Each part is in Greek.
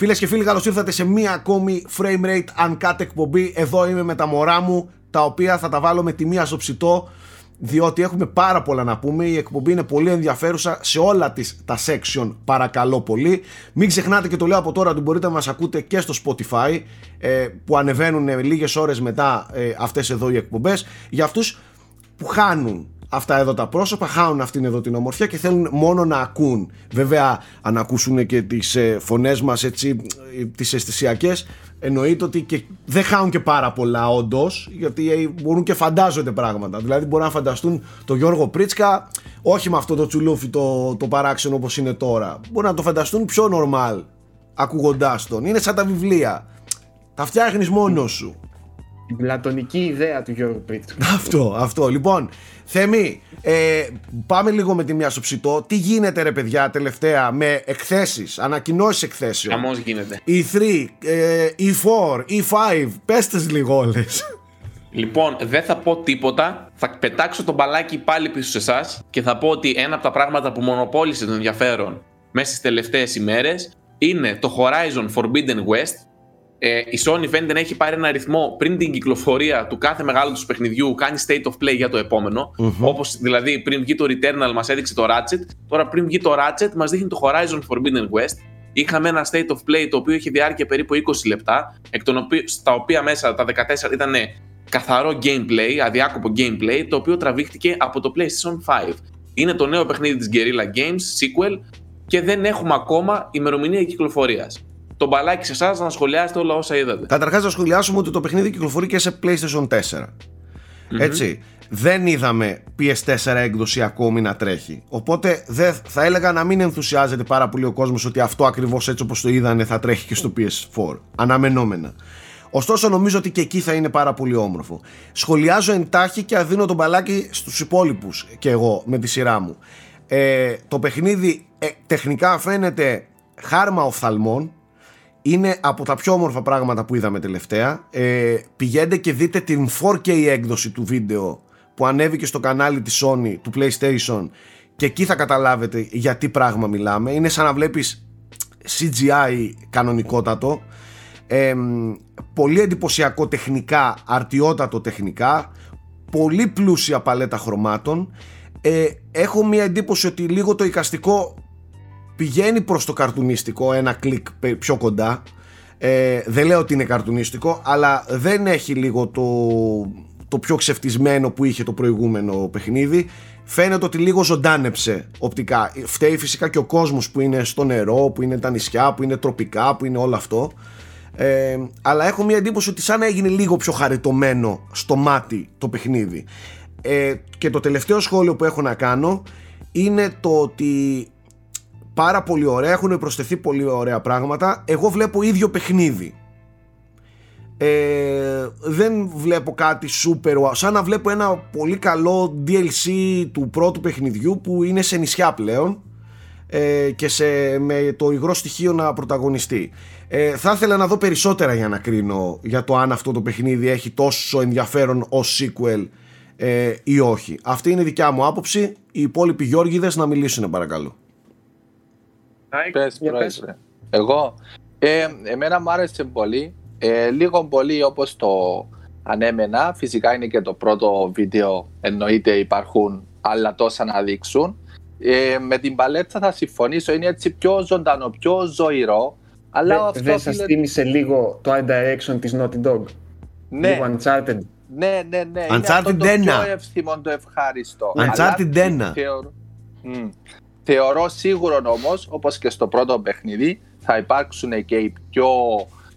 Φίλες και φίλοι, καλώς ήρθατε σε μία ακόμη frame rate uncut εκπομπή. Εδώ είμαι με τα μωρά μου, τα οποία θα τα βάλω με τη μία στο ψητό, διότι έχουμε πάρα πολλά να πούμε. Η εκπομπή είναι πολύ ενδιαφέρουσα σε όλα τις, τα section, παρακαλώ πολύ. Μην ξεχνάτε και το λέω από τώρα ότι μπορείτε να μας ακούτε και στο Spotify, ε, που ανεβαίνουν λίγες ώρες μετά ε, αυτές εδώ οι εκπομπές. Για αυτούς που χάνουν αυτά εδώ τα πρόσωπα, χάνουν αυτήν εδώ την ομορφιά και θέλουν μόνο να ακούν. Βέβαια, αν ακούσουν και τις ε, φωνές μας έτσι, ε, τις αισθησιακές, εννοείται ότι και δεν χάνουν και πάρα πολλά όντως, γιατί ε, μπορούν και φαντάζονται πράγματα. Δηλαδή, μπορούν να φανταστούν τον Γιώργο Πρίτσκα, όχι με αυτό το τσουλούφι το, το παράξενο όπως είναι τώρα. Μπορούν να το φανταστούν πιο normal, ακούγοντάς τον. Είναι σαν τα βιβλία. Τα φτιάχνεις μόνος σου. Η πλατωνική ιδέα του Γιώργου Πρίτσκα. Αυτό, αυτό. Λοιπόν, Θέμη, ε, πάμε λίγο με τη μία στο ψητό. Τι γίνεται ρε παιδιά τελευταία με εκθέσεις, ανακοινώσεις εκθέσεων; Χαμός γίνεται. E3, ε, E4, E5, πέστε λίγο όλες. Λοιπόν, δεν θα πω τίποτα. Θα πετάξω το μπαλάκι πάλι πίσω σε εσάς και θα πω ότι ένα από τα πράγματα που μονοπόλησε τον ενδιαφέρον μέσα στις τελευταίες ημέρες είναι το Horizon Forbidden West, ε, η Sony φαίνεται να έχει πάρει ένα αριθμό πριν την κυκλοφορία του κάθε μεγάλου τους παιχνιδιού, κάνει state of play για το επομενο mm Όπως δηλαδή πριν βγει το Returnal μας έδειξε το Ratchet, τώρα πριν βγει το Ratchet μας δείχνει το Horizon Forbidden West. Είχαμε ένα state of play το οποίο είχε διάρκεια περίπου 20 λεπτά, εκ των οποίων, στα οποία μέσα τα 14 ήταν καθαρό gameplay, αδιάκοπο gameplay, το οποίο τραβήχτηκε από το PlayStation 5. Είναι το νέο παιχνίδι της Guerrilla Games, sequel, και δεν έχουμε ακόμα ημερομηνία κυκλοφορίας το μπαλάκι σε εσάς να σχολιάσετε όλα όσα είδατε. Καταρχάς, να σχολιάσουμε ότι το παιχνίδι κυκλοφορεί και σε PlayStation 4. Έτσι. Δεν είδαμε PS4 έκδοση ακόμη να τρέχει. Οπότε δεν, θα έλεγα να μην ενθουσιάζεται πάρα πολύ ο κόσμος ότι αυτό ακριβώς έτσι όπως το είδανε θα τρέχει και στο PS4. Αναμενόμενα. Ωστόσο νομίζω ότι και εκεί θα είναι πάρα πολύ όμορφο. Σχολιάζω εντάχει και αδίνω τον μπαλάκι στους υπόλοιπους και εγώ με τη σειρά μου. Ε, το παιχνίδι ε, τεχνικά φαίνεται χάρμα οφθαλμών είναι από τα πιο όμορφα πράγματα που είδαμε τελευταία. Ε, πηγαίνετε και δείτε την 4K έκδοση του βίντεο που ανέβηκε στο κανάλι της Sony, του PlayStation και εκεί θα καταλάβετε για τι πράγμα μιλάμε. Είναι σαν να βλέπεις CGI κανονικότατο. Ε, πολύ εντυπωσιακό τεχνικά, αρτιότατο τεχνικά, πολύ πλούσια παλέτα χρωμάτων. Ε, έχω μια εντύπωση ότι λίγο το εικαστικό πηγαίνει προς το καρτουνίστικο ένα κλικ πιο κοντά. Ε, δεν λέω ότι είναι καρτουνίστικο αλλά δεν έχει λίγο το, το πιο ξεφτισμένο που είχε το προηγούμενο παιχνίδι. Φαίνεται ότι λίγο ζωντάνεψε οπτικά. Φταίει φυσικά και ο κόσμος που είναι στο νερό που είναι τα νησιά, που είναι τροπικά που είναι όλο αυτό. Ε, αλλά έχω μια εντύπωση ότι σαν να έγινε λίγο πιο χαριτωμένο στο μάτι το παιχνίδι. Ε, και το τελευταίο σχόλιο που έχω να κάνω είναι το ότι πάρα πολύ ωραία, έχουν προσθεθεί πολύ ωραία πράγματα. Εγώ βλέπω ίδιο παιχνίδι. Ε, δεν βλέπω κάτι super σαν να βλέπω ένα πολύ καλό DLC του πρώτου παιχνιδιού που είναι σε νησιά πλέον ε, και σε, με το υγρό στοιχείο να πρωταγωνιστεί. Ε, θα ήθελα να δω περισσότερα για να κρίνω για το αν αυτό το παιχνίδι έχει τόσο ενδιαφέρον ως sequel ε, ή όχι. Αυτή είναι η δικιά μου άποψη. Οι υπόλοιποι Γιώργιδες να μιλήσουν παρακαλώ Πες, πρόεδρε. Εγώ, ε, εμένα μου άρεσε πολύ. Ε, λίγο πολύ όπως το ανέμενα. Φυσικά είναι και το πρώτο βίντεο. Εννοείται υπάρχουν άλλα τόσα να δείξουν. Ε, με την παλέτσα θα συμφωνήσω. Είναι έτσι πιο ζωντανό, πιο ζωηρό. Αλλά Δε, αυτό δεν σας θύμισε λίγο το art direction της Naughty Dog; Ναι. Λίγο Uncharted; Ναι, ναι, ναι. Uncharted είναι αυτό το 1. πιο εύθυμο, το ευχάριστο. Uncharted Αλλά 1. Θεωρώ, Μμ. Θεωρώ σίγουρο όμως, όπως και στο πρώτο παιχνίδι, θα υπάρξουν και οι πιο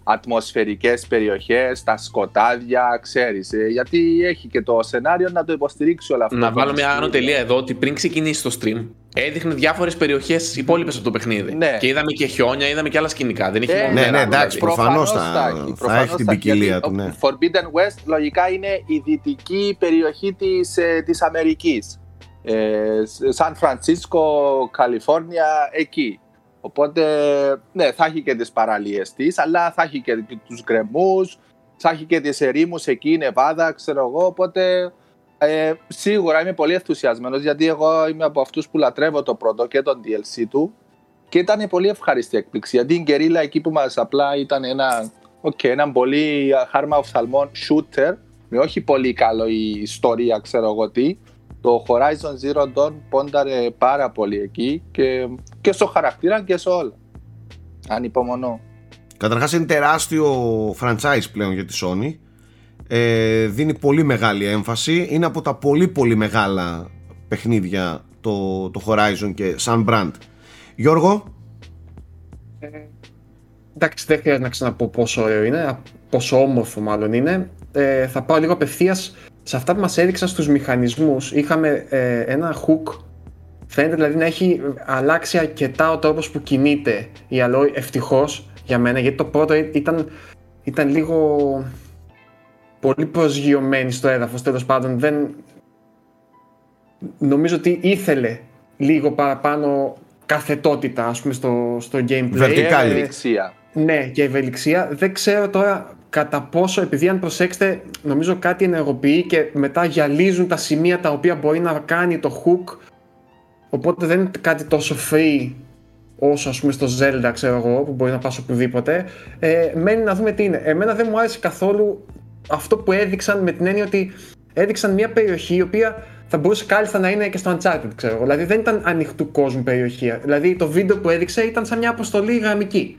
ατμοσφαιρικές περιοχές, τα σκοτάδια, ξέρεις, ε, γιατί έχει και το σενάριο να το υποστηρίξει όλα αυτά. Να βάλω μια άνω τελεία εδώ ότι πριν ξεκινήσει το stream έδειχνε διάφορες περιοχές υπόλοιπες από το παιχνίδι. Ναι. Και είδαμε και χιόνια, είδαμε και άλλα σκηνικά. Δεν είχε Ε, μόνο ναι, νερά, ναι, εντάξει, δηλαδή. προφανώς θα- έχει, θα προφανώς έχει την θα ποικιλία γιατί του, ναι. Το Forbidden West λογικά είναι η δυτική περιοχή της, ε, της Αμερικής. Ε, Σαν Φρανσίσκο, Καλιφόρνια, εκεί. Οπότε, ναι, θα έχει και τις παραλίες της, αλλά θα έχει και τους γκρεμούς, θα έχει και τις ερήμους εκεί, η Νεβάδα, ξέρω εγώ, οπότε ε, σίγουρα είμαι πολύ ενθουσιασμένος γιατί εγώ είμαι από αυτούς που λατρεύω το πρώτο και τον DLC του και ήταν πολύ ευχαριστή έκπληξη. Γιατί η Γκερίλα εκεί που μας απλά ήταν ένα, okay, ένα πολύ χάρμα οφθαλμών shooter, με όχι πολύ καλό η ιστορία, ξέρω εγώ τι. Το Horizon Zero Dawn πόνταρε πάρα πολύ εκεί και, και στο χαρακτήρα και σε όλα. Ανυπομονώ. Καταρχάς είναι τεράστιο franchise πλέον για τη Sony. Ε, δίνει πολύ μεγάλη έμφαση. Είναι από τα πολύ πολύ μεγάλα παιχνίδια το, το Horizon και σαν brand. Γιώργο; Ε, εντάξει, δεν χρειάζεται να ξαναπώ πόσο ωραίο είναι, πόσο όμορφο μάλλον είναι. Ε, θα πάω λίγο απευθείας σε αυτά που μας έδειξαν στους μηχανισμούς. Είχαμε ε, ένα hook, φαίνεται δηλαδή να έχει αλλάξει αρκετά ο τρόπος που κινείται η Alloy, ευτυχώς για μένα, γιατί το πρώτο ήταν, ήταν λίγο πολύ προσγειωμένη στο έδαφος, τέλος πάντων δεν... Νομίζω ότι ήθελε λίγο παραπάνω καθετότητα ας πούμε στο, στο gameplay. Βερτικάλη. Ευελιξία. Ναι, και ευελιξία. Δεν ξέρω τώρα κατά πόσο, επειδή αν προσέξετε, νομίζω κάτι ενεργοποιεί και μετά γυαλίζουν τα σημεία τα οποία μπορεί να κάνει το hook. Οπότε δεν είναι κάτι τόσο free όσο ας πούμε στο Zelda, ξέρω εγώ, που μπορεί να πας οπουδήποτε. Ε, μένει να δούμε τι είναι. Εμένα δεν μου άρεσε καθόλου αυτό που έδειξαν με την έννοια ότι έδειξαν μια περιοχή η οποία θα μπορούσε κάλλιστα να είναι και στο Uncharted, ξέρω εγώ. Δηλαδή δεν ήταν ανοιχτού κόσμου περιοχή. Δηλαδή το βίντεο που έδειξε ήταν σαν μια αποστολή γραμμική.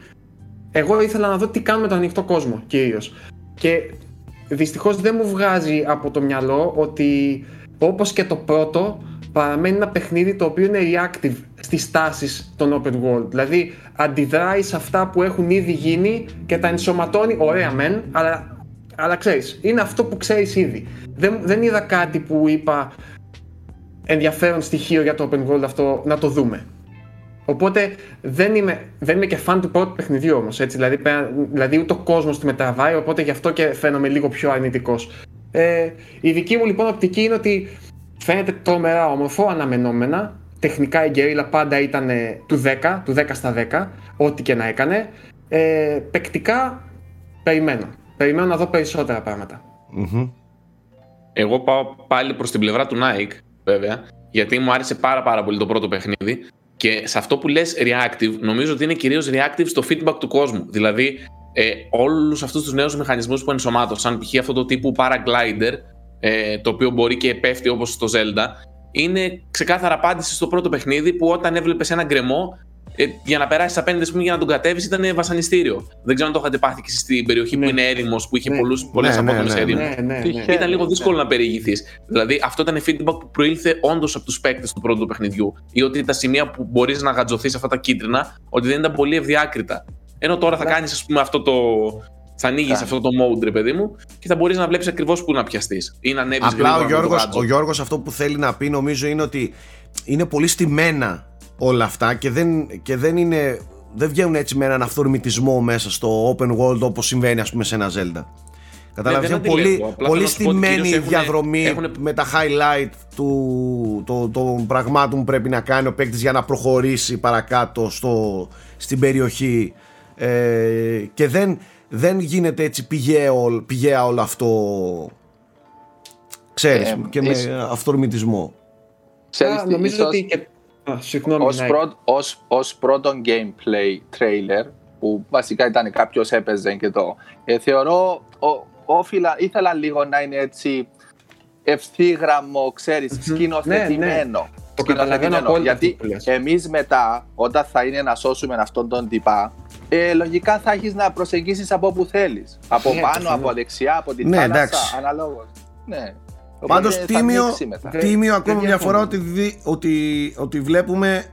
Εγώ ήθελα να δω τι κάνουμε τον ανοιχτό κόσμο κυρίως. Και δυστυχώς δεν μου βγάζει από το μυαλό ότι όπως και το πρώτο παραμένει ένα παιχνίδι το οποίο είναι reactive στις τάσεις των open world. Δηλαδή αντιδράει σε αυτά που έχουν ήδη γίνει και τα ενσωματώνει, ωραία μεν, αλλά, αλλά ξέρεις, είναι αυτό που ξέρεις ήδη. Δεν, δεν είδα κάτι που είπα ενδιαφέρον στοιχείο για το open world αυτό να το δούμε. Οπότε δεν είμαι, δεν είμαι και φαν του πρώτου παιχνιδιού όμως. Δηλαδή, δηλαδή ούτε ο κόσμος του μεταβάει, οπότε γι' αυτό και φαίνομαι λίγο πιο αρνητικός. Ε, η δική μου λοιπόν οπτική είναι ότι φαίνεται τρομερά όμορφο, αναμενόμενα. Τεχνικά η Guerrilla πάντα ήταν του 10, του 10 στα 10, ό,τι και να έκανε. Ε, παικτικά περιμένω. Περιμένω να δω περισσότερα Εγώ πάω πάλι προς την πλευρά του Nike, βέβαια, γιατί μου άρεσε πάρα πάρα πολύ το πρώτο παιχνίδι και σε αυτό που λες reactive, νομίζω ότι είναι κυρίως reactive στο feedback του κόσμου. Δηλαδή, ε, όλους αυτούς τους νέους μηχανισμούς που ενσωμάτωσαν, π.χ. αυτό το τύπου paraglider, ε, το οποίο μπορεί και πέφτει όπως στο Zelda, είναι ξεκάθαρα απάντηση στο πρώτο παιχνίδι που όταν έβλεπες ένα γκρεμό, ε, για να περάσεις απέναντι πούμε, για να τον κατέβεις ήταν βασανιστήριο. Δεν ξέρω αν το είχατε πάθει και στην περιοχή ναι. που είναι έρημος, που είχε ναι. πολλές ναι, απόκομες ναι, έρημο. Ναι, ναι, ναι, ήταν λίγο δύσκολο να περιηγηθείς. Δηλαδή αυτό ήταν feedback που προήλθε όντως από τους παίκτες του πρώτου παιχνιδιού. Ή ότι τα σημεία που μπορείς να γατζωθείς αυτά τα κίτρινα, ότι δεν ήταν πολύ ευδιάκριτα. Ενώ τώρα θα κάνεις, ας πούμε, αυτό το, θα ανοίγεις αυτό το mode, ρε παιδί μου, και θα μπορείς να βλέπεις ακριβώς πού να πιαστείς ή να ανέβεις Απλά ο Γιώργος, ο Γιώργος αυτό που θέλει να πει νομίζω είναι ότι είναι πολύ στημένα όλα αυτά και δεν, και δεν είναι. Δεν βγαίνουν έτσι με έναν αυθορμητισμό μέσα στο open world όπως συμβαίνει ας πούμε σε ένα Zelda. Κατάλαβε, είναι πολύ, πολύ στημένη η διαδρομή με τα highlight του, το, των πραγμάτων που πρέπει να κάνει ο παίκτης για να προχωρήσει παρακάτω στο, στην περιοχή ε, και δεν, δεν γίνεται έτσι πηγαίο, πηγαία όλο αυτό ξέρεις ε, και με αυθορμητισμό Ξέρεις, νομίζω ότι και... ως, ως, ως πρώτον gameplay trailer που βασικά ήταν κάποιος έπαιζε και το ε, θεωρώ όφιλα, ήθελα λίγο να είναι έτσι ευθύγραμμο, ξέρεις, σκηνοθετημένο. Ναι, ναι. Το καταλαβαίνω Γιατί εμείς μετά, όταν θα είναι να σώσουμε αυτόν τον τυπά, ε, λογικά θα έχεις να προσεγγίσεις από όπου θέλεις. Από ναι, πάνω, από δεξιά, από την ναι, θάλασσα, αναλόγως. Ναι. Πάντως τίμιο, τίμιο ακόμα μια φορά ότι, ότι, ότι βλέπουμε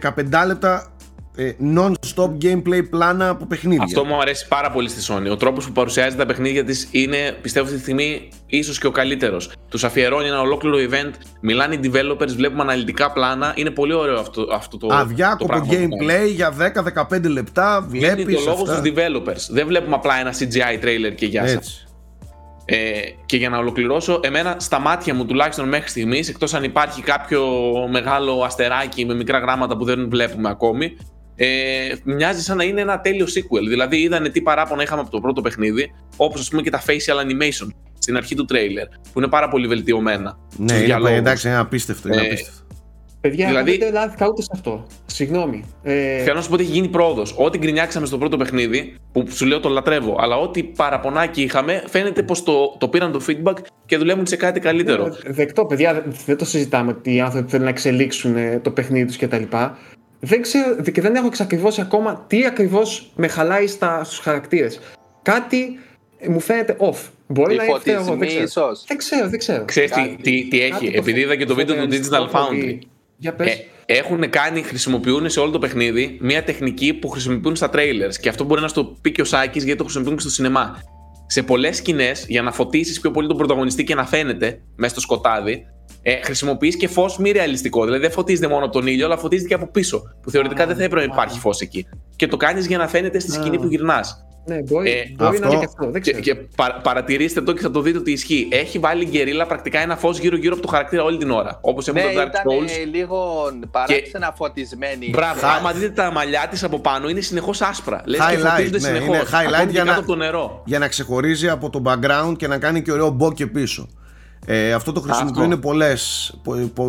15 λεπτά ε, non-stop gameplay πλάνα από παιχνίδια. Αυτό μου αρέσει πάρα πολύ στη Sony. Ο τρόπος που παρουσιάζει τα παιχνίδια της είναι, πιστεύω, αυτή τη στιγμή ίσως και ο καλύτερος. Τους αφιερώνει ένα ολόκληρο event, μιλάνε οι developers, βλέπουμε αναλυτικά πλάνα. Είναι πολύ ωραίο αυτό, αυτό το. Αδιάκοπο gameplay για 10-15 λεπτά. Βλέπεις. Είναι το λόγο στους developers. Δεν βλέπουμε απλά ένα CGI trailer και γεια σας. Ε, και για να ολοκληρώσω, εμένα στα μάτια μου τουλάχιστον μέχρι στιγμής, εκτός αν υπάρχει κάποιο μεγάλο αστεράκι με μικρά γράμματα που δεν βλέπουμε ακόμη, ε, μοιάζει σαν να είναι ένα τέλειο sequel. Δηλαδή, είδανε τι παράπονα είχαμε από το πρώτο παιχνίδι, όπως ας πούμε και τα facial animation στην αρχή του τρέιλερ, που είναι πάρα πολύ βελτιωμένα. Ναι, είναι, εντάξει, είναι απίστευτο. Είναι ε, απίστευτο. Παιδιά, δηλαδή... δεν λάθηκα ούτε σε αυτό. Συγγνώμη. Ε... Θέλω να σου πω ότι έχει γίνει πρόοδος. Ό,τι γκρινιάξαμε στο πρώτο παιχνίδι, που σου λέω το λατρεύω, αλλά ό,τι παραπονάκι είχαμε, φαίνεται πως το, το πήραν το feedback και δουλεύουν σε κάτι καλύτερο. Ε, δεκτό, παιδιά, δεν το συζητάμε ότι οι άνθρωποι θέλουν να εξελίξουν ε, το παιχνίδι τους κτλ. Δεν ξέρω και δεν έχω εξακριβώσει ακόμα τι ακριβώς με χαλάει στους χαρακτήρες. Κάτι μου φαίνεται off. Μπορεί να είναι εγώ, δεν ξέρω. Ίσως. Δεν ξέρω, δεν ξέρω. Ξέρεις τι, τι, τι έχει, επειδή είδα και το βίντεο του Digital Foundry. Για πες. Ε, έχουν κάνει, χρησιμοποιούν σε όλο το παιχνίδι μια τεχνική που χρησιμοποιούν στα trailers. Και αυτό μπορεί να στο πει και ο Σάκης γιατί το χρησιμοποιούν και στο σινεμά. Σε πολλές σκηνές, για να φωτίσεις πιο πολύ τον πρωταγωνιστή και να φαίνεται μέσα στο σκοτάδι, ε, χρησιμοποιείς και φως μη ρεαλιστικό. Δηλαδή δεν φωτίζεται μόνο από τον ήλιο, αλλά φωτίζεται και από πίσω. Που θεωρητικά δεν θα έπρεπε να υπάρχει φως εκεί. Και το κάνεις για να φαίνεται στη σκηνή που γυρνάς. Ναι, μπορεί, ε, μπορεί αυτό, να είναι και αυτό. Δεν ξέρω. Και, και πα, παρατηρήστε το και θα το δείτε ότι ισχύει. Έχει βάλει γκερίλα πρακτικά ένα φως γύρω-γύρω από το χαρακτήρα όλη την ώρα. Όπως ναι, το Dark Souls. Είναι λίγο παράξενα και... φωτισμένη. Μπράβο. Θα... Άμα δείτε τα μαλλιά της από πάνω είναι συνεχώς άσπρα. Λες και φωτίζονται ναι, συνεχώς. Είναι highlight για να, από το νερό. για να ξεχωρίζει από το background και να κάνει και ωραίο μπόκε πίσω. Ε, αυτό το χρησιμοποιούν πολλές, πο, πο,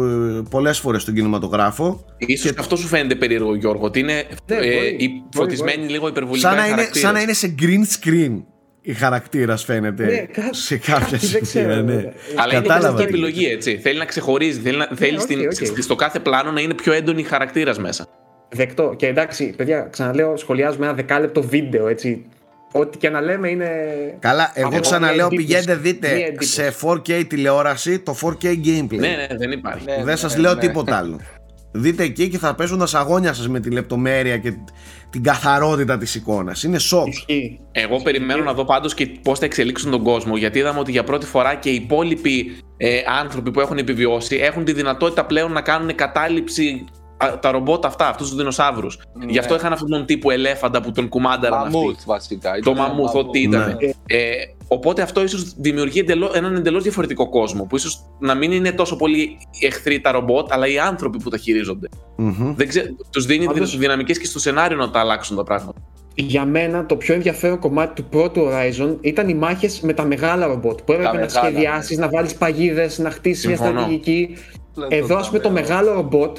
πολλές φορές στον κινηματογράφο. Ίσως και αυτό σου φαίνεται περίεργο Γιώργο, ότι είναι ναι, ε, μπορεί, φωτισμένοι λίγο υπερβολικά σαν να, είναι, σαν να είναι σε green screen η χαρακτήρας φαίνεται ναι, σε κάποια σημεία. Ναι. Αλλά είναι και επιλογή έτσι. Θέλει να ξεχωρίζει, θέλει, να, ναι, θέλει okay, στην, okay. στο κάθε πλάνο να είναι πιο έντονη η χαρακτήρας μέσα. Δεκτό. Και εντάξει, παιδιά, ξαναλέω, σχολιάζουμε ένα δεκάλεπτο βίντεο έτσι. Ό,τι και να λέμε είναι. Καλά, εγώ ξαναλέω πηγαίνετε δείτε σε 4K τηλεόραση το 4K gameplay. Ναι, ναι, δεν υπάρχει. Ναι, δεν σας λέω τίποτα άλλο. Δείτε εκεί και θα πέσουν τα σαγόνια σας με τη λεπτομέρεια και την καθαρότητα της εικόνας. Είναι σοκ. Εγώ περιμένω να δω πάντως και πώς θα εξελίξουν τον κόσμο. Γιατί είδαμε ότι για πρώτη φορά και οι υπόλοιποι ε, άνθρωποι που έχουν επιβιώσει έχουν τη δυνατότητα πλέον να κάνουν κατάληψη τα ρομπότ αυτά, αυτούς τους δεινοσαύρους. Ναι. Γι' αυτό είχαν αυτόν τον τύπο ελέφαντα που τον κουμάνταραν Μαμούθ, βασικά. Το μαμούθ, ό,τι ήταν. Ναι. Ε, οπότε αυτό ίσως δημιουργεί εντελώς, έναν εντελώς διαφορετικό κόσμο. Που ίσως να μην είναι τόσο πολύ εχθροί τα ρομπότ, αλλά οι άνθρωποι που τα χειρίζονται. Mm-hmm. Τους δίνει Πάντως... δυναμικές και στο σενάριο να τα αλλάξουν τα πράγματα. Για μένα το πιο ενδιαφέρον κομμάτι του πρώτου Horizon ήταν οι μάχες με τα μεγάλα ρομπότ. Που έπρεπε να σχεδιάσει, ναι. να βάλεις παγίδες, να χτίσεις μια στρατηγική. Εδώ, ας πούμε, το μεγάλο ρομπότ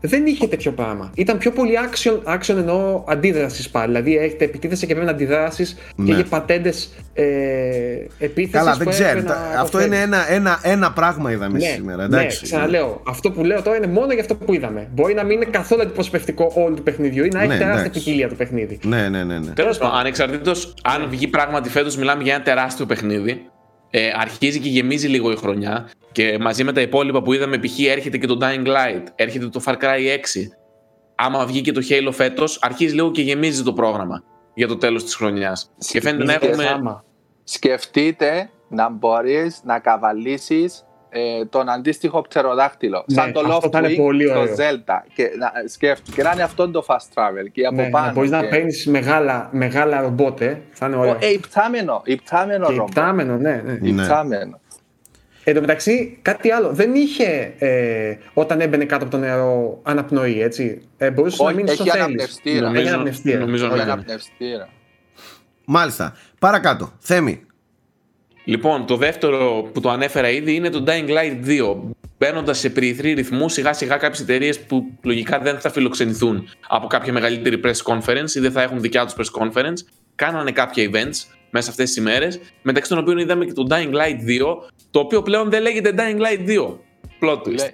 δεν είχε τέτοιο πράγμα. Ήταν πιο πολύ action, action εννοώ αντίδρασης πάλι. Δηλαδή έχετε επιτίθεση και πρέπει να αντιδράσει ναι. και είχε πατέντες ε, επίθεσης. Καλά, δεν ξέρω. Αυτό είναι ένα, ένα, ένα πράγμα είδαμε ναι, σήμερα. Ναι, εντάξει. Ναι, ξαναλέω. Αυτό που λέω τώρα είναι μόνο για αυτό που είδαμε. Μπορεί να μην είναι καθόλου αντιπροσωπευτικό όλο του παιχνιδιού ή να έχει ναι, τεράστια ποικιλία το παιχνίδι. Ναι, ναι, ναι. ναι. Τέλος πάντων, ανεξαρτήτως αν βγει πράγματι φέτος, μιλάμε για ένα τεράστιο παιχνίδι ε, αρχίζει και γεμίζει λίγο η χρονιά και μαζί με τα υπόλοιπα που είδαμε π.χ. έρχεται και το Dying Light, έρχεται το Far Cry 6 άμα βγει και το Halo φέτος, αρχίζει λίγο και γεμίζει το πρόγραμμα για το τέλος της χρονιάς. Και φαίνεται να έχουμε... Σκεφτείτε να μπορείς να καβαλήσεις ε, τον αντίστοιχο πτεροδάκτυλο. Ναι, σαν το Loft Wing στο Zelda. Και να, σκέφτου, και να είναι αυτό το fast travel. Και από ναι, πάνω. Να μπορείς και... να παίρνεις μεγάλα, μεγάλα ρομπότ, ε. θα είναι ωραίο. Ε, υπτάμενο, υπτάμενο ρομπότ. Υπτάμενο, ναι. ναι. Υπτάμενο. Εν τω μεταξύ, κάτι άλλο. Δεν είχε ε, όταν έμπαινε κάτω από το νερό αναπνοή, έτσι. Ε, μπορούσες να μείνεις στο θέλεις. Έχει αναπνευστήρα. Νομίζω, έχει αναπνευστήρα. Μάλιστα. Παρακάτω. Θέμη. Λοιπόν, το δεύτερο που το ανέφερα ήδη είναι το Dying Light 2. Μπαίνοντας σε περιθρή ρυθμού, σιγά σιγά κάποιες εταιρείες που λογικά δεν θα φιλοξενηθούν από κάποια μεγαλύτερη press conference ή δεν θα έχουν δικιά τους press conference, κάνανε κάποια events μέσα αυτές τις ημέρες, μεταξύ των οποίων είδαμε και το Dying Light 2, το οποίο πλέον δεν λέγεται Dying Light 2. Plot twist.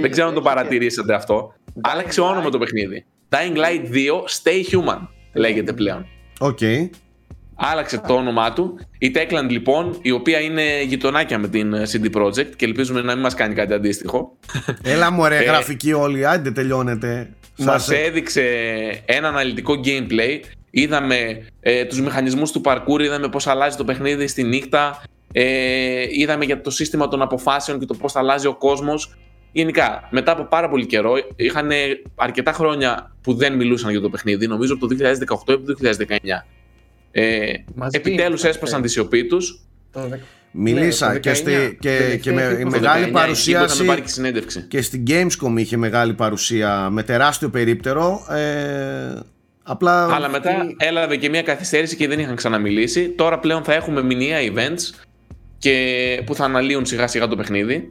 δεν ξέρω αν το παρατηρήσατε αυτό. Άλλαξε όνομα το παιχνίδι. Dying Light 2 Stay Human λέγεται πλέον. OK. Okay άλλαξε το όνομά του. Η Techland λοιπόν, η οποία είναι γειτονάκια με την ε, CD Projekt και ελπίζουμε να μην μας κάνει κάτι αντίστοιχο. Έλα μου ρε, ε, γραφικοί όλοι, άντε τελειώνετε. Μας έδειξε ένα αναλυτικό gameplay. Είδαμε ε, τους μηχανισμούς του parkour, είδαμε πώς αλλάζει το παιχνίδι στη νύχτα. Ε, είδαμε για το σύστημα των αποφάσεων και το πώς θα αλλάζει ο κόσμος. Γενικά, μετά από πάρα πολύ καιρό, είχαν αρκετά χρόνια που δεν μιλούσαν για το παιχνίδι, νομίζω από το 2018 ή το 2019. Ε, Επιτέλους έσπασαν τη σιωπή τους. Μιλήσα ναι, και, στη, και, και με μεγάλη παρουσίαση και στην Gamescom είχε μεγάλη παρουσία με τεράστιο περίπτερο ε, απλά... Αλλά μετά έλαβε και μια καθυστέρηση και δεν είχαν ξαναμιλήσει. Τώρα πλέον θα έχουμε μηνιαία events και που θα αναλύουν σιγά σιγά το παιχνίδι.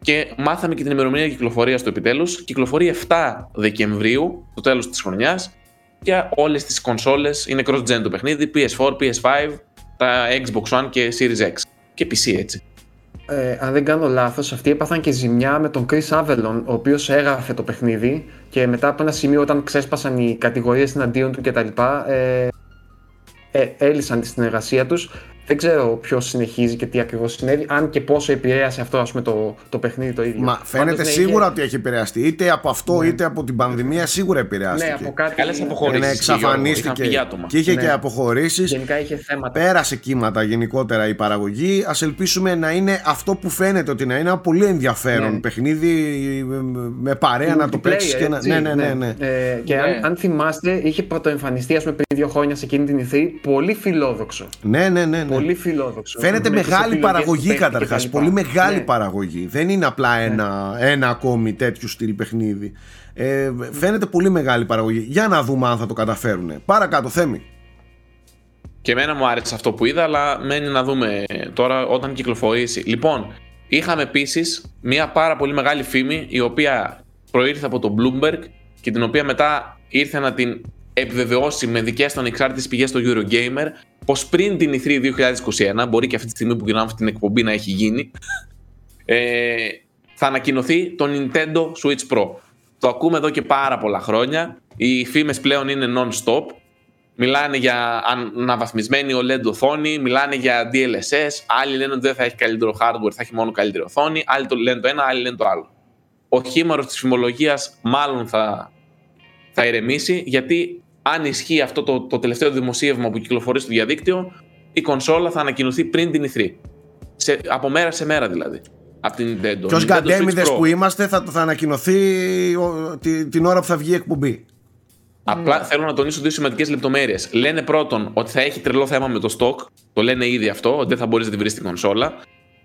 Και μάθαμε και την ημερομηνία κυκλοφορίας του επιτέλους. Κυκλοφορεί 7 Δεκεμβρίου, το τέλος της χρονιάς, για όλες τις κονσόλες. Είναι cross-gen το παιχνίδι, PS4, PS5, τα Xbox One και Series X. Και PC έτσι. Ε, αν δεν κάνω λάθος, αυτοί έπαθαν και ζημιά με τον Chris Avellon, ο οποίος έγραφε το παιχνίδι και μετά από ένα σημείο, όταν ξέσπασαν οι κατηγορίες εναντίον του κτλ., ε, ε, έλυσαν τη συνεργασία τους δεν ξέρω ποιος συνεχίζει και τι ακριβώς συνέβη, αν και πόσο επηρέασε αυτό ας πούμε, το, το παιχνίδι το ίδιο. Μα φαίνεται ναι, σίγουρα είχε... ότι έχει επηρεαστεί. Είτε από αυτό ναι. είτε από την πανδημία σίγουρα επηρεάστηκε. Ναι, από κάτι. Καλές αποχωρήσεις. Ναι, εξαφανίστηκε. Και είχε ναι. και αποχωρήσεις. Γενικά είχε θέματα. Πέρασε κύματα γενικότερα η παραγωγή. Α ελπίσουμε να είναι αυτό που φαίνεται ότι να είναι ένα πολύ ενδιαφέρον ναι. παιχνίδι με παρέα να το παίξεις. Και να... Ναι, ναι, ναι. ναι. Ε, και αν, αν θυμάστε, είχε πρωτοεμφανιστεί ας πούμε, πριν δύο χρόνια σε εκείνη την ηθή πολύ φιλόδοξο. Ναι, ναι, ναι. Πολύ φιλόδοξο. Φαίνεται μεγάλη παραγωγή καταρχάς. Πολύ μεγάλη ναι. παραγωγή. Δεν είναι απλά ναι. ένα, ένα ακόμη τέτοιο στυλ παιχνίδι. Ε, φαίνεται πολύ μεγάλη παραγωγή. Για να δούμε αν θα το καταφέρουν. Παρακάτω, Θέμη. Και εμένα μου άρεσε αυτό που είδα, αλλά μένει να δούμε τώρα όταν κυκλοφορήσει. Λοιπόν, είχαμε επίσης μια πάρα πολύ μεγάλη φήμη η οποία προήρθε από το Bloomberg και την οποία μετά ήρθε να την επιβεβαιώσει με δικές των εξάρτητε πηγές στο Eurogamer πως πριν την E3 2021, μπορεί και αυτή τη στιγμή που γυρνάμε αυτή την εκπομπή να έχει γίνει, ε, θα ανακοινωθεί το Nintendo Switch Pro. Το ακούμε εδώ και πάρα πολλά χρόνια. Οι φήμες πλέον είναι non-stop. Μιλάνε για αναβαθμισμένη OLED οθόνη, μιλάνε για DLSS. Άλλοι λένε ότι δεν θα έχει καλύτερο hardware, θα έχει μόνο καλύτερη οθόνη. Άλλοι το λένε το ένα, άλλοι λένε το άλλο. Ο χήμαρος της φημολογίας μάλλον θα, θα ηρεμήσει, γιατί αν ισχύει αυτό το, το τελευταίο δημοσίευμα που κυκλοφορεί στο διαδίκτυο, η κονσόλα θα ανακοινωθεί πριν την E3. Σε, από μέρα σε μέρα δηλαδή. Από την Nintendo. Και ως γκαντέμιδε που είμαστε, θα, θα ανακοινωθεί την, την ώρα που θα βγει η εκπομπή. Απλά θέλω να τονίσω δύο σημαντικές λεπτομέρειες. Λένε πρώτον ότι θα έχει τρελό θέμα με το stock. Το λένε ήδη αυτό, ότι δεν θα μπορείς να την βρεις στην κονσόλα.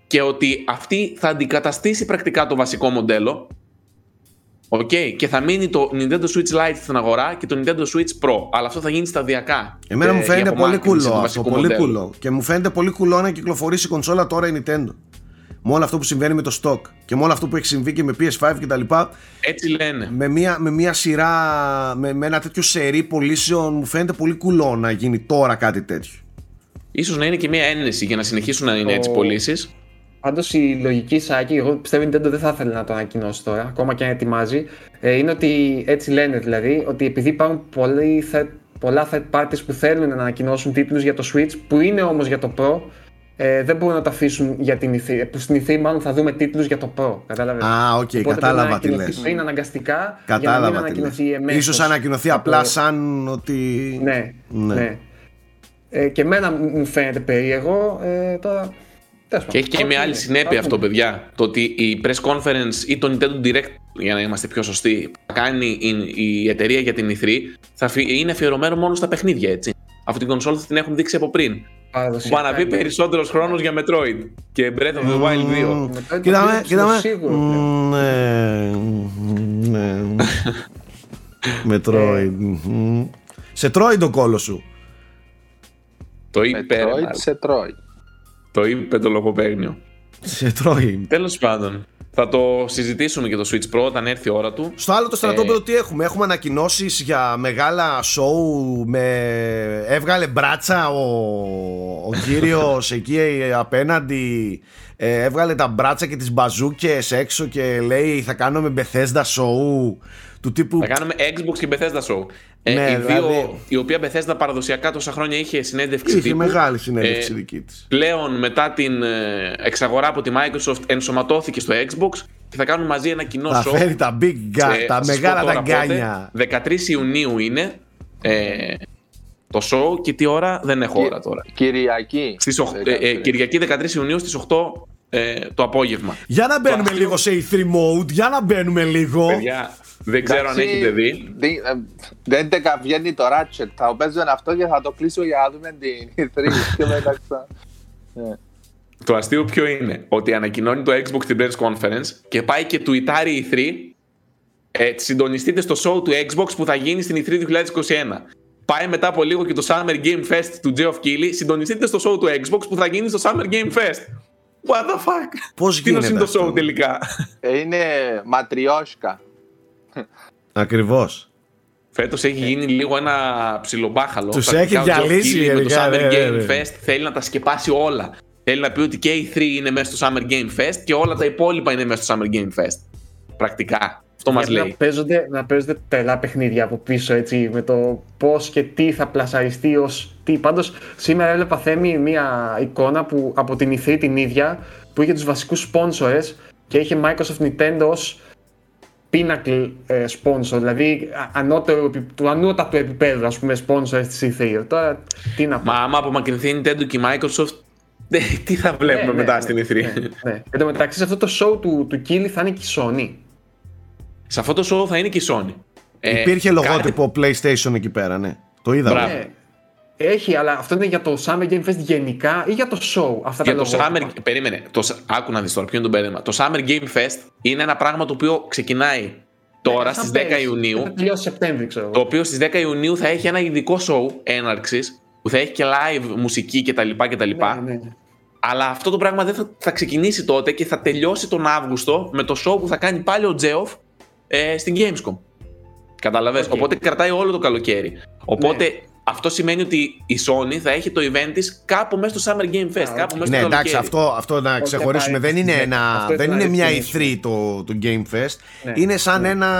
Και ότι αυτή θα αντικαταστήσει πρακτικά το βασικό μοντέλο Okay. Και θα μείνει το Nintendo Switch Lite στην αγορά και το Nintendo Switch Pro. Αλλά αυτό θα γίνει σταδιακά. Εμένα μου φαίνεται πολύ κουλό αυτό. Πολύ κουλό. Και μου φαίνεται πολύ κουλό να κυκλοφορήσει η κονσόλα τώρα η Nintendo. Με όλο αυτό που συμβαίνει με το stock και με όλο αυτό που έχει συμβεί και με PS5 κτλ. Έτσι λένε. Με μια, με μια σειρά, με, με ένα τέτοιο σερί πωλήσεων, μου φαίνεται πολύ κουλό να γίνει τώρα κάτι τέτοιο. Ίσως να είναι και μια ένεση για να συνεχίσουν να είναι έτσι πωλήσεις. Πάντως η λογική Σάκη, εγώ πιστεύω ότι Nintendo δεν θα ήθελε να το ανακοινώσει τώρα, ακόμα και αν ετοιμάζει, ε, είναι ότι έτσι λένε δηλαδή, ότι επειδή υπάρχουν πολλοί, πολλά third parties που θέλουν να ανακοινώσουν τίτλους για το Switch, που είναι όμως για το Pro, ε, δεν μπορούν να το αφήσουν για την E3. Που στην E3 μάλλον θα δούμε τίτλους για το Pro. Κατάλαβες; Α, OK, okay, κατάλαβα τι λες. Είναι αναγκαστικά κατάλαβα για να μην ανακοινωθεί εμμέσως. σω ανακοινωθεί απλά σαν ότι. Ναι, ναι. ναι. Ε, και εμένα μου φαίνεται περίεργο. Ε, τώρα και έχει και μια άλλη συνέπεια αυτό, παιδιά. Το ότι η press conference ή το Nintendo Direct, για να είμαστε πιο σωστοί, που κάνει η, εταιρεία για την E3, θα είναι αφιερωμένο μόνο στα παιχνίδια, έτσι. Αυτή την κονσόλα θα την έχουν δείξει από πριν. Που να μπει περισσότερος χρόνος για Metroid και Breath of the Wild 2. Κοίταμε, κοίταμε. Ναι, ναι. Metroid. Σε τρώει το κόλο σου. Το είπε. Metroid σε τρώει. Το είπε το λογοπαίγνιο. Σε τρώει. Τέλος πάντων. Θα το συζητήσουμε και το Switch Pro όταν έρθει η ώρα του. Στο άλλο το στρατόπεδο ε... τι έχουμε; Έχουμε ανακοινώσεις για μεγάλα show με. Έβγαλε μπράτσα ο, ο κύριος εκεί απέναντι. Ε, έβγαλε τα μπράτσα και τις μπαζούκες έξω και λέει θα κάνουμε Bethesda show του τύπου... Θα κάνουμε Xbox και Bethesda show. Ε, ναι, η, δηλαδή... η οποία Bethesda παραδοσιακά τόσα χρόνια είχε συνέντευξη είχε μεγάλη συνέντευξη ε, δική της. Πλέον μετά την ε, εξαγορά από τη Microsoft ενσωματώθηκε στο Xbox και θα κάνουν μαζί ένα κοινό θα show. Θα φέρει τα big ga, τα μεγάλα τα γκάνια. 13 Ιουνίου είναι ε, το show και τι ώρα δεν έχω ώρα τώρα. Κυριακή. Στις 8, ε, ε, Κυριακή 13 Ιουνίου στις 8 ε, το απόγευμα. Για να μπαίνουμε λίγο σε E3 mode, για να μπαίνουμε λίγο. Παιδιά, δεν ξέρω αν έχετε δει. Δεν βγαίνει το Ratchet. Θα παίζω αυτό και θα το κλείσω για να δούμε την E3. Ναι. Το αστείο ποιο είναι, ότι ανακοινώνει το Xbox την press conference και πάει και τουιτάρει E3 ε, συντονιστείτε στο show του Xbox που θα γίνει στην E3 2021. Πάει μετά από λίγο και το Summer Game Fest του Geoff Keighley, συντονιστείτε στο show του Xbox που θα γίνει στο Summer Game Fest. What the fuck; Πώς γίνεται είναι το αυτό; show τελικά; Ε, είναι ματριόσκα. Ακριβώς. Φέτος έχει γίνει λίγο ένα ψιλομπάχαλο. Τους Πρακτικά έχει ο Geoff διαλύσει Keighley Με το γενικά, Summer ναι, ναι, Game ναι. Fest θέλει να τα σκεπάσει όλα. Θέλει να πει ότι και οι 3 είναι μέσα στο Summer Game Fest και όλα τα υπόλοιπα είναι μέσα στο Summer Game Fest. Πρακτικά. Αυτό μας Για λέει. Να παίζονται, να παίζονται τρελά παιχνίδια από πίσω έτσι με το πώς και τι θα πλασαριστεί ως τι. Πάντως σήμερα έβλεπα θέμη μια εικόνα που από την E3 την ίδια που είχε τους βασικούς sponsors και είχε Microsoft Nintendo ως pinnacle ε, sponsor, δηλαδή α- ανώτερο, επι- του ανώτατου επίπεδου ας πούμε sponsor της E3. Τώρα τι να πω. Μα άμα απομακρυνθεί η Nintendo και η Microsoft, ε, τι θα βλέπουμε Ναι, ναι, μετά ναι, στην E3. Ναι, ναι. Εν τω μεταξύ σε αυτό το show του, του Kili θα είναι και η Sony. Σε αυτό το show θα είναι και η Sony. Ε, Υπήρχε κάτι- λογότυπο PlayStation εκεί πέρα, ναι. Το είδαμε. Μπράβο. Ναι. Έχει, αλλά αυτό είναι για το Summer Game Fest γενικά ή για το show. Αυτά Για τα το λογότυπα. Summer. Περίμενε. Το, σ- άκου να δεις τώρα, ποιο είναι το μπέρδεμα. Το Summer Game Fest είναι ένα πράγμα το οποίο ξεκινάει τώρα Ναι, στις σαν 10 πέρυσι. Ιουνίου. Θα τελειώσει Σεπτέμβρη, ξέρω. Το οποίο στις 10 Ιουνίου θα έχει ένα ειδικό show έναρξης που θα έχει και live μουσική κτλ. κτλ. Ναι, ναι. Αλλά αυτό το πράγμα δεν θα, θα ξεκινήσει τότε και θα τελειώσει τον Αύγουστο με το show που θα κάνει πάλι ο Τζέοφ ε, στην Gamescom. Καταλαβες. Οκ. Ναι. Οπότε κρατάει όλο το καλοκαίρι. Οπότε αυτό σημαίνει ότι η Sony θα έχει το event της κάπου μέσα στο Summer Game Fest. Α, κάπου οκ. μέσα Ναι, στο εντάξει, καλοκαίρι. αυτό, αυτό να ξεχωρίσουμε. Δεν είναι, ναι, ένα, αυτό δεν ήθελα είναι να μια ρυθμίσουμε. E3 το, το Game Fest. Ναι, είναι σαν ναι. ένα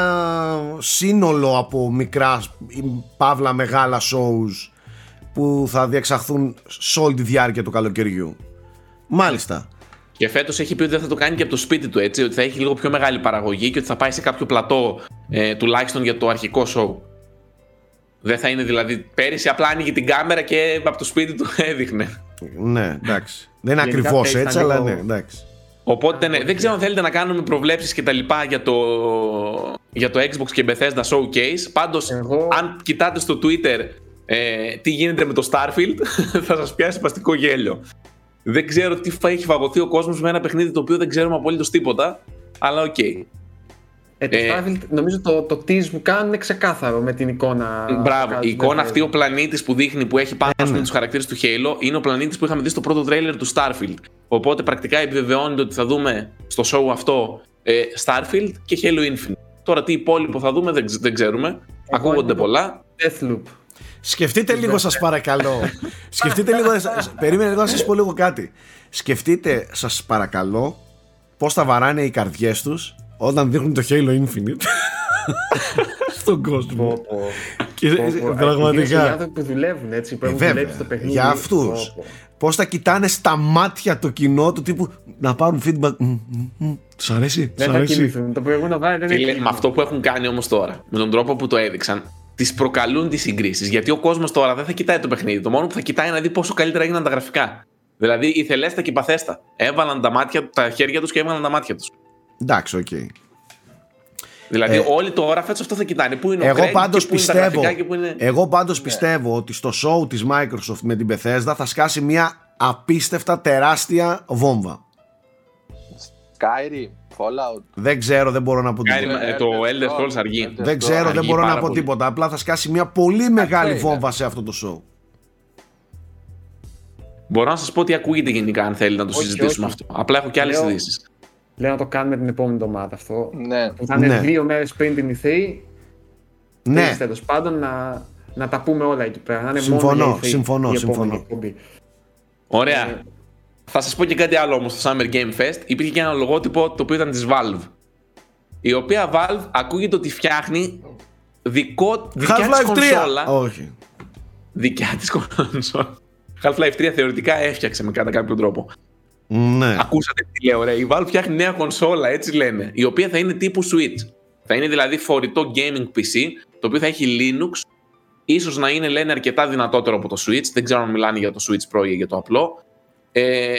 σύνολο από μικρά ή παύλα μεγάλα shows που θα διεξαχθούν σε όλη τη διάρκεια του καλοκαιριού. Μάλιστα. Και φέτος έχει πει ότι δεν θα το κάνει και από το σπίτι του, έτσι. Ότι θα έχει λίγο πιο μεγάλη παραγωγή και ότι θα πάει σε κάποιο πλατό ε, τουλάχιστον για το αρχικό show. Δεν θα είναι δηλαδή. Πέρυσι απλά άνοιγε την κάμερα και από το σπίτι του έδειχνε. Ναι, εντάξει. Δεν είναι Γενικά ακριβώς πέρυσι έτσι, ήταν αλλά λίγο- ναι, εντάξει. Οπότε ναι, δεν ξέρω αν θέλετε να κάνουμε προβλέψεις και τα λοιπά για το, για το Xbox και Bethesda Showcase. Πάντως, Εγώ- αν κοιτάτε στο Twitter ε, τι γίνεται με το Starfield, θα σας πιάσει παστικό γέλιο. Δεν ξέρω τι θα έχει φαγωθεί ο κόσμος με ένα παιχνίδι το οποίο δεν ξέρουμε απολύτως τίποτα, αλλά οκ. Ε, το Ε, Starfield, νομίζω το, το tease που κάνουν είναι ξεκάθαρο με την εικόνα. Μπράβο, που η εικόνα κάνουν. αυτή, ο πλανήτης που δείχνει που έχει πάνω Ε, με ναι. τους χαρακτήρες του Halo, είναι ο πλανήτης που είχαμε δει στο πρώτο τρέιλερ του Starfield. Οπότε πρακτικά επιβεβαιώνεται ότι θα δούμε στο show αυτό ε, Starfield και Halo Infinite. Τώρα τι υπόλοιπο θα δούμε δεν, ξε- δεν ξέρουμε. Ακούγονται είμαι το- πολλά. Deathloop. Σκεφτείτε λίγο σας παρακαλώ Σκεφτείτε λίγο Περίμενε λίγο να σας πω λίγο κάτι Σκεφτείτε σας παρακαλώ Πώς θα βαράνε οι καρδιές τους Όταν δείχνουν το Halo Infinite Στον κόσμο Πω, πω. Και Πω, πω. Ιδίως Οι πραγματικά άνθρωποι που δουλεύουν έτσι, που Ε, έχουν βέβαια, δουλέψει στο παιχνίδι. για αυτούς Πω, πω. Πώς θα κοιτάνε στα μάτια το κοινό του τύπου Να πάρουν feedback Μμ, μμ, μμ. Τους αρέσει, τους Δεν θα αρέσει κοιμηθούν. Το προηγούμενο βράδυ δεν Φίλε, είναι με αυτό που έχουν κάνει όμως τώρα, με τον τρόπο που το έδειξαν, τις προκαλούν τις συγκρίσεις. Γιατί ο κόσμος τώρα δεν θα κοιτάει το παιχνίδι. Το μόνο που θα κοιτάει είναι να δει πόσο καλύτερα έγιναν τα γραφικά. Δηλαδή η Θελέστα και η Παθέστα. Έβαλαν τα, μάτια, τα χέρια τους και έβαλαν τα μάτια τους. Εντάξει, οκ Δηλαδή Ε, όλοι τώρα φέτο αυτό θα κοιτάνε. Πού είναι ο Εγώ Craig πάντως και πού είναι τα πιστεύω, γραφικά και πού είναι. εγώ πάντως πιστεύω ότι στο show της Microsoft με την Bethesda θα σκάσει μια απίστευτα τεράστια βόμβα. Skyrim, Fallout. Δεν ξέρω, δεν μπορώ να πω Skyrim, τίποτα. ε, το Elder Scrolls αργεί. Elder Δεν ξέρω, δεν αργεί μπορώ να πάρα πω πολύ. τίποτα. Απλά θα σκάσει μια πολύ μεγάλη είναι. βόμβα σε αυτό το show. Μπορώ να σας πω τι ακούγεται γενικά αν θέλετε να το Όχι, συζητήσουμε όχι. αυτό. Απλά έχω και άλλες Λέω- ειδήσεις. Λέω να το κάνουμε την επόμενη εβδομάδα αυτό. Ναι. Που θα είναι Ναι. δύο μέρες πριν την E3. Ναι, Τέλος πάντων να, να τα πούμε όλα εκεί πέρα. Να είναι Συμφωνώ, μόνο για E3 συμφωνώ, η επόμενη συμφωνώ. εκπομπή. Ωραία. Ε, Θα σας πω και κάτι άλλο όμως στο Summer Game Fest. Υπήρχε και ένα λογότυπο το οποίο ήταν της Valve. Η οποία Valve ακούγεται ότι φτιάχνει δικό, δικιά της Half-Life 3! κονσόλα. Όχι. Δικιά της κονσόλα. Half-Life 3 θεωρητικά έφτιαξε με κατά κάποιο τρόπο. Ναι. Ακούσατε τι λέω, ρε. Η Valve φτιάχνει νέα κονσόλα, έτσι λένε. Η οποία θα είναι τύπου Switch. Θα είναι δηλαδή φορητό gaming PC, το οποίο θα έχει Linux. Ίσως να είναι, λένε, αρκετά δυνατότερο από το Switch. Δεν ξέρω αν μιλάνε για το Switch Pro ή για το απλό. Ε,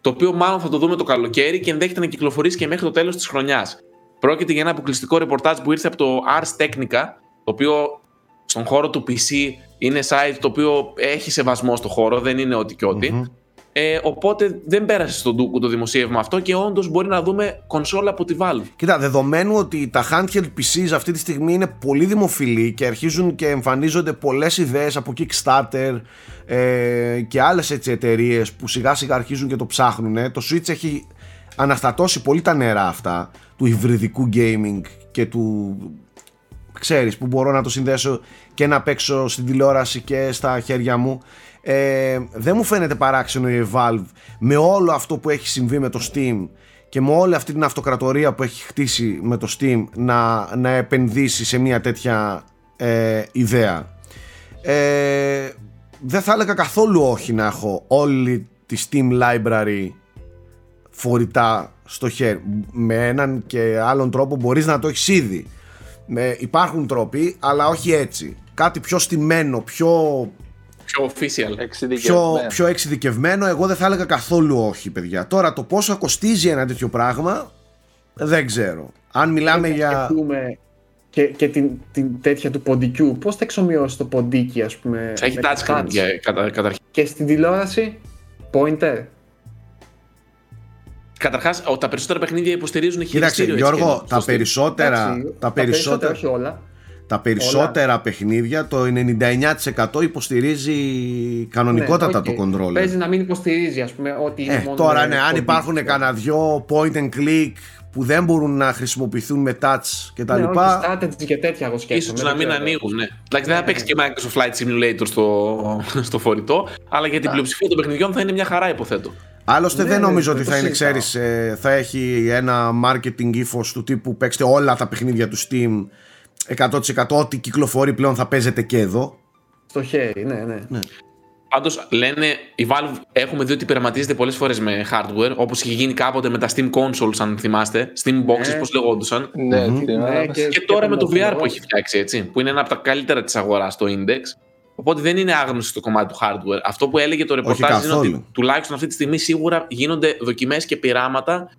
το οποίο μάλλον θα το δούμε το καλοκαίρι και ενδέχεται να κυκλοφορήσει και μέχρι το τέλος της χρονιάς. Πρόκειται για ένα αποκλειστικό ρεπορτάζ που ήρθε από το Ars Technica, το οποίο στον χώρο του PC είναι site το οποίο έχει σεβασμό στο χώρο, δεν είναι ό,τι και ό,τι. Μμμ. Ε, οπότε δεν πέρασε στον Ντούκου το δημοσίευμα αυτό και όντως μπορεί να δούμε κονσόλα από τη Valve. Κοίτα, δεδομένου ότι τα handheld PCs αυτή τη στιγμή είναι πολύ δημοφιλή και αρχίζουν και εμφανίζονται πολλές ιδέες από Kickstarter ε, και άλλες εταιρείες που σιγά σιγά αρχίζουν και το ψάχνουν. Το Switch έχει αναστατώσει πολύ τα νερά αυτά του υβριδικού gaming και του ξέρεις που μπορώ να το συνδέσω και να παίξω στην τηλεόραση και στα χέρια μου ε, δεν μου φαίνεται παράξενο η Valve με όλο αυτό που έχει συμβεί με το Steam και με όλη αυτή την αυτοκρατορία που έχει χτίσει με το Steam να, να επενδύσει σε μια τέτοια ε, ιδέα. Ε, δεν θα έλεγα καθόλου όχι να έχω όλη τη Steam Library φορητά στο χέρι. Με έναν και άλλον τρόπο μπορείς να το έχεις ήδη. Με, υπάρχουν τρόποι αλλά όχι έτσι. Κάτι πιο στημένο πιο πιο official εξειδικευμένο. Πιο, πιο εξειδικευμένο εγώ δεν θα έλεγα καθόλου όχι παιδιά τώρα το πόσο κοστίζει ένα τέτοιο πράγμα δεν ξέρω αν μιλάμε για και, και την, την τέτοια του ποντικού πώς θα εξομοιώσει το ποντίκι ας πούμε έχει touchscreen καταρχήν και στην τηλεόραση pointer Καταρχάς, τα περισσότερα παιχνίδια υποστηρίζουν χειριστήριο. Κοίταξε, Γιώργο, τα περισσότερα, τα περισσότερα, όχι όλα. Τα περισσότερα παιχνίδια, το 99% υποστηρίζει κανονικότατα ναι, okay. το controller. Παίζει να μην υποστηρίζει, ας πούμε, ότι είναι ε, μόνο Τώρα, ναι, αν υπάρχουν κανένα δυο point and click που δεν μπορούν να χρησιμοποιηθούν με touch και τα ναι, λοιπά. strategy και τέτοια εγώ σκέφτομαι. Ίσως να μην ανοίγουν, ναι. Εντάξει, δεν θα παίξει και Microsoft Flight Simulator στο, στο φορητό, αλλά για την πλειοψηφία των παιχνιδιών θα είναι μια χαρά, υποθέτω. Άλλωστε ναι, δεν ναι, νομίζω ότι θα είναι, ξέρεις, ε, θα έχει ένα marketing ύφος του τύπου παίξτε όλα τα παιχνίδια του Steam 100% ό,τι κυκλοφορεί πλέον θα παίζεται και εδώ. Στο χέρι, ναι, ναι. ναι. Πάντως λένε, η Valve έχουμε δει ότι πειραματίζεται πολλές φορές με hardware, όπως είχε γίνει κάποτε με τα Steam Consoles, αν θυμάστε. Steam Boxes, ναι. πώς λεγόντουσαν. Ναι, ναι, και, και, τώρα με το VR που έχει φτιάξει, έτσι, που είναι ένα από τα καλύτερα της αγοράς στο Index. Οπότε δεν είναι άγνωση στο κομμάτι του hardware. Αυτό που έλεγε το ρεπορτάζ είναι ότι τουλάχιστον αυτή τη στιγμή σίγουρα γίνονται δοκιμές και πειράματα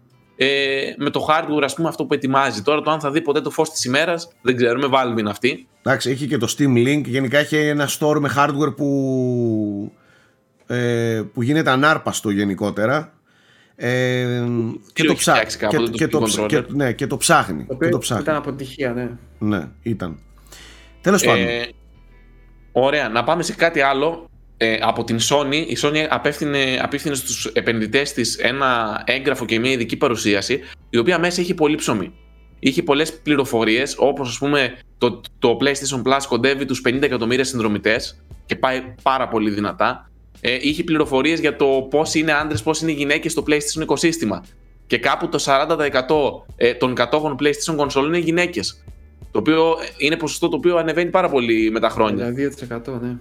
ε, με το hardware, ας πούμε, αυτό που ετοιμάζει. Τώρα το αν θα δει ποτέ το φως της ημέρας, δεν ξέρουμε. Valve είναι αυτή. Εντάξει, έχει και το Steam Link. Γενικά έχει ένα store με hardware που, ε, που γίνεται ανάρπαστο γενικότερα. Ε, και, το ψάχνει. Και, το, και, ναι, και το ψάχνει. Το, το ψάχνει. Ήταν αποτυχία, ναι. Ναι, ήταν. Τέλος ε, πάντων. Ωραία, να πάμε σε κάτι άλλο. Ε, από την Sony, η Sony απέφθηνε, απίφθινε στους επενδυτές της ένα έγγραφο και μια ειδική παρουσίαση, η οποία μέσα είχε πολύ ψωμί. Είχε πολλές πληροφορίες, όπως ας πούμε το, το PlayStation Plus κοντεύει τους 50 εκατομμύρια συνδρομητές και πάει πάρα πολύ δυνατά. Ε, είχε πληροφορίες για το πώς είναι άντρες, πώς είναι γυναίκες στο PlayStation οικοσύστημα. Και κάπου το 40% ε, των κατόχων PlayStation console είναι γυναίκες. Το οποίο είναι ποσοστό το οποίο ανεβαίνει πάρα πολύ με τα χρόνια. 2% ναι.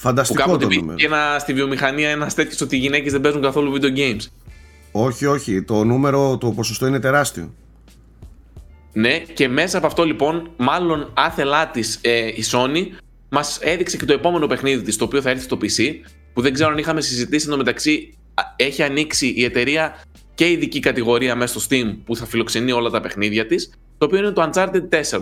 Φανταστικό που κάποτε το νούμερο. ένα, στη βιομηχανία ένας τέτοιος ότι οι γυναίκες δεν παίζουν καθόλου video games. Όχι, όχι. Το νούμερο, το ποσοστό είναι τεράστιο. Ναι, και μέσα από αυτό λοιπόν, μάλλον άθελά της ε, η Sony μας έδειξε και το επόμενο παιχνίδι της, το οποίο θα έρθει στο PC, που δεν ξέρω αν είχαμε συζητήσει μεταξύ Έχει ανοίξει η εταιρεία και ειδική κατηγορία μέσα στο Steam που θα φιλοξενεί όλα τα παιχνίδια της, το οποίο είναι το Uncharted 4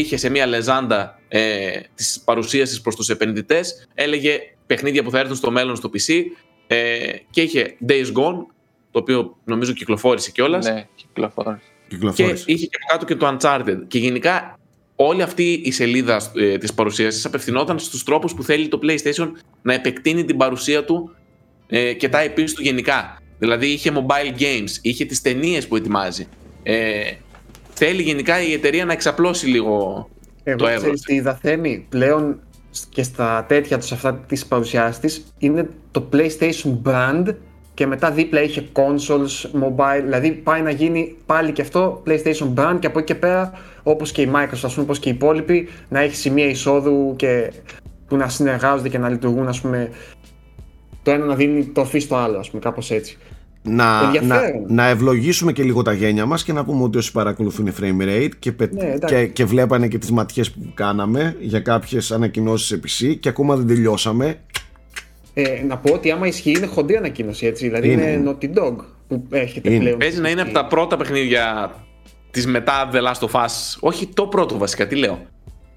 είχε σε μια λεζάντα ε, τη παρουσίαση προς τους επενδυτές, έλεγε παιχνίδια που θα έρθουν στο μέλλον στο PC ε, και είχε Days Gone, το οποίο νομίζω κυκλοφόρησε κιόλας. Ναι, κυκλοφόρησε. Και είχε και κάτω και το Uncharted. Και γενικά όλη αυτή η σελίδα ε, της παρουσίασης απευθυνόταν στους τρόπους που θέλει το PlayStation να επεκτείνει την παρουσία του ε, και τα IP του γενικά. Δηλαδή είχε mobile games, είχε τις ταινίες που ετοιμάζει. Ε, θέλει γενικά η εταιρεία να εξαπλώσει λίγο Εγώ το εύρος. Τι είδα Θέμη, πλέον και στα τέτοια τους αυτά της παρουσιάσης της είναι το PlayStation brand και μετά δίπλα είχε consoles, mobile, δηλαδή πάει να γίνει πάλι και αυτό PlayStation brand και από εκεί και πέρα όπως και η Microsoft, ας πούμε, όπως και οι υπόλοιποι να έχει σημεία εισόδου και που να συνεργάζονται και να λειτουργούν ας πούμε το ένα να δίνει το φύ στο άλλο, ας πούμε, κάπως έτσι να, να, να ευλογήσουμε και λίγο τα γένια μας και να πούμε ότι όσοι παρακολουθούν frame rate και, ναι, και, και βλέπανε και τις ματιές που κάναμε για κάποιες ανακοινώσεις επί και ακόμα δεν τελειώσαμε ε, να πω ότι άμα ισχύει είναι χοντρή ανακοίνωση έτσι, δηλαδή είναι, είναι Naughty Dog που έρχεται είναι. πλέον. Παίζει να είναι από τα πρώτα παιχνίδια της μετά The Last of Us, όχι το πρώτο βασικά, τι λέω.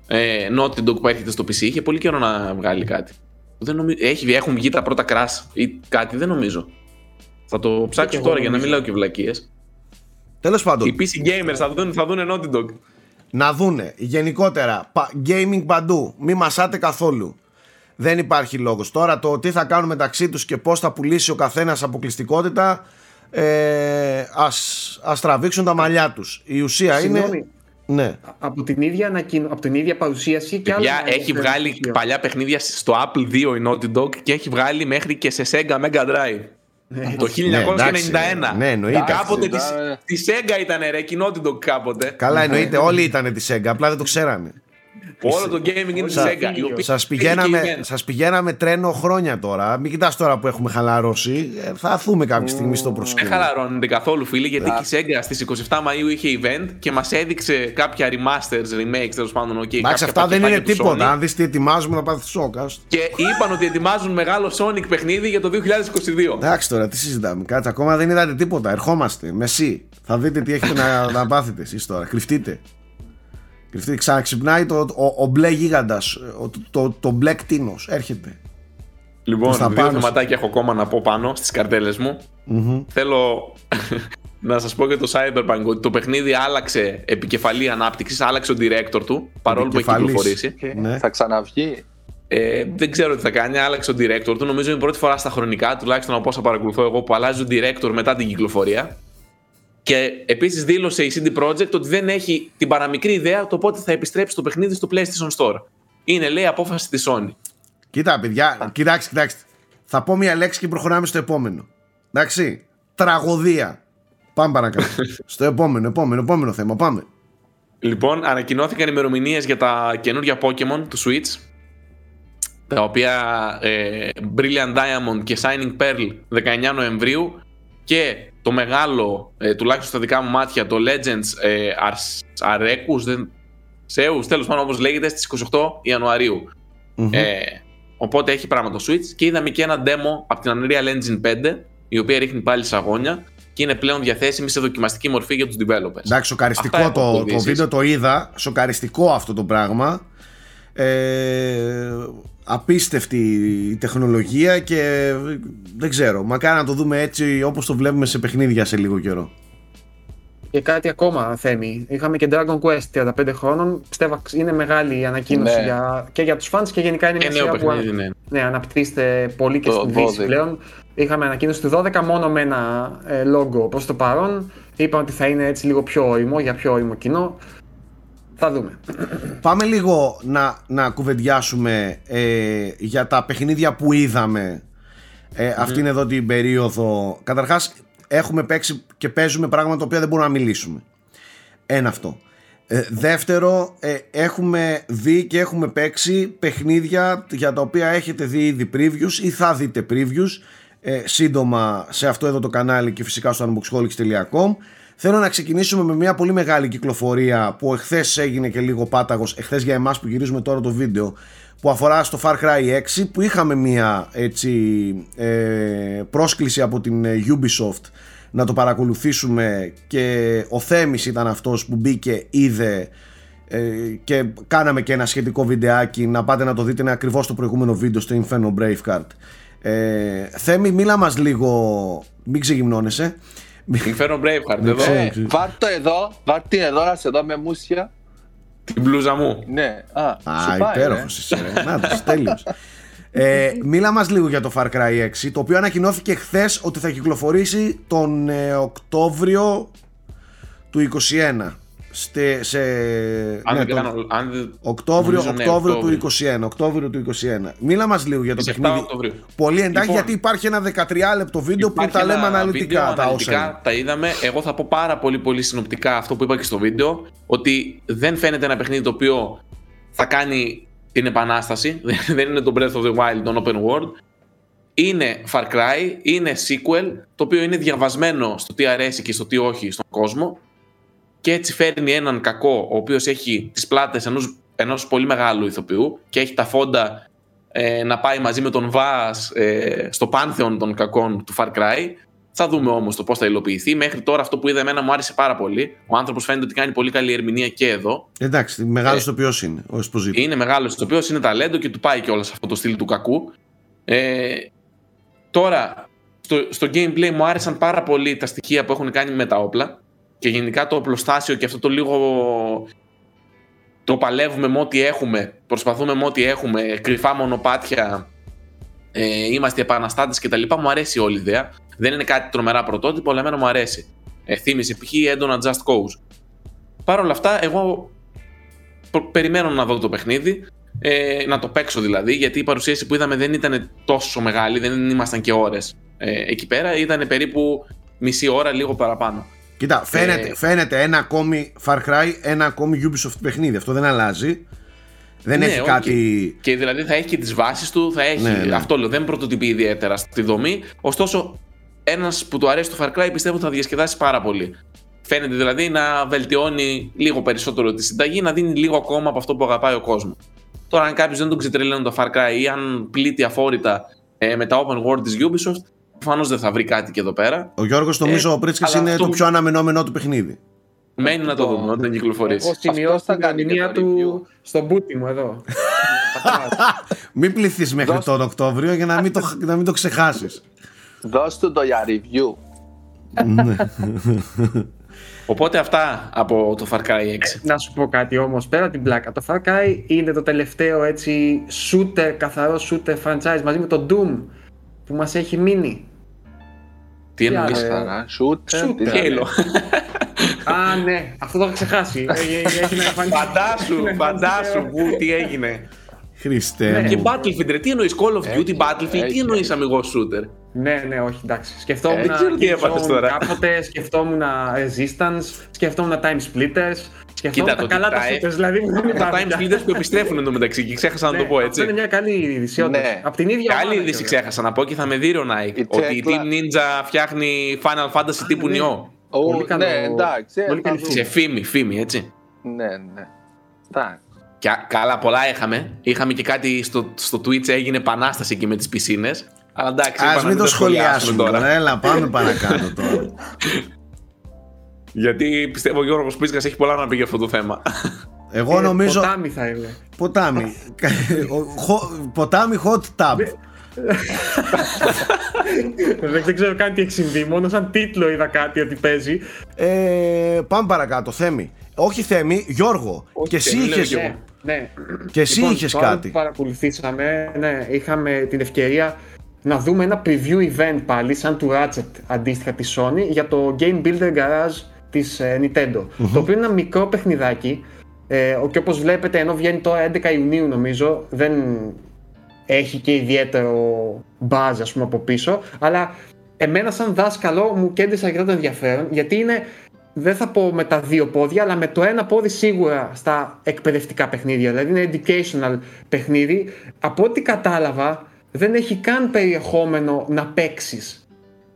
Ε, Naughty Dog που έρχεται στο PC, είχε πολύ καιρό να βγάλει κάτι. Δεν νομι... Έχει, έχουν βγει τα πρώτα crash ή κάτι, δεν νομίζω. Θα το ψάξω τώρα για να μην λέω και βλακίες. Τέλος πάντων. Οι PC gamers θα δουν, θα δουν Naughty Dog. Να δούνε γενικότερα gaming παντού. Μη μασάτε καθόλου. Δεν υπάρχει λόγος. Τώρα το τι θα κάνουν μεταξύ τους και πώς θα πουλήσει ο καθένας αποκλειστικότητα ε, ας, ας τραβήξουν τα μαλλιά τους. Η ουσία είναι... Ναι. Από, την ίδια ανακοίνω, από την ίδια παρουσίαση και άλλα. Έχει βγάλει παλιά παιχνίδια στο Apple 2 η Naughty Dog και έχει βγάλει μέχρι και σε Sega Mega Drive. Ναι, το 1991. Ναι, εννοείται. Κάποτε τη, της Sega ήταν ρε, κοινότητο κάποτε. Καλά, εννοείται. Όλοι ήταν της Sega, απλά δεν το ξέρανε. Όλο το gaming είναι τη Sega. Σας πηγαίναμε, σας πηγαίναμε τρένο χρόνια τώρα. Μην κοιτάς τώρα που έχουμε χαλαρώσει. Ε, θα αθούμε κάποια στιγμή στο προσκήνιο. Δεν χαλαρώνεται καθόλου, φίλοι, γιατί η Sega στις 27 Μαου είχε event και μας έδειξε κάποια remasters, remakes τέλος πάντων. Okay, Εντάξει, αυτά δεν είναι τίποτα. Αν δεις τι ετοιμάζουμε, να πάθεις σόκα. Και είπαν ότι ετοιμάζουν μεγάλο Sonic παιχνίδι για το 2022. Εντάξει τώρα, τι συζητάμε. Κάτσε ακόμα δεν είδατε τίποτα. Ερχόμαστε. Μεσή. Θα δείτε τι έχετε να, να πάθετε εσείς τώρα. Κρυφτείτε. Κρυφτείτε. Ξαναξυπνάει το, ο, ο μπλε γίγαντας. Το, το, το μπλε κτίνος. Έρχεται. Λοιπόν, δύο θεματάκια έχω ακόμα να πω πάνω στις καρτέλες μου. Mm-hmm. Θέλω να σας πω για το Cyberpunk ότι το παιχνίδι άλλαξε επικεφαλή ανάπτυξης, άλλαξε ο director του, παρόλο που έχει κυκλοφορήσει. Ναι. Θα ξαναβγεί. Ε, δεν ξέρω τι θα κάνει, άλλαξε ο director του. Νομίζω είναι η πρώτη φορά στα χρονικά, τουλάχιστον από όσα παρακολουθώ εγώ, που αλλάζει ο director μετά την κυκλοφορία. Και επίσης δήλωσε η CD Projekt ότι δεν έχει την παραμικρή ιδέα το πότε θα επιστρέψει το παιχνίδι στο PlayStation Store. Είναι, λέει, απόφαση της Sony. Κοίτα, παιδιά, κοιτάξτε, κοιτάξτε. Θα πω μια λέξη και προχωράμε στο επόμενο. Εντάξει. Τραγωδία. Πάμε παρακάτω. στο επόμενο, επόμενο, επόμενο θέμα. Πάμε. Λοιπόν, ανακοινώθηκαν ημερομηνίες για τα καινούργια Pokémon του Switch. Τα οποία ε, Brilliant Diamond και Shining Pearl 19 Νοεμβρίου και το μεγάλο, ε, τουλάχιστον στα δικά μου μάτια, το Legends ε, Arceus, δεν... Seus, τέλος πάντων όπως λέγεται, στις 28 ιανουαριου Ε, οπότε έχει πράγμα το Switch και είδαμε και ένα demo από την Unreal Engine 5, η οποία ρίχνει πάλι σαγόνια και είναι πλέον διαθέσιμη σε δοκιμαστική μορφή για τους developers. Εντάξει, σοκαριστικό το, το βίντεο το είδα, σοκαριστικό αυτό το πράγμα. Ε, απίστευτη η τεχνολογία και δεν ξέρω, μακάρι να το δούμε έτσι όπως το βλέπουμε σε παιχνίδια σε λίγο καιρό. Και κάτι ακόμα, Θέμη. Είχαμε και Dragon Quest 35 χρόνων. Πιστεύω είναι μεγάλη η ανακοίνωση ναι. για, και για τους fans και γενικά είναι μια σειρά που ναι. ναι, αναπτύσσεται πολύ και στην Δύση πλέον. Είχαμε ανακοίνωση του 12 μόνο με ένα ε, logo προς το παρόν. Είπαμε ότι θα είναι έτσι λίγο πιο όριμο για πιο όριμο κοινό. Θα δούμε. Πάμε λίγο να, να κουβεντιάσουμε ε, για τα παιχνίδια που είδαμε ε, αυτήν εδώ την περίοδο. Καταρχάς έχουμε παίξει και παίζουμε πράγματα τα οποία δεν μπορούμε να μιλήσουμε. Ένα αυτό. Ε, δεύτερο, ε, έχουμε δει και έχουμε παίξει παιχνίδια για τα οποία έχετε δει ήδη previews ή θα δείτε previews ε, σύντομα σε αυτό εδώ το κανάλι και φυσικά στο unboxholics.com Θέλω να ξεκινήσουμε με μια πολύ μεγάλη κυκλοφορία που εχθές έγινε και λίγο πάταγος, εχθές για εμάς που γυρίζουμε τώρα το βίντεο, που αφορά στο Far Cry 6 που είχαμε μια έτσι, ε, πρόσκληση από την ε, Ubisoft να το παρακολουθήσουμε και ο Θέμης ήταν αυτός που μπήκε, είδε ε, και κάναμε και ένα σχετικό βιντεάκι να πάτε να το δείτε είναι ακριβώς το προηγούμενο βίντεο στο Inferno Braveheart ε, Θέμη μίλα μας λίγο μην ξεγυμνώνεσαι Inferno Braveheart εδώ. Ε, βάρ το εδώ, βάρ την εδώ να σε δω με μουσια. Την μπλούζα μου. Ναι. Α, Α υπέροχος είσαι. Να το τέλειος. Ε, μίλα μας λίγο για το Far Cry 6 το οποίο ανακοινώθηκε χθες ότι θα κυκλοφορήσει τον ε, Οκτώβριο του 2021 Στε, σε, αν ναι, κάνω, αν Οκτώβριο, ναι, Οκτώβριο του 21. Οκτώβριο του 21. Μίλα μας λίγο για το παιχνίδι. Πολύ εντάξει, λοιπόν, γιατί υπάρχει ένα 13 λεπτό βίντεο που τα λέμε αναλυτικά. Τα, αναλυτικά τα είδαμε. Εγώ θα πω πάρα πολύ πολύ συνοπτικά αυτό που είπα και στο βίντεο. Ότι δεν φαίνεται ένα παιχνίδι το οποίο θα κάνει την επανάσταση. δεν είναι το Breath of the Wild, το Open World. Είναι Far Cry, είναι sequel, το οποίο είναι διαβασμένο στο τι αρέσει και στο τι όχι στον κόσμο και έτσι φέρνει έναν κακό ο οποίος έχει τις πλάτες ενός, ενός πολύ μεγάλου ηθοποιού και έχει τα φόντα ε, να πάει μαζί με τον Βάς ε, στο πάνθεον των κακών του Far Cry. Θα δούμε όμως το πώς θα υλοποιηθεί. Μέχρι τώρα αυτό που είδα εμένα μου άρεσε πάρα πολύ. Ο άνθρωπος φαίνεται ότι κάνει πολύ καλή ερμηνεία και εδώ. Εντάξει, μεγάλος ε, ηθοποιός είναι ο Είναι μεγάλος ηθοποιός, είναι ταλέντο και του πάει και όλο αυτό το στυλ του κακού. Ε, τώρα, στο, στο gameplay μου άρεσαν πάρα πολύ τα στοιχεία που έχουν κάνει με τα όπλα και γενικά το οπλοστάσιο και αυτό το λίγο το παλεύουμε με ό,τι έχουμε, προσπαθούμε με ό,τι έχουμε, κρυφά μονοπάτια, ε, είμαστε επαναστάτες κτλ. Μου αρέσει όλη η ιδέα. Δεν είναι κάτι τρομερά πρωτότυπο, αλλά εμένα μου αρέσει. Ε, θύμισε π.χ. έντονα Just Cause. Παρ' όλα αυτά, εγώ περιμένω να δω το παιχνίδι, ε, να το παίξω δηλαδή, γιατί η παρουσίαση που είδαμε δεν ήταν τόσο μεγάλη, δεν ήμασταν και ώρες ε, εκεί πέρα, ήταν περίπου μισή ώρα, λίγο παραπάνω. Κοίτα, φαίνεται, ε, φαίνεται ένα ακόμη Far Cry, ένα ακόμη Ubisoft παιχνίδι. Αυτό δεν αλλάζει. Δεν ναι, έχει κάτι. Και δηλαδή θα έχει και τις βάσεις του, θα έχει. Ναι, ναι. Αυτό λέω, δεν πρωτοτυπεί ιδιαίτερα στη δομή. Ωστόσο, ένας που του αρέσει το Far Cry πιστεύω θα διασκεδάσει πάρα πολύ. Φαίνεται δηλαδή να βελτιώνει λίγο περισσότερο τη συνταγή, να δίνει λίγο ακόμα από αυτό που αγαπάει ο κόσμος. Τώρα, αν κάποιος δεν τον ξετρελαίνει το Far Cry ή αν πλήττει αφόρητα ε, με τα open world της Ubisoft, προφανώς δεν θα βρει κάτι και εδώ πέρα. Ο Γιώργος, νομίζω, ε, ο Πρίτσκι είναι το πιο αναμενόμενο του παιχνίδι. Μένει να το δούμε όταν κυκλοφορήσει. Εγώ σημειώσω την κανονία του στον μπούτι μου εδώ. μην πληθείς μέχρι τον Οκτώβριο για να μην το, να μην το ξεχάσεις. Δώσ' του το για review. Ναι. Οπότε αυτά από το Far Cry 6. Ε, να σου πω κάτι όμως, πέρα την πλάκα. Το Far Cry είναι το τελευταίο έτσι shooter, καθαρό shooter franchise μαζί με το Doom που μας έχει μείνει. Τι εννοείς; τώρα, shooter, shooter. Halo. Α, ναι, αυτό το έχω ξεχάσει. Φαντάσου, φαντάσου, τι έγινε. Χριστέ ναι. Και Battlefield, τι εννοείς; Call of Duty, Battlefield, τι εννοείς αμυγός shooter; Ναι, ναι, όχι, εντάξει. Σκεφτόμουν ε, τώρα; κάποτε, σκεφτόμουν Resistance, σκεφτόμουν Time Splitters, σκεφτόμουν τα καλά τα shooters, δηλαδή Τα Time Splitters που επιστρέφουν εντωμεταξύ και ξέχασα να το ναι, πω έτσι. Αυτό είναι μια καλή είδηση, ναι. Από την ίδια Καλή είδηση ξέχασα να πω και θα με δει ο Nike, ότι η Team Ninja φτιάχνει Final Fantasy τύπου νιό. Ναι, εντάξει. Σε φήμη, φήμη, έτσι. Ναι, ναι. Εντάξει. Και καλά, πολλά είχαμε. Είχαμε και κάτι στο, στο Twitch έγινε επανάσταση εκεί με τις πισίνες. Αλλά εντάξει, Ας μην το σχολιάσουμε τώρα. Έλα, πάμε παρακάτω τώρα. Γιατί πιστεύω ο Γιώργος Πίσκας έχει πολλά να πει για αυτό το θέμα. Εγώ ε, νομίζω... Ποτάμι θα είναι. Ποτάμι. ποτάμι hot tub. Δεν ξέρω καν τι έχει συμβεί. Μόνο σαν τίτλο είδα κάτι ότι παίζει. Ε, πάμε παρακάτω. Θέμη. Όχι Θέμη, Γιώργο. και εσύ είχε. Ναι, ναι. Και εσύ λοιπόν, είχες κάτι. παρακολουθήσαμε, ναι, είχαμε την ευκαιρία να δούμε ένα preview event πάλι, σαν του Ratchet αντίστοιχα της Sony, για το Game Builder Garage της ε, Nintendo. Το οποίο είναι ένα μικρό παιχνιδάκι ε, και όπως βλέπετε ενώ βγαίνει τώρα 11 Ιουνίου νομίζω, δεν έχει και ιδιαίτερο buzz ας πούμε από πίσω, αλλά εμένα σαν δάσκαλο μου κέντρισε αρκετά το ενδιαφέρον γιατί είναι δεν θα πω με τα δύο πόδια, αλλά με το ένα πόδι σίγουρα στα εκπαιδευτικά παιχνίδια. Δηλαδή είναι educational παιχνίδι. Από ό,τι κατάλαβα, δεν έχει καν περιεχόμενο να παίξεις.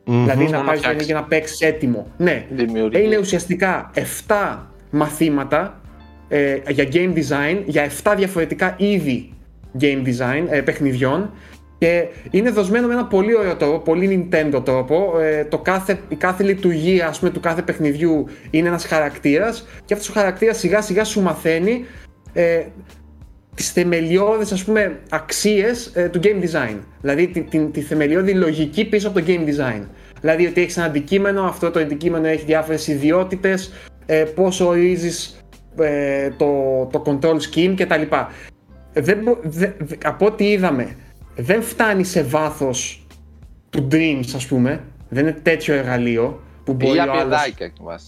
Δηλαδή να πάρεις και να παίξεις έτοιμο. Ναι, είναι ουσιαστικά 7 μαθήματα ε, για game design, για 7 διαφορετικά είδη game design ε, παιχνιδιών. Και είναι δοσμένο με ένα πολύ ωραίο τρόπο, πολύ Nintendo τρόπο. Ε, το κάθε, η κάθε λειτουργία ας πούμε, του κάθε παιχνιδιού είναι ένας χαρακτήρας. Και αυτός ο χαρακτήρας σιγά σιγά σου μαθαίνει ε, τις θεμελιώδες ας πούμε αξίες ε, του game design. Δηλαδή τη, τη, τη θεμελιώδη λογική πίσω από το game design. Δηλαδή ότι έχεις ένα αντικείμενο, αυτό το αντικείμενο έχει διάφορες ιδιότητες, ε, πώς ορίζεις ε, το, το control scheme κτλ. Δεν, δε, από ό,τι είδαμε, δεν φτάνει σε βάθος του Dreams ας πούμε, δεν είναι τέτοιο εργαλείο που μπορεί για ο άλλος...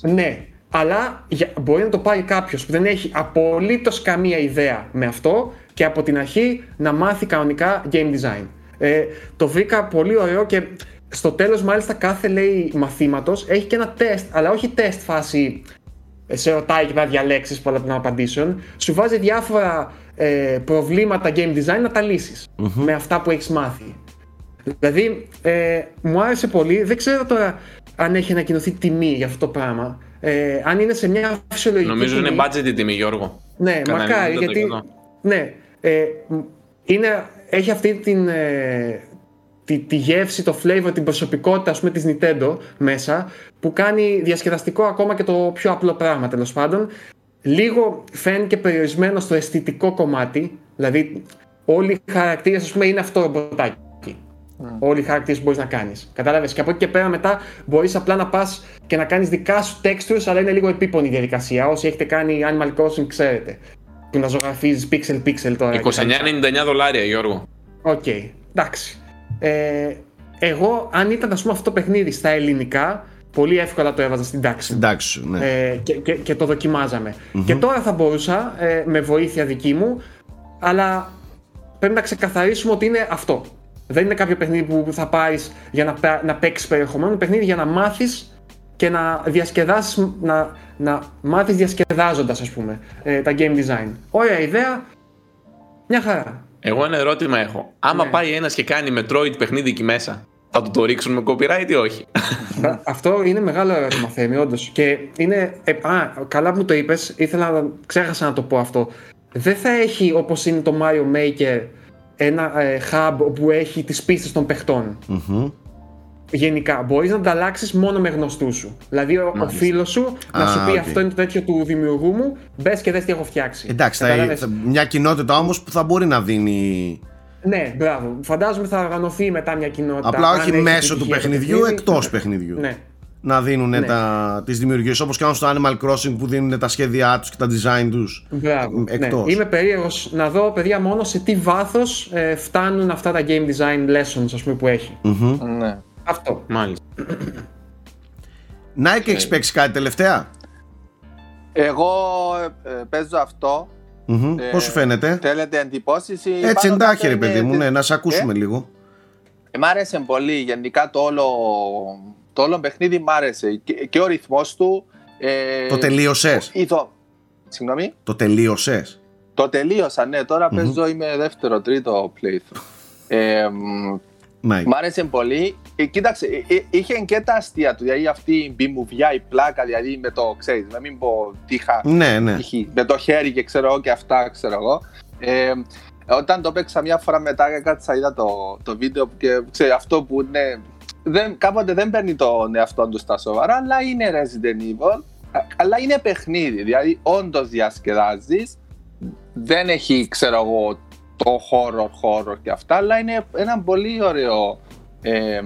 Ναι, αλλά μπορεί να το πάρει κάποιος που δεν έχει απολύτως καμία ιδέα με αυτό και από την αρχή να μάθει κανονικά game design. Ε, το βρήκα πολύ ωραίο και στο τέλος μάλιστα κάθε λέει μαθήματος έχει και ένα τεστ, αλλά όχι τεστ φάση ε, σε ρωτάει και να διαλέξεις πολλά των απαντήσεων, σου βάζει διάφορα ε, προβλήματα game design να τα λυσεις με αυτά που έχεις μάθει. Δηλαδή, ε, μου άρεσε πολύ. Δεν ξέρω τώρα αν έχει ανακοινωθεί τιμή για αυτό το πράγμα. Ε, αν είναι σε μια φυσιολογική. Νομίζω τιμή, είναι budget η τιμή, Γιώργο. Ναι, μακάρι, γιατί. Ναι, ε, είναι, έχει αυτή την, ε, τη, τη γεύση, το flavor, την προσωπικότητα ας πούμε, της Nintendo μέσα που κάνει διασκεδαστικό ακόμα και το πιο απλό πράγμα τέλος πάντων. Λίγο φαίνεται περιορισμένο στο αισθητικό κομμάτι, δηλαδή όλοι οι χαρακτήρες ας πούμε είναι αυτό το ρομποτάκι. Όλοι οι χαρακτήρες που μπορείς να κάνεις. Κατάλαβες; Και από εκεί και πέρα μετά μπορείς απλά να πας και να κάνεις δικά σου textures, αλλά είναι λίγο επίπονη η διαδικασία. Όσοι έχετε κάνει Animal Crossing, ξέρετε. Που να ζωγραφίζεις pixel pixel τώρα. 29,99 δολάρια, Γιώργο. OK, okay, εντάξει. Ε, εγώ, αν ήταν ας πούμε, αυτό το παιχνίδι στα ελληνικά, πολύ εύκολα το έβαζα στην τάξη. Στην τάξη σου, ναι. Ε, και, και, και, το δοκιμαζαμε Και τώρα θα μπορούσα, ε, με βοήθεια δική μου, αλλά πρέπει να ξεκαθαρίσουμε ότι είναι αυτό. Δεν είναι κάποιο παιχνίδι που θα πάρει για να, να παίξεις περιεχομένο, είναι παιχνίδι για να μάθεις και να διασκεδάσει, να, να μάθεις διασκεδάζοντας, ας πούμε, ε, τα game design. Ωραία ιδέα, μια χαρά. Εγώ ένα ερώτημα έχω. Άμα ναι. πάει ένας και κάνει Metroid παιχνίδι εκεί μέσα, θα του το ρίξουν με copyright ή όχι; Αυτό είναι μεγάλο ερώτημα, Θέμη, όντως. Και είναι. Ε, α, καλά που μου το είπες, ήθελα να. ξέχασα να το πω αυτό. Δεν θα έχει όπως είναι το Mario Maker ένα ε, hub που έχει τις πίστες των παιχτων Γενικά, μπορείς να ανταλλάξεις μόνο με γνωστούς σου. Δηλαδή, ο, ο φίλος σου να σου πει αυτό είναι το τέτοιο του δημιουργού μου, μπες και δες τι έχω φτιάξει. Εντάξει, θα, μια κοινότητα όμως που θα μπορεί να δίνει. Ναι, μπράβο. Φαντάζομαι θα οργανωθεί μετά μια κοινότητα. Απλά όχι μέσω του παιχνιδιού, εκτός ναι. παιχνιδιού. Ναι. Να δίνουν ναι. τα, τις δημιουργίες όπως κάνουν στο Animal Crossing που δίνουν τα σχέδιά τους και τα design τους Μπράβο, εκτός. Ναι. Είμαι περίεργος να δω παιδιά μόνο σε τι βάθος ε, φτάνουν αυτά τα game design lessons ας πούμε που έχει. Mm-hmm. Ναι. Αυτό. Μάλιστα. Nike έχεις παίξει κάτι τελευταία; Εγώ ε, παίζω αυτό. Mm-hmm. Ε, Πώς σου φαίνεται; Θέλετε εντυπώσεις ή. Έτσι εντάξει, ρε παιδί μου, ναι, να σε ακούσουμε ε; λίγο. Ε, μ' άρεσε πολύ. Γενικά το όλο, το όλο παιχνίδι μ' άρεσε. Και, και ο ρυθμός του. Ε, το τελείωσες; Το... Συγγνώμη; Το τελείωσες; Το τελείωσα, ναι. Τωρα mm-hmm. παίζω, είμαι δεύτερο, τρίτο playthrough. Ε, Μ' άρεσε πολύ. Ε, κοίταξε, ε, ε, είχε και τα αστεία του. Δηλαδή αυτή η μπιμουβιά, η πλάκα, δηλαδή με το, ξέρεις, να μην πω τύχα, ναι, ναι. με το χέρι και ξέρω εγώ και αυτά, ξέρω εγώ. Ε, όταν το παίξα μια φορά μετά και κάτσα είδα το, το βίντεο και ξέρεις, αυτό που είναι, δεν, κάποτε δεν παίρνει τον εαυτό του στα σοβαρά, αλλά είναι Resident Evil, αλλά είναι παιχνίδι, δηλαδή όντως διασκεδάζεις, δεν έχει, ξέρω εγώ, το horror horror και αυτά, αλλά είναι ένα πολύ ωραίο ε,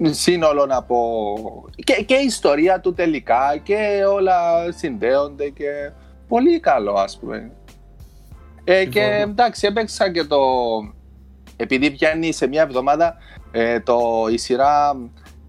σύνολο να πω και, και η ιστορία του τελικά και όλα συνδέονται και πολύ καλό ας πούμε. Ε, και εντάξει έπαιξα και το επειδή βγαίνει σε μια εβδομάδα ε, το, η σειρά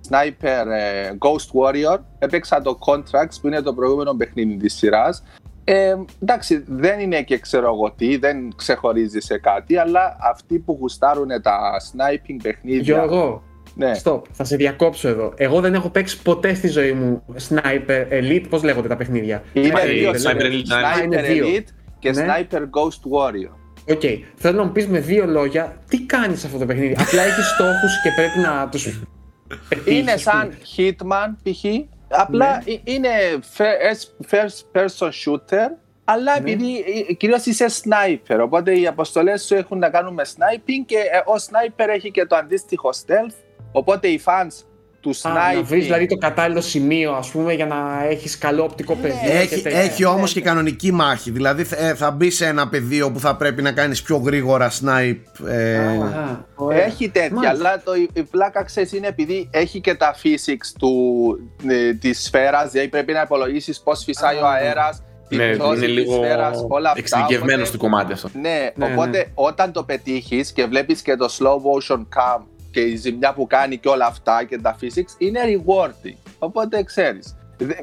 Sniper ε, Ghost Warrior έπαιξα το Contracts που είναι το προηγούμενο παιχνίδι της σειράς ε, εντάξει, δεν είναι και ξέρω εγώ τι, δεν ξεχωρίζει σε κάτι, αλλά αυτοί που γουστάρουν τα sniping παιχνίδια. Γιώργο, ναι. Stop, θα σε διακόψω εδώ. Εγώ δεν έχω παίξει ποτέ στη ζωή μου Sniper Elite, πώς λέγονται τα παιχνίδια; Είναι δύο, Sniper Elite, Sniper Elite και ναι. Sniper Ghost Warrior. OK, okay. θέλω να μου πεις με δύο λόγια τι κάνεις αυτό το παιχνίδι; Απλά έχεις στόχους και πρέπει να τους. Είναι σαν Hitman π.χ. Απλά ναι. είναι first person shooter, αλλά ναι. επειδή κυρίως είσαι sniper, οπότε οι αποστολές σου έχουν να κάνουν με sniping και ε, ο sniper έχει και το αντίστοιχο stealth. Οπότε οι fans του sniping. Να βρεις δηλαδή το κατάλληλο σημείο, ας πούμε, για να έχεις καλό οπτικό ναι. πεδίο. Έχει, έχει όμως και κανονική μάχη. Δηλαδή ε, θα μπει σε ένα πεδίο που θα πρέπει να κάνεις πιο γρήγορα snipe. Ε... έχει τέτοια, αλλά το, η πλάκα ξέρεις είναι επειδή έχει και τα physics του, ε, της σφαίρας, δηλαδή πρέπει να υπολογίσεις πώς φυσάει ο αέρας. Ναι, είναι λίγο εξειδικευμένος στο κομμάτι αυτό. Ναι, ναι οπότε ναι. όταν το πετύχεις και βλέπεις και το slow motion cam και η ζημιά που κάνει και όλα αυτά και τα physics είναι rewarding. Οπότε ξέρεις.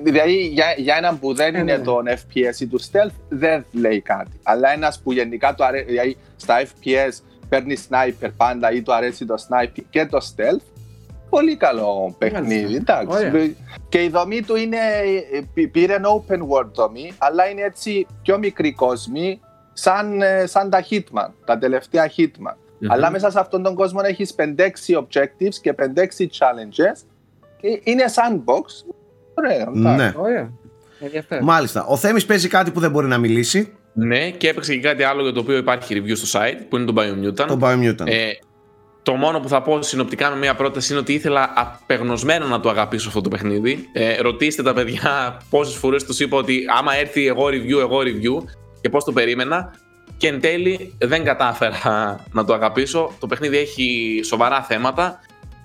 Δηλαδή για, για έναν που δεν είναι τον FPS ή του stealth δεν λέει κάτι. Αλλά ένας που γενικά του αρέσει, δηλαδή στα FPS παίρνει sniper πάντα ή του αρέσει το sniper και το stealth, πολύ καλό παιχνίδι. Εντάξει. Και η δομή του είναι, πήρε open world δομή, αλλά είναι έτσι πιο μικρή κόσμη, σαν, ε, σαν τα Hitman, τα τελευταία Hitman. Mm-hmm. Αλλά μέσα σε αυτόν τον κόσμο έχεις 5-6 objectives και 5-6 challenges και είναι sandbox. Ωραία, ναι. Ωραία. Μάλιστα. Ο Θέμης παίζει κάτι που δεν μπορεί να μιλήσει. Ναι, και έπαιξε και κάτι άλλο για το οποίο υπάρχει review στο site, που είναι το Biomutant. Το Biomutant. Ε, το μόνο που θα πω συνοπτικά με μια πρόταση είναι ότι ήθελα απεγνωσμένα να το αγαπήσω αυτό το παιχνίδι. Ε, ρωτήστε τα παιδιά πόσες φορές τους είπα ότι άμα έρθει εγώ review, εγώ review και πώς το περίμενα. Και εν τέλει δεν κατάφερα να το αγαπήσω. Το παιχνίδι έχει σοβαρά θέματα.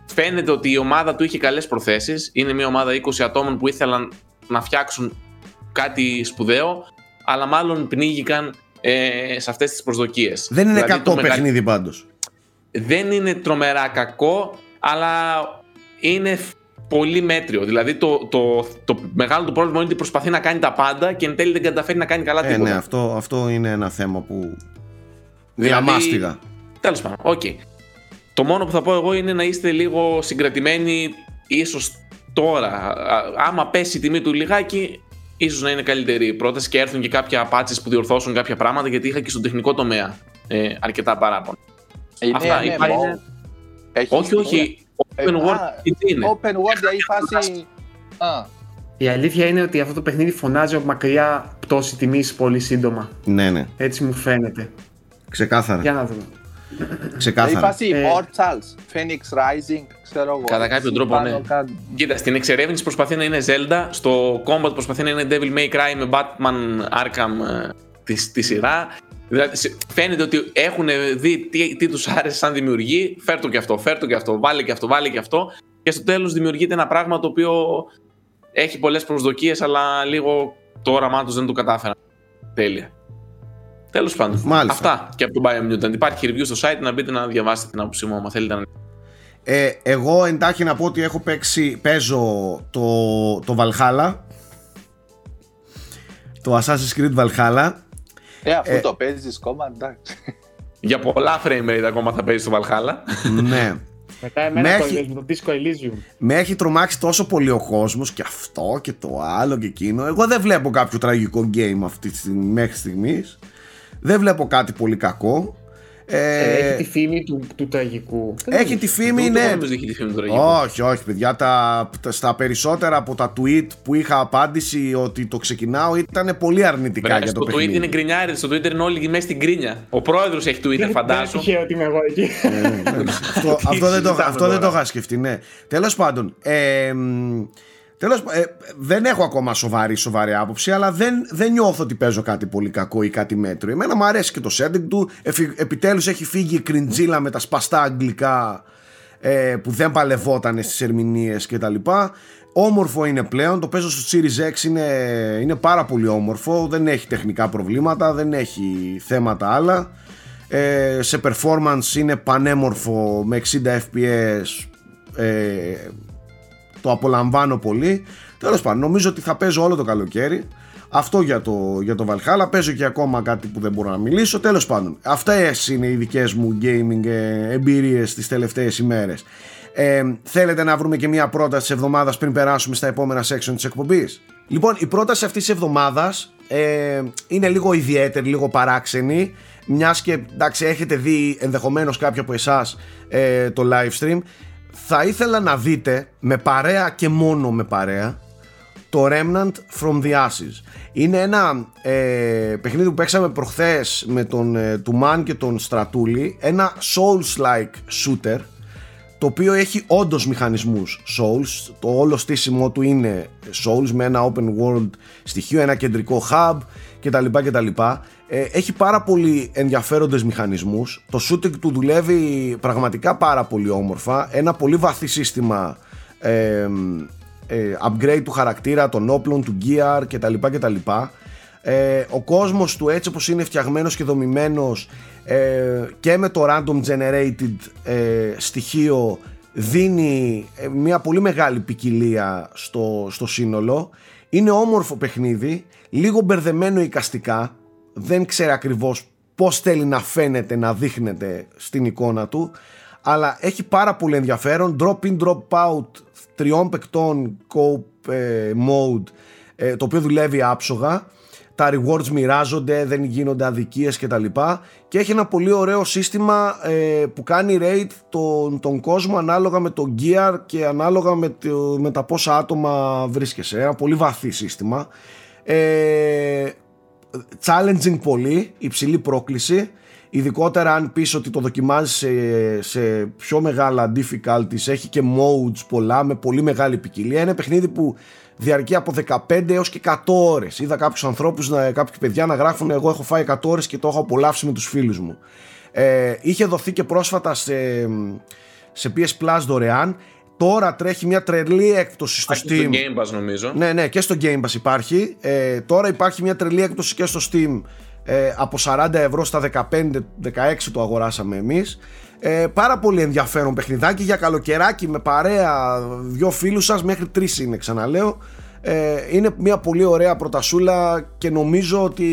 Φαίνεται ότι η ομάδα του είχε καλές προθέσεις. Είναι μια ομάδα 20 ατόμων που ήθελαν να φτιάξουν κάτι σπουδαίο, αλλά μάλλον πνίγηκαν ε, σε αυτές τις προσδοκίες. Δεν είναι δηλαδή, κακό παιχνίδι πάντως. Δεν είναι τρομερά κακό, αλλά είναι πολύ μέτριο. Δηλαδή το, το, το, μεγάλο του πρόβλημα είναι ότι προσπαθεί να κάνει τα πάντα και εν τέλει δεν καταφέρει να κάνει καλά ε, τίποτα. Ναι, αυτό, αυτό είναι ένα θέμα που μια μάστιγα. Δηλαδή, Τέλος πάντων, OK. Okay. Το μόνο που θα πω εγώ είναι να είστε λίγο συγκρατημένοι ίσως τώρα. Άμα πέσει η τιμή του λιγάκι, ίσως να είναι καλύτερη η πρόταση και έρθουν και κάποια patches που διορθώσουν κάποια πράγματα γιατί είχα και στον τεχνικό τομέα ε, αρκετά παράπονα. Είναι, Αυτά, ναι, Έχει όχι, όχι. Open World είναι; Open World, δηλαδή φάση... Η αλήθεια είναι ότι αυτό το παιχνίδι φωνάζει από μακριά πτώση τιμής πολύ σύντομα. Ναι, ναι. Έτσι μου φαίνεται. Ξεκάθαρα. Για να δούμε. Ξεκάθαρα. Η φάση ε... Immortals, Phoenix Rising, ξέρω εγώ. Κατά κάποιο τρόπο, ναι. Κοίτα, στην εξερεύνηση προσπαθεί να είναι Zelda, στο Combat προσπαθεί να είναι Devil May Cry με Batman Arkham ε, της, της σειρά. Δηλαδή, φαίνεται ότι έχουν δει τι, τι τους άρεσε σαν δημιουργή. Φέρ το και αυτό, φέρ το και αυτό, βάλε και αυτό, βάλε και αυτό. Και στο τέλος δημιουργείται ένα πράγμα το οποίο έχει πολλές προσδοκίες, αλλά λίγο το όραμά τους δεν το κατάφεραν. Τέλεια. Τέλος πάντων. Μάλιστα. Αυτά και από τον Biomutant. Υπάρχει review στο site να μπείτε να διαβάσετε την άποψή μου, αν θέλετε να. Ε, εγώ εντάχει να πω ότι έχω παίξει, παίζω το, το Valhalla το Assassin's Creed Valhalla ε, αφού ε, το παίζεις ακόμα, εντάξει. Για πολλά frame rate ακόμα θα παίζει το Valhalla. ναι. Μετά εμένα με το, έχει, το Disco Elysium. Με έχει τρομάξει τόσο πολύ ο κόσμος και αυτό και το άλλο και εκείνο. Εγώ δεν βλέπω κάποιο τραγικό game αυτή τη στιγμή, μέχρι στιγμής. Δεν βλέπω κάτι πολύ κακό. Ε, έχει τη φήμη του, του τραγικού. Έχει τη φήμη, ναι. Έχει τη φήμη του τραγικού. Όχι, όχι, παιδιά. Τα, στα περισσότερα από τα tweet που είχα απάντηση ότι το ξεκινάω ήταν πολύ αρνητικά Μπρά, για το παιχνίδι. Στο tweet είναι γκρινιάρι, στο Twitter είναι όλοι μέσα στην γκρίνια. Ο πρόεδρος έχει Twitter, φαντάζομαι. Δεν ότι είμαι εγώ εκεί. Ε, ναι, ναι. αυτό, δεν το, αυτό δεν το είχα σκεφτεί, ναι. Τέλος πάντων. Ε, Τέλος ε, δεν έχω ακόμα σοβαρή, σοβαρή άποψη, αλλά δεν, δεν νιώθω ότι παίζω κάτι πολύ κακό ή κάτι μέτριο. Εμένα μου αρέσει και το setting του. Επιτέλους έχει φύγει η κριντζίλα με τα σπαστά αγγλικά ε, που δεν παλευόταν στις ερμηνείες κτλ. Όμορφο είναι πλέον, το παίζω στο Series X είναι, είναι πάρα πολύ όμορφο, δεν έχει τεχνικά προβλήματα, δεν έχει θέματα άλλα. Ε, σε performance είναι πανέμορφο με 60 fps ε, το απολαμβάνω πολύ. Τέλος πάντων, νομίζω ότι θα παίζω όλο το καλοκαίρι. Αυτό για το, για το Valhalla. Παίζω και ακόμα κάτι που δεν μπορώ να μιλήσω. Τέλος πάντων, αυτές είναι οι δικές μου gaming ε, εμπειρίες τις τελευταίες ημέρες. Ε, θέλετε να βρούμε και μια πρόταση της εβδομάδας πριν περάσουμε στα επόμενα section της εκπομπής; Λοιπόν, η πρόταση αυτής της εβδομάδας ε, είναι λίγο ιδιαίτερη, λίγο παράξενη. Μιας και εντάξει, έχετε δει ενδεχομένως κάποιο από εσάς ε, το live stream θα ήθελα να δείτε με παρέα και μόνο με παρέα το Remnant from the Ashes. Είναι ένα ε, παιχνίδι που παίξαμε προχθές με τον ε, Τουμάν και τον Στρατούλη, ένα Souls-like shooter, το οποίο έχει όντως μηχανισμούς Souls, το όλο στήσιμο του είναι Souls με ένα open world στοιχείο, ένα κεντρικό hub κτλ. κτλ. Ε, έχει πάρα πολύ ενδιαφέροντες μηχανισμούς. Το shooting του δουλεύει πραγματικά πάρα πολύ όμορφα. Ένα πολύ βαθύ σύστημα ε, ε, upgrade του χαρακτήρα των όπλων, του gear κτλ κτλ. Ε, ο κόσμος του έτσι όπως είναι φτιαγμένος και δομημένος ε, και με το random generated ε, στοιχείο δίνει μια πολύ μεγάλη ποικιλία στο, στο σύνολο. Είναι όμορφο παιχνίδι λίγο μπερδεμένο εικαστικά δεν ξέρει ακριβώς πώς θέλει να φαίνεται, να δείχνεται στην εικόνα του αλλά έχει πάρα πολύ ενδιαφέρον. Drop in, drop out τριών παικτών cope ε, mode ε, το οποίο δουλεύει άψογα. Τα rewards μοιράζονται, δεν γίνονται αδικίες και τα λοιπά και έχει ένα πολύ ωραίο σύστημα ε, που κάνει rate τον, τον κόσμο ανάλογα με το gear και ανάλογα με, το, με τα πόσα άτομα βρίσκεσαι. Ένα πολύ βαθύ σύστημα. Ε, challenging πολύ, υψηλή πρόκληση ειδικότερα αν πεις ότι το δοκιμάζεις σε, σε πιο μεγάλα difficulties έχει και modes πολλά με πολύ μεγάλη ποικιλία είναι παιχνίδι που διαρκεί από 15 έως και 100 ώρες. Είδα κάποιους ανθρώπους, κάποιοι παιδιά να γράφουν εγώ έχω φάει 100 ώρες και το έχω απολαύσει με τους φίλους μου. Ε, είχε δοθεί και πρόσφατα σε, σε PS Plus δωρεάν. Τώρα τρέχει μια τρελή έκπτωση στο Steam. στο Game Pass νομίζω. Ναι, ναι, και στο Game Pass υπάρχει. Ε, τώρα υπάρχει μια τρελή έκπτωση και στο Steam ε, από 40 ευρώ στα 15-16 το αγοράσαμε εμείς. Ε, πάρα πολύ ενδιαφέρον παιχνιδάκι για καλοκαιράκι με παρέα δυο φίλους σας μέχρι τρεις είναι ξαναλέω. Ε, είναι μια πολύ ωραία πρωτασούλα και νομίζω ότι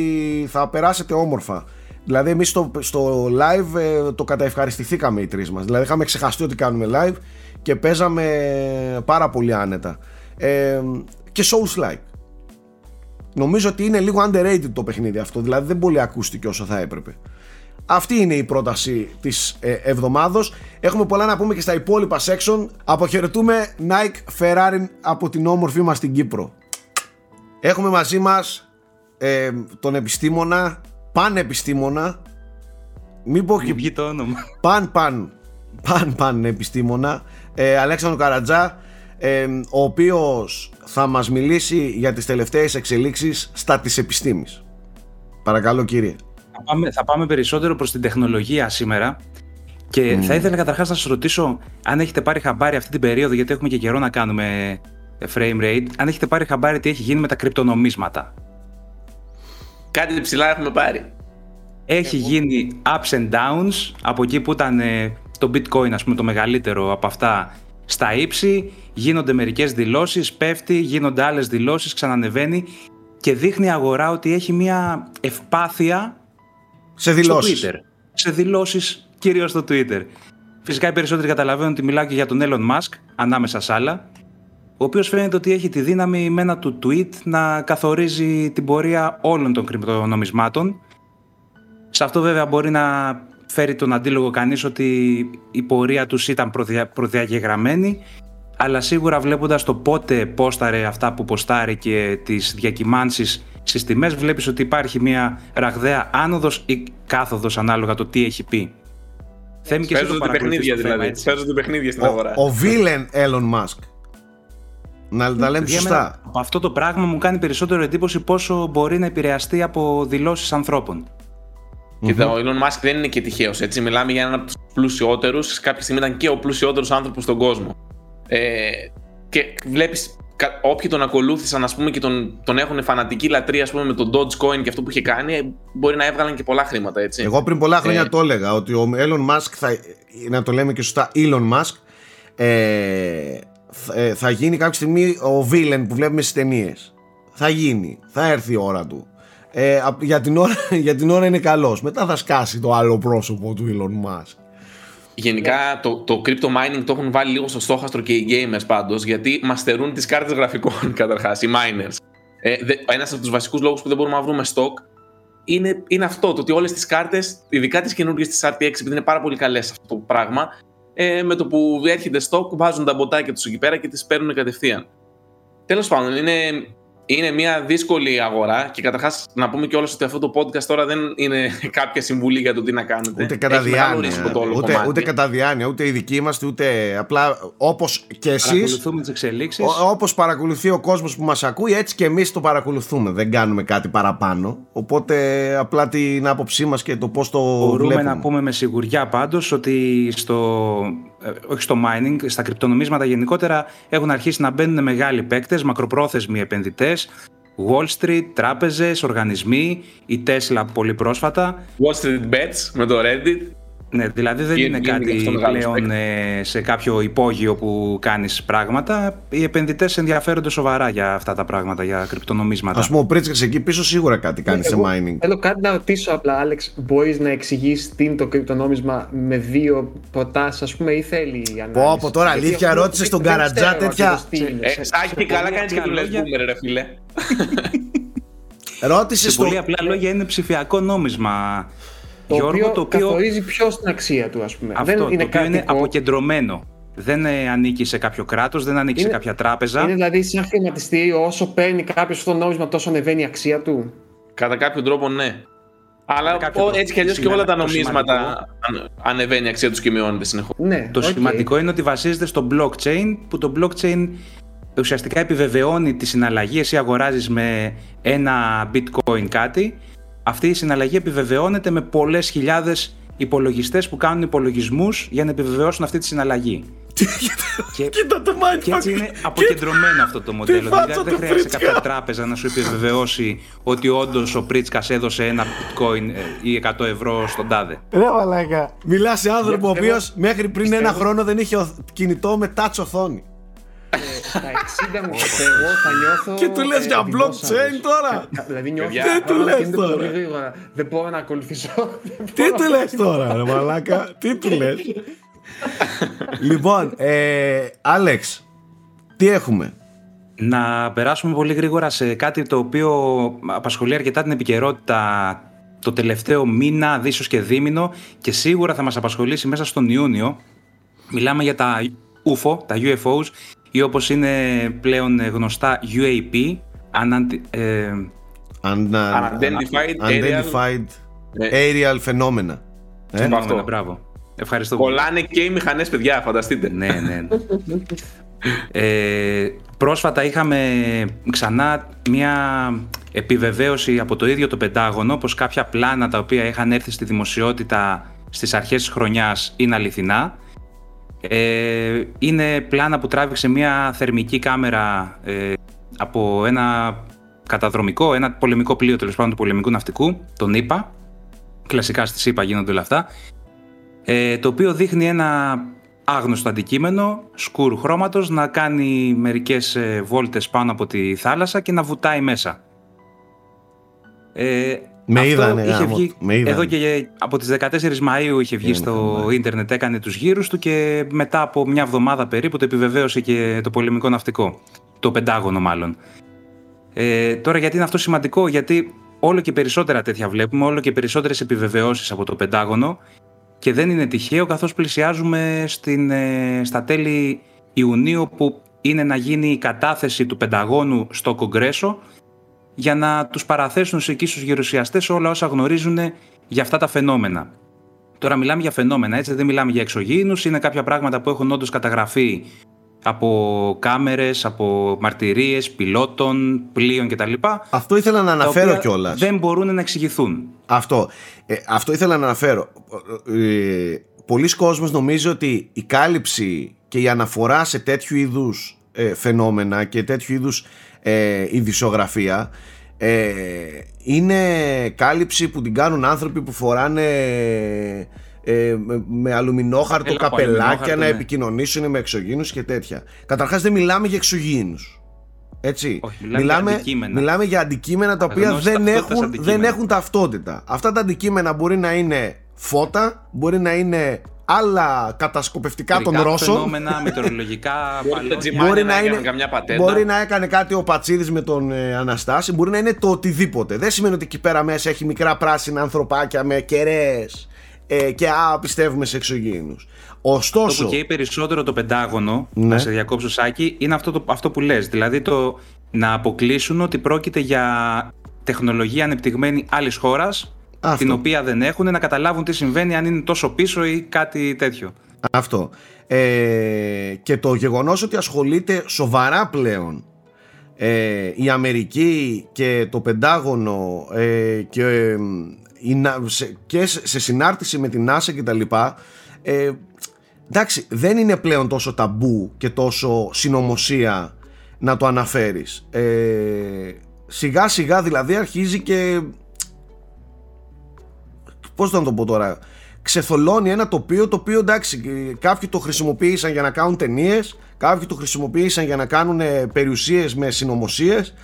θα περάσετε όμορφα. Δηλαδή εμείς στο, στο live ε, το καταευχαριστηθήκαμε οι τρεις μας. Δηλαδή είχαμε ξεχαστεί ότι κάνουμε live και παίζαμε πάρα πολύ άνετα. Ε, και Souls like. Νομίζω ότι είναι λίγο underrated το παιχνίδι αυτό, δηλαδή δεν πολύ ακούστηκε όσο θα έπρεπε. Αυτή είναι η πρόταση της ε, εβδομάδος. Έχουμε πολλά να πούμε και στα υπόλοιπα section. Αποχαιρετούμε Nike Ferrari από την όμορφη μας στην Κύπρο. Έχουμε μαζί μας ε, τον επιστήμονα, πανεπιστήμονα, μην πω και το όνομα. Παν παν, παν παν επιστήμονα, ε, Αλέξανδρο Καρατζά, ε, ο οποίος θα μας μιλήσει για τις τελευταίες εξελίξεις στα της επιστήμης. Παρακαλώ κύριε. Θα πάμε, θα πάμε περισσότερο προς την τεχνολογία σήμερα και θα ήθελα καταρχάς να σας ρωτήσω αν έχετε πάρει χαμπάρι αυτή την περίοδο γιατί έχουμε και καιρό να κάνουμε frame rate αν έχετε πάρει χαμπάρι τι έχει γίνει με τα κρυπτονομίσματα; Κάτι ψηλά έχουμε πάρει. Έχει γίνει ups and downs από εκεί που ήταν ε, το bitcoin ας πούμε το μεγαλύτερο από αυτά στα ύψη, γίνονται μερικές δηλώσεις, πέφτει, γίνονται άλλες δηλώσεις, ξανανεβαίνει και δείχνει η αγορά ότι έχει μια ευπάθεια σε δηλώσεις. στο Twitter. Σε δηλώσεις κυρίως στο Twitter. Φυσικά οι περισσότεροι καταλαβαίνουν ότι μιλάω και για τον Elon Musk, ανάμεσα σ' άλλα, ο οποίος φαίνεται ότι έχει τη δύναμη με ένα του tweet να καθορίζει την πορεία όλων των κρυπτονομισμάτων. Σε αυτό βέβαια μπορεί να φέρει τον αντίλογο κανείς ότι η πορεία τους ήταν προδια... προδιαγεγραμμένη αλλά σίγουρα βλέποντας το πότε πόσταρε αυτά που ποστάρει και τις διακυμάνσεις στις τιμές βλέπεις ότι υπάρχει μια ραγδαία άνοδος ή κάθοδος ανάλογα το τι έχει πει. Θέμη και Παίζονται παιχνίδια δηλαδή. Παίζονται παιχνίδια στην αγορά. Ο βίλεν Elon Musk. Να τα λέμε σωστά. Αυτό το πράγμα μου κάνει περισσότερο εντύπωση πόσο μπορεί να επηρεαστεί από δηλώσεις ανθρώπων. Και ο Elon Musk δεν είναι και τυχαίος. Έτσι, μιλάμε για έναν από τους πλουσιότερους. Κάποια στιγμή ήταν και ο πλουσιότερος άνθρωπος στον κόσμο. Ε, και βλέπεις όποιοι τον ακολούθησαν ας πούμε, και τον, τον έχουν φανατική λατρεία ας πούμε, με τον Dogecoin και αυτό που είχε κάνει, μπορεί να έβγαλαν και πολλά χρήματα. Έτσι. Εγώ πριν πολλά χρόνια ε, το έλεγα ότι ο Elon Musk, θα, να το λέμε και σωστά, Elon Musk, ε, θα, θα γίνει κάποια στιγμή ο villain που βλέπουμε στις ταινίες. Θα γίνει, θα έρθει η ώρα του ε, για, την ώρα, για την ώρα είναι καλός μετά θα σκάσει το άλλο πρόσωπο του Elon Musk Γενικά το, το crypto mining το έχουν βάλει λίγο στο στόχαστρο και οι gamers πάντως γιατί μαστερούν τις κάρτες γραφικών καταρχάς, οι miners. Ε, ένας από τους βασικούς λόγους που δεν μπορούμε να βρούμε stock είναι, είναι αυτό, το ότι όλες τις κάρτες, ειδικά τις καινούργιες της RTX, επειδή είναι πάρα πολύ καλές αυτό το πράγμα, ε, με το που έρχεται stock βάζουν τα μποτάκια τους εκεί πέρα και τις παίρνουν κατευθείαν. Τέλος πάντων, είναι είναι μια δύσκολη αγορά και καταρχάς να πούμε κιόλας ότι αυτό το podcast τώρα δεν είναι κάποια συμβουλή για το τι να κάνετε. Ούτε κατά διάνοια. Ούτε, ούτε κατά διάνοια, ούτε οι δικοί είμαστε, ούτε απλά όπως και εσεί. Παρακολουθούμε τις εξελίξεις. Όπως παρακολουθεί ο κόσμος που μας ακούει, έτσι και εμείς το παρακολουθούμε. Δεν κάνουμε κάτι παραπάνω. Οπότε απλά την άποψή μας και το πώς το Μπορούμε βλέπουμε. να πούμε με σιγουριά πάντως ότι στο, ε, όχι στο mining, στα κρυπτονομίσματα γενικότερα έχουν αρχίσει να μπαίνουν μεγάλοι παίκτες, μακροπρόθεσμοι επενδυτές Wall Street, τράπεζες, οργανισμοί, η Tesla πολύ πρόσφατα. Wall Street Bets με το Reddit. Ναι, δηλαδή δεν είναι κάτι πλέον ε, σε κάποιο υπόγειο που κάνεις πράγματα. Οι επενδυτές ενδιαφέρονται σοβαρά για αυτά τα πράγματα, για κρυπτονομίσματα. Ας πούμε ο Πρίτσικας εκεί πίσω σίγουρα κάτι κάνει σε mining. Θέλω κάτι να ρωτήσω απλά, Άλεξ. Μπορείς να εξηγήσει τι είναι το κρυπτονόμισμα με δύο προτάσεις, ας πούμε, ή θέλει η ανάλυση; Πω, από τώρα αλήθεια ρώτησες τον Καρατζά τέτοια... Ε, Σάκη, καλά κάνεις και του λες boomer, ρε φίλε. Ρώτησες στο... πολύ απλά λόγια είναι ψηφιακό νόμισμα. Το Γιώργο, οποίο το οποίο καθορίζει ποιο την αξία του, ας πούμε. Αυτό, δεν είναι το οποίο είναι αποκεντρωμένο. Δεν ε, ανήκει σε κάποιο κράτος, δεν ανήκει είναι, σε κάποια τράπεζα. Είναι δηλαδή σαν χρηματιστήριο, όσο παίρνει κάποιος αυτό το νόμισμα, τόσο ανεβαίνει η αξία του; Κατά κάποιο τρόπο, ναι. Αλλά έτσι κι αλλιώς και όλα τα νομίσματα ανεβαίνει η αξία τους και μειώνεται συνεχώς. Ναι, το okay. σημαντικό είναι ότι βασίζεται στο blockchain, που το blockchain ουσιαστικά επιβεβαιώνει τη συναλλαγή, εσύ αγοράζεις με ένα bitcoin κάτι, αυτή η συναλλαγή επιβεβαιώνεται με πολλές χιλιάδες υπολογιστές που κάνουν υπολογισμούς για να επιβεβαιώσουν αυτή τη συναλλαγή. και, Κοίτα το mindfuck. Και έτσι είναι αποκεντρωμένο αυτό το μοντέλο. Δηλαδή δεν χρειάζεται κάποια τράπεζα να σου επιβεβαιώσει ότι όντως ο Πρίτσκας έδωσε ένα bitcoin ε, ή 100 ευρώ στον τάδε. Ρε μαλάκα. Μιλάς σε άνθρωπο ο οποίος μέχρι πριν ένα χρόνο δεν είχε κινητό με touch οθόνη. Στα 60 μου εγώ θα νιώθω. Και του λες για blockchain τώρα. Δηλαδή νιώθω. Τι του λες τώρα; Δεν μπορώ να ακολουθήσω. Τι του λες τώρα, ρε μαλάκα; Τι του λες; λοιπόν, ε, Άλεξ, τι έχουμε; Να περάσουμε πολύ γρήγορα σε κάτι το οποίο απασχολεί αρκετά την επικαιρότητα το τελευταίο μήνα, δίσως και δίμηνο και σίγουρα θα μας απασχολήσει μέσα στον Ιούνιο. Μιλάμε για τα UFO, τα UFOs ή όπως είναι πλέον γνωστά UAP, ε, Unidentified Aerial, aerial Phenomena. Ε, μπράβο. Ευχαριστώ Κολλάνε και οι μηχανές, παιδιά, φανταστείτε. ναι, ναι. ε, πρόσφατα είχαμε ξανά μια επιβεβαίωση από το ίδιο το Πεντάγωνο πως κάποια πλάνα τα οποία είχαν έρθει στη δημοσιότητα στις αρχές της χρονιάς είναι αληθινά. Ε, είναι πλάνα που τράβηξε μια θερμική κάμερα ε, από ένα καταδρομικό, ένα πολεμικό πλοίο τέλος πάντων του πολεμικού ναυτικού, τον ΙΠΑ. Κλασικά στη ΣΥΠΑ γίνονται όλα αυτά ε, το οποίο δείχνει ένα άγνωστο αντικείμενο σκούρου χρώματος να κάνει μερικές ε, βόλτες πάνω από τη θάλασσα και να βουτάει μέσα. Ε, με είδανε, είχε βγει, Εδώ και από τις 14 Μαΐου είχε βγει στο ίντερνετ, έκανε τους γύρους του και μετά από μια εβδομάδα περίπου το επιβεβαίωσε και το πολεμικό ναυτικό. Το πεντάγωνο μάλλον. Ε, τώρα γιατί είναι αυτό σημαντικό, γιατί όλο και περισσότερα τέτοια βλέπουμε, όλο και περισσότερες επιβεβαιώσεις από το πεντάγωνο και δεν είναι τυχαίο καθώς πλησιάζουμε στην, ε, στα τέλη Ιουνίου που είναι να γίνει η κατάθεση του Πενταγώνου στο Κογκρέσο για να τους παραθέσουν σε εκεί στους γερουσιαστές όλα όσα γνωρίζουν για αυτά τα φαινόμενα. Τώρα μιλάμε για φαινόμενα, έτσι δεν μιλάμε για εξωγήινους, είναι κάποια πράγματα που έχουν όντως καταγραφεί από κάμερες, από μαρτυρίες, πιλότων, πλοίων κτλ. Αυτό ήθελα να αναφέρω κιόλας. Δεν μπορούν να εξηγηθούν. Αυτό. Ε, αυτό ήθελα να αναφέρω. Ε, πολλοί κόσμος νομίζει ότι η κάλυψη και η αναφορά σε τέτοιου είδους ε, φαινόμενα και τέτοιου είδους ε, ειδησιογραφία ε, είναι κάλυψη που την κάνουν άνθρωποι που φοράνε ε, με αλουμινόχαρτο καπελάκια να ναι. επικοινωνήσουν με εξωγήινους και τέτοια. Καταρχάς δεν μιλάμε για εξωγήινους. Έτσι. Όχι, μιλάμε, μιλάμε, για αντικείμενα. μιλάμε για αντικείμενα τα οποία δεν έχουν, δεν έχουν ταυτότητα. Αυτά τα αντικείμενα μπορεί να είναι φώτα, μπορεί να είναι άλλα κατασκοπευτικά των Ρώσων. Φαινόμενα, μετεωρολογικά, μπορεί, να, είναι, μπορεί να έκανε κάτι ο Πατσίδης με τον ε, Αναστάση, μπορεί να είναι το οτιδήποτε. Δεν σημαίνει ότι εκεί πέρα μέσα έχει μικρά πράσινα ανθρωπάκια με κεραίες ε, και α, πιστεύουμε σε εξωγήινους. Ωστόσο. Αυτό που καίει περισσότερο το Πεντάγωνο, ναι. να σε διακόψω Σάκη, είναι αυτό, το, αυτό που λες. Δηλαδή το να αποκλείσουν ότι πρόκειται για τεχνολογία ανεπτυγμένη άλλης χώρας, την οποία δεν έχουν, να καταλάβουν τι συμβαίνει αν είναι τόσο πίσω ή κάτι τέτοιο. Αυτό. Ε, και το γεγονός ότι ασχολείται σοβαρά πλέον ε, η Αμερική και το Πεντάγωνο ε, και, ε, και σε συνάρτηση με την NASA και τα λοιπά ε, εντάξει δεν είναι πλέον τόσο ταμπού και τόσο συνωμοσία να το αναφέρεις ε, σιγά σιγά δηλαδή αρχίζει και πώς θα το πω τώρα ξεθολώνει ένα τοπίο το οποίο εντάξει κάποιοι το χρησιμοποίησαν για να κάνουν ταινίες, κάποιοι το χρησιμοποίησαν για να κάνουν περιουσίες με συνωμοσίες,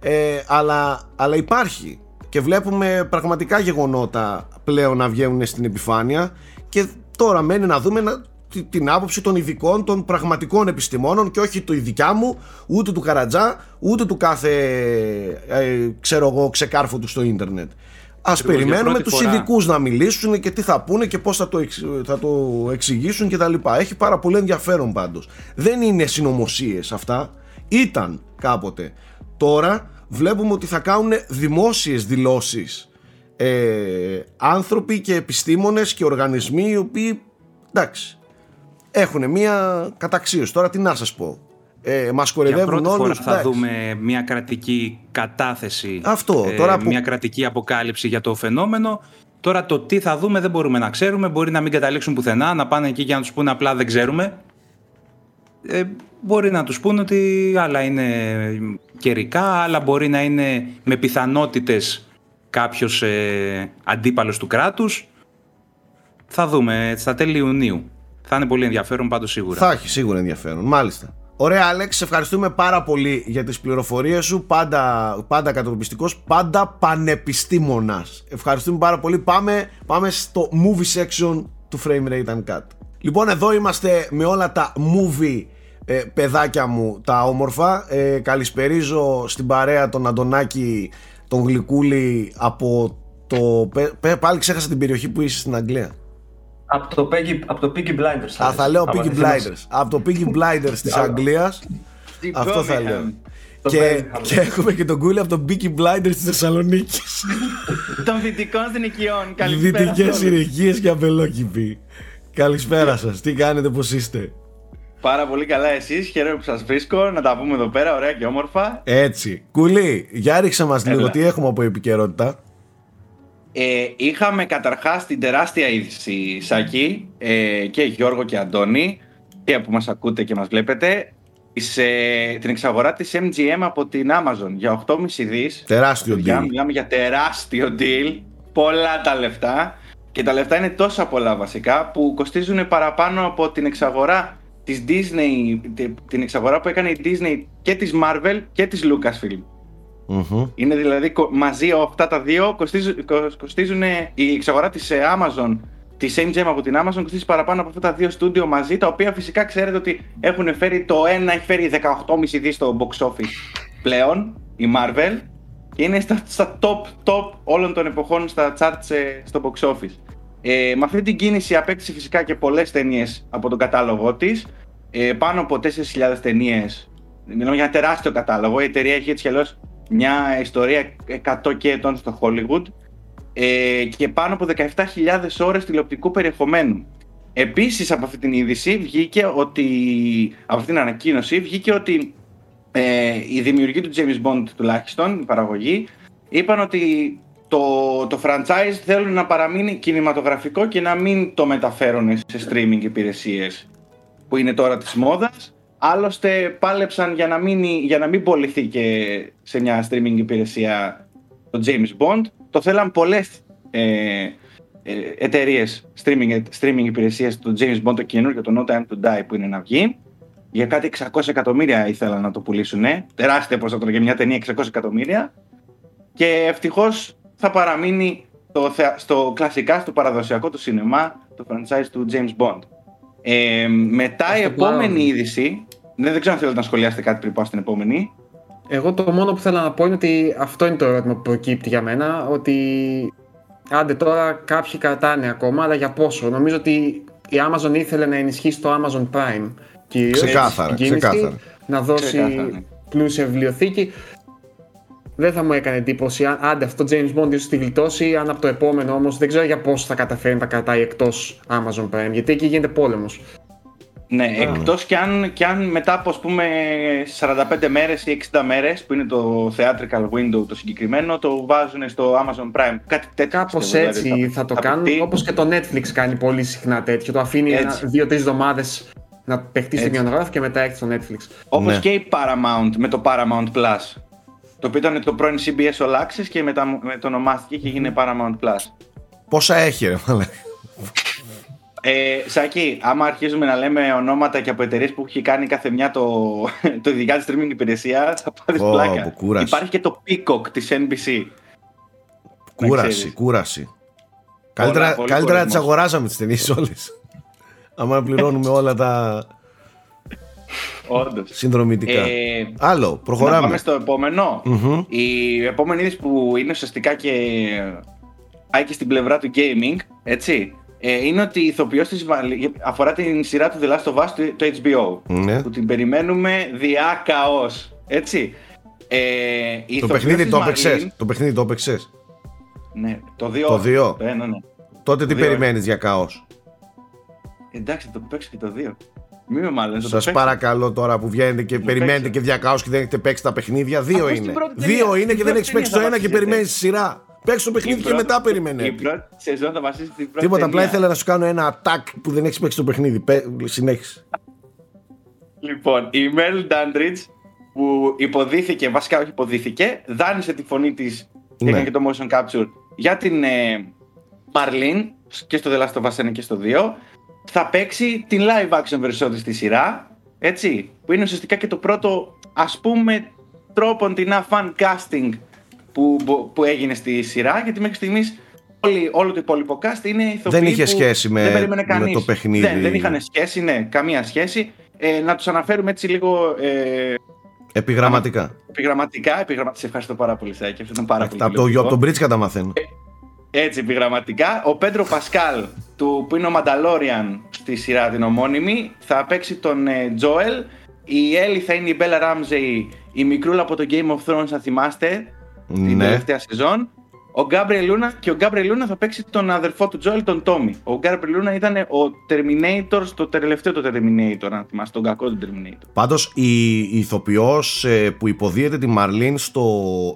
ε, αλλά, αλλά υπάρχει και βλέπουμε πραγματικά γεγονότα πλέον να βγαίνουν στην επιφάνεια και τώρα μένει να δούμε την άποψη των ειδικών, των πραγματικών επιστημόνων και όχι το ειδικά μου, ούτε του Καρατζά, ούτε του κάθε ε, ξέρω εγώ ξεκάρφου του στο ίντερνετ. Ας περιμένουμε τους φορά... ειδικούς να μιλήσουν και τι θα πούνε και πώς θα το, θα το εξηγήσουν και τα λοιπά. Έχει πάρα πολύ ενδιαφέρον πάντως. Δεν είναι συνωμοσίες αυτά. Ήταν κάποτε. Τώρα βλέπουμε ότι θα κάνουν δημόσιες δηλώσεις ε, άνθρωποι και επιστήμονες και οργανισμοί οι οποίοι εντάξει έχουν μία καταξίωση. Τώρα τι να σας πω. Ε, μας κορυδεύουν όλους. Φορά θα δούμε μια κρατική κατάθεση, Αυτό, ε, τώρα μια κρατική αποκάλυψη για το φαινόμενο. Τώρα το τι θα δούμε δεν μπορούμε να ξέρουμε, μπορεί να μην καταλήξουν πουθενά, να πάνε εκεί για να τους πούνε απλά δεν ξέρουμε. Ε, μπορεί να τους πούνε ότι άλλα είναι καιρικά, άλλα μπορεί να είναι με πιθανότητες κάποιος ε, αντίπαλος του κράτους. Θα δούμε στα τέλη Ιουνίου. Θα είναι πολύ ενδιαφέρον πάντως σίγουρα. Θα έχει σίγουρα ενδιαφέρον, μάλιστα. Ωραία, Άλεξ, σε ευχαριστούμε πάρα πολύ για τις πληροφορίες σου. Πάντα, πάντα κατοπιστικός, πάντα πανεπιστήμονας. Ευχαριστούμε πάρα πολύ. Πάμε, πάμε στο movie section του Frame Rate Uncut. Λοιπόν, εδώ είμαστε με όλα τα movie ε, παιδάκια μου τα όμορφα. Ε, καλησπερίζω στην παρέα τον Αντωνάκη, τον Γλυκούλη από το... Πάλι ξέχασα την περιοχή που είσαι στην Αγγλία. Από το, Peggy, από το Piggy Blinders. Α, θα λέω Piggy Blinders. Από το Piggy Blinders της Αγγλίας. Αυτό θα λέω. Και, και έχουμε και τον Κούλι από το Piggy Blinders της Θεσσαλονίκης. Των δυτικών συνοικιών. Καλησπέρα. Δυτικές συνοικίες και απελόκηποι. Καλησπέρα σας. Τι κάνετε, πώς είστε; Πάρα πολύ καλά εσείς, χαίρομαι που σας βρίσκω, να τα πούμε εδώ πέρα, ωραία και όμορφα. Έτσι. Κουλή, για ρίξε μας λίγο, τι έχουμε από επικαιρότητα. Ε, είχαμε καταρχάς την τεράστια είδηση, Σάκη, ε, και Γιώργο και Αντώνη, και που μας ακούτε και μας βλέπετε, σε, την εξαγορά της MGM από την Amazon για 8,5 δις. Τεράστιο deal. Μιλάμε για τεράστιο deal, πολλά τα λεφτά. Και τα λεφτά είναι τόσα πολλά βασικά που κοστίζουν παραπάνω από την εξαγορά της Disney, την εξαγορά που έκανε η Disney και της Marvel και της Lucasfilm. Mm-hmm. Είναι δηλαδή μαζί αυτά τα δύο κοστίζουν, κοστίζουν η εξαγορά της ε, Amazon της MGM από την Amazon κοστίζει παραπάνω από αυτά τα δύο στούντιο μαζί, τα οποία φυσικά ξέρετε ότι έχουν φέρει το ένα, έχει φέρει 18,5 δις στο box office πλέον, η Marvel, και είναι στα, στα top, top όλων των εποχών στα charts ε, στο box office. Ε, με αυτή την κίνηση απέκτησε φυσικά και πολλές ταινίες από τον κατάλογο της, ε, πάνω από 4.000 ταινίες. Μιλάμε για ένα τεράστιο κατάλογο. Η εταιρεία έχει έτσι κι μια ιστορία 100 και ετών στο Hollywood ε, και πάνω από 17.000 ώρες τηλεοπτικού περιεχομένου. Επίσης από αυτή την είδηση βγήκε ότι, από αυτή την ανακοίνωση βγήκε ότι ε, οι δημιουργοί του James Bond τουλάχιστον, η παραγωγή, είπαν ότι το, το franchise θέλουν να παραμείνει κινηματογραφικό και να μην το μεταφέρουν σε streaming υπηρεσίες που είναι τώρα της μόδας. Άλλωστε πάλεψαν για να μην, για να μην πωληθεί και σε μια streaming υπηρεσία το James Bond. Το θέλαν πολλές ε, ε, εταιρείες streaming, streaming υπηρεσίες του James Bond το καινούργιο, το No Time to Die που είναι να βγει. Για κάτι 600 εκατομμύρια ήθελαν να το πουλήσουν. Τεράστια ποσότητα για μια ταινία 600 εκατομμύρια. Και ευτυχώς θα παραμείνει το, στο κλασικά, στο παραδοσιακό του σινεμά, το franchise του James Bond. Ε, μετά η επόμενη είδηση. Δεν, δεν ξέρω αν θέλετε να σχολιάσετε κάτι πριν πάω στην επόμενη. Εγώ το μόνο που θέλω να πω είναι ότι αυτό είναι το ερώτημα που προκύπτει για μένα. Ότι άντε τώρα κάποιοι κρατάνε ακόμα, αλλά για πόσο. Νομίζω ότι η Amazon ήθελε να ενισχύσει το Amazon Prime κυρίως. Ξεκάθαρα, ξεκάθαρα. Να δώσει ξεκάθαρα. Ναι. πλούσια βιβλιοθήκη δεν θα μου έκανε εντύπωση αν άντε αυτό το James Bond ίσως τη γλιτώσει, αν από το επόμενο όμως δεν ξέρω για πόσο θα καταφέρει να τα κρατάει εκτός Amazon Prime, γιατί εκεί γίνεται πόλεμος. Ναι, ah. εκτός και αν, και αν μετά από ας πούμε 45 μέρες ή 60 μέρες, που είναι το theatrical window το συγκεκριμένο, το βάζουν στο Amazon Prime. Κάτι τέτοιο. Κάπως δηλαδή, έτσι θα, θα το κάνουν. Όπως και το Netflix κάνει πολύ συχνά τέτοιο. Το αφήνει δύο-τρεις εβδομάδες να παιχτεί στη μειονογράφη και μετά έχει στο Netflix. Όπως ναι. και η Paramount με το Paramount Plus. Το οποίο ήταν το πρώην CBS All Access και μετα, μετονομάστηκε και έγινε Paramount Plus. Πόσα έχει ρε μάλλον. Ε, Σάκη, άμα αρχίζουμε να λέμε ονόματα και από εταιρείες που έχει κάνει κάθε μια το, το ειδικά της streaming υπηρεσία, θα πάρεις oh, πλάκα. Υπάρχει και το Peacock της NBC. Κούραση, κούραση. Καλύτερα, καλύτερα να τις αγοράζαμε τις ταινίες όλες. Άμα πληρώνουμε όλα τα, Όντως. Συνδρομητικά. Ε, Άλλο, προχωράμε. Να πάμε στο επομενο Η επόμενη είδηση που είναι ουσιαστικά και πάει και στην πλευρά του gaming, έτσι, ε, είναι ότι η ηθοποιός της αφορά την σειρά του The Last of Us το HBO, ναι. που την περιμένουμε διάκαος, έτσι. Ε, η το, παιχνίδι το, έπαιξες, το παιχνίδι το έπαιξες; Ναι, το 2. Το 2. ναι, ναι. Τότε τι περιμένεις για καός; Εντάξει, το παίξω και το 2. Μην με μάλλον. Σας παρακαλώ τώρα που βγαίνετε και περιμένετε και διακάω και δεν έχετε παίξει τα παιχνίδια. Δύο είναι. Δύο είναι και δεν έχεις παίξει το ένα και περιμένεις τη σειρά. Παίξει το παιχνίδι και μετά περιμένει. Η πρώτη σεζόν θα βασίσει την πρώτη. Τίποτα, απλά ήθελα να σου κάνω ένα attack που δεν έχεις παίξει το παιχνίδι. Συνέχισε. Λοιπόν, η Μέλ Ντάντριτ που υποδίθηκε, βασικά όχι υποδίθηκε, δάνεισε τη φωνή της ναι. έκανε και το motion capture για την ε, Marlene και στο The Last of Us 1 και στο 2 θα παίξει την live action version στη σειρά έτσι, που είναι ουσιαστικά και το πρώτο ας πούμε τρόπον την fan casting που, που έγινε στη σειρά γιατί μέχρι στιγμής όλη, όλο το υπόλοιπο cast είναι ηθοποιοί Δεν είχε σχέση με, με το παιχνίδι. Δεν, δεν είχαν σχέση, ναι, καμία σχέση. Ε, να τους αναφέρουμε έτσι λίγο ε, Επιγραμματικά. Επιγραμματικά, επιγραμματικά. Σε ευχαριστώ πάρα πολύ, Σάκη. Αυτό ήταν πάρα πολύ. Από, το, από τον Μπρίτς κατά μαθαίνω. Ε, έτσι, επιγραμματικά. Ο Πέντρο Πασκάλ, του, που είναι ο Μανταλόριαν στη σειρά την ομώνυμη, θα παίξει τον ε, Τζόελ. Η Έλλη θα είναι η Μπέλα Ράμζεϊ, η μικρούλα από το Game of Thrones, αν θυμάστε, ναι. την τελευταία σεζόν. Ο Γκάμπριελ Λούνα και ο Γκάμπριελ Λούνα θα παίξει τον αδερφό του Τζόελ, τον Τόμι. Ο Γκάμπριελ Λούνα ήταν ο Terminator στο τελευταίο το Terminator, αν θυμάστε, τον κακό του Terminator. Πάντως η ηθοποιός ε, που υποδίεται τη Μαρλίν, στο,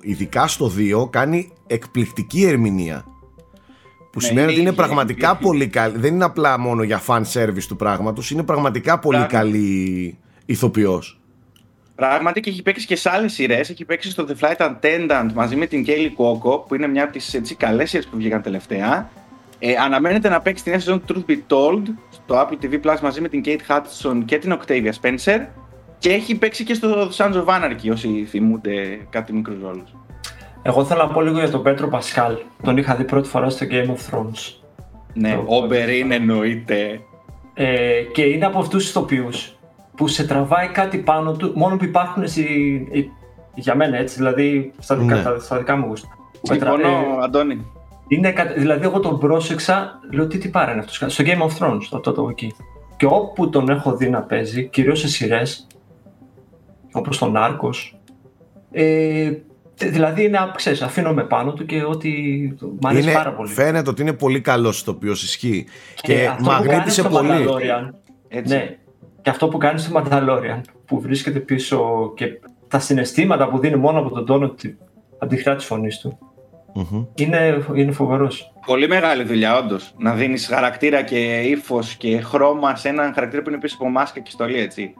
ειδικά στο 2, κάνει εκπληκτική ερμηνεία. Που ναι, σημαίνει ότι είναι πραγματικά πολύ καλή. Δεν είναι απλά μόνο για fan service του πράγματος, είναι πραγματικά πολύ καλή ηθοποιός. Πράγματι και έχει παίξει και σε άλλες σειρές. Έχει παίξει στο The Flight Attendant μαζί με την Kaylee Cuoco, που είναι μια από τις καλές σειρές που βγήκαν τελευταία. Ε, αναμένεται να παίξει την νέα σεζόν Truth Be Told στο Apple TV Plus μαζί με την Kate Hudson και την Octavia Spencer. Και έχει παίξει και στο Sons of Anarchy, όσοι θυμούνται κάτι μικρούς ρόλους. Εγώ θέλω να πω λίγο για τον Πέτρο Πασχάλ. Τον είχα δει πρώτη φορά στο Game of Thrones. Ναι, ο Μπερίν εννοείται. Ε, και είναι από αυτούς τους ηθοποιούς που σε τραβάει κάτι πάνω του, μόνο που υπάρχουν για μένα έτσι, δηλαδή στα δικά, ναι. στα δικά μου γούστα. Συμφωνώ, ε, Αντώνη. Είναι, δηλαδή εγώ τον πρόσεξα, λέω τι τι πάρε είναι αυτός, στο Game of Thrones, το τότε εκεί. Και όπου τον έχω δει να παίζει, κυρίως σε σειρές, όπως τον Νάρκος, ε, δηλαδή είναι, ξέρεις, αφήνω με πάνω του και ότι μου αρέσει πάρα πολύ. Φαίνεται ότι είναι πολύ καλός το οποίο ισχύει και, και μαγνήτησε πολύ. Έτσι. Ναι, και αυτό που κάνει στο Mandalorian, που βρίσκεται πίσω και τα συναισθήματα που δίνει μόνο από τον τόνο από τη χρειά τη φωνή του. Mm-hmm. Είναι, είναι φοβερός. Πολύ μεγάλη δουλειά, όντως. Να δίνεις χαρακτήρα και ύφος και χρώμα σε έναν χαρακτήρα που είναι πίσω από μάσκα και στολή, έτσι.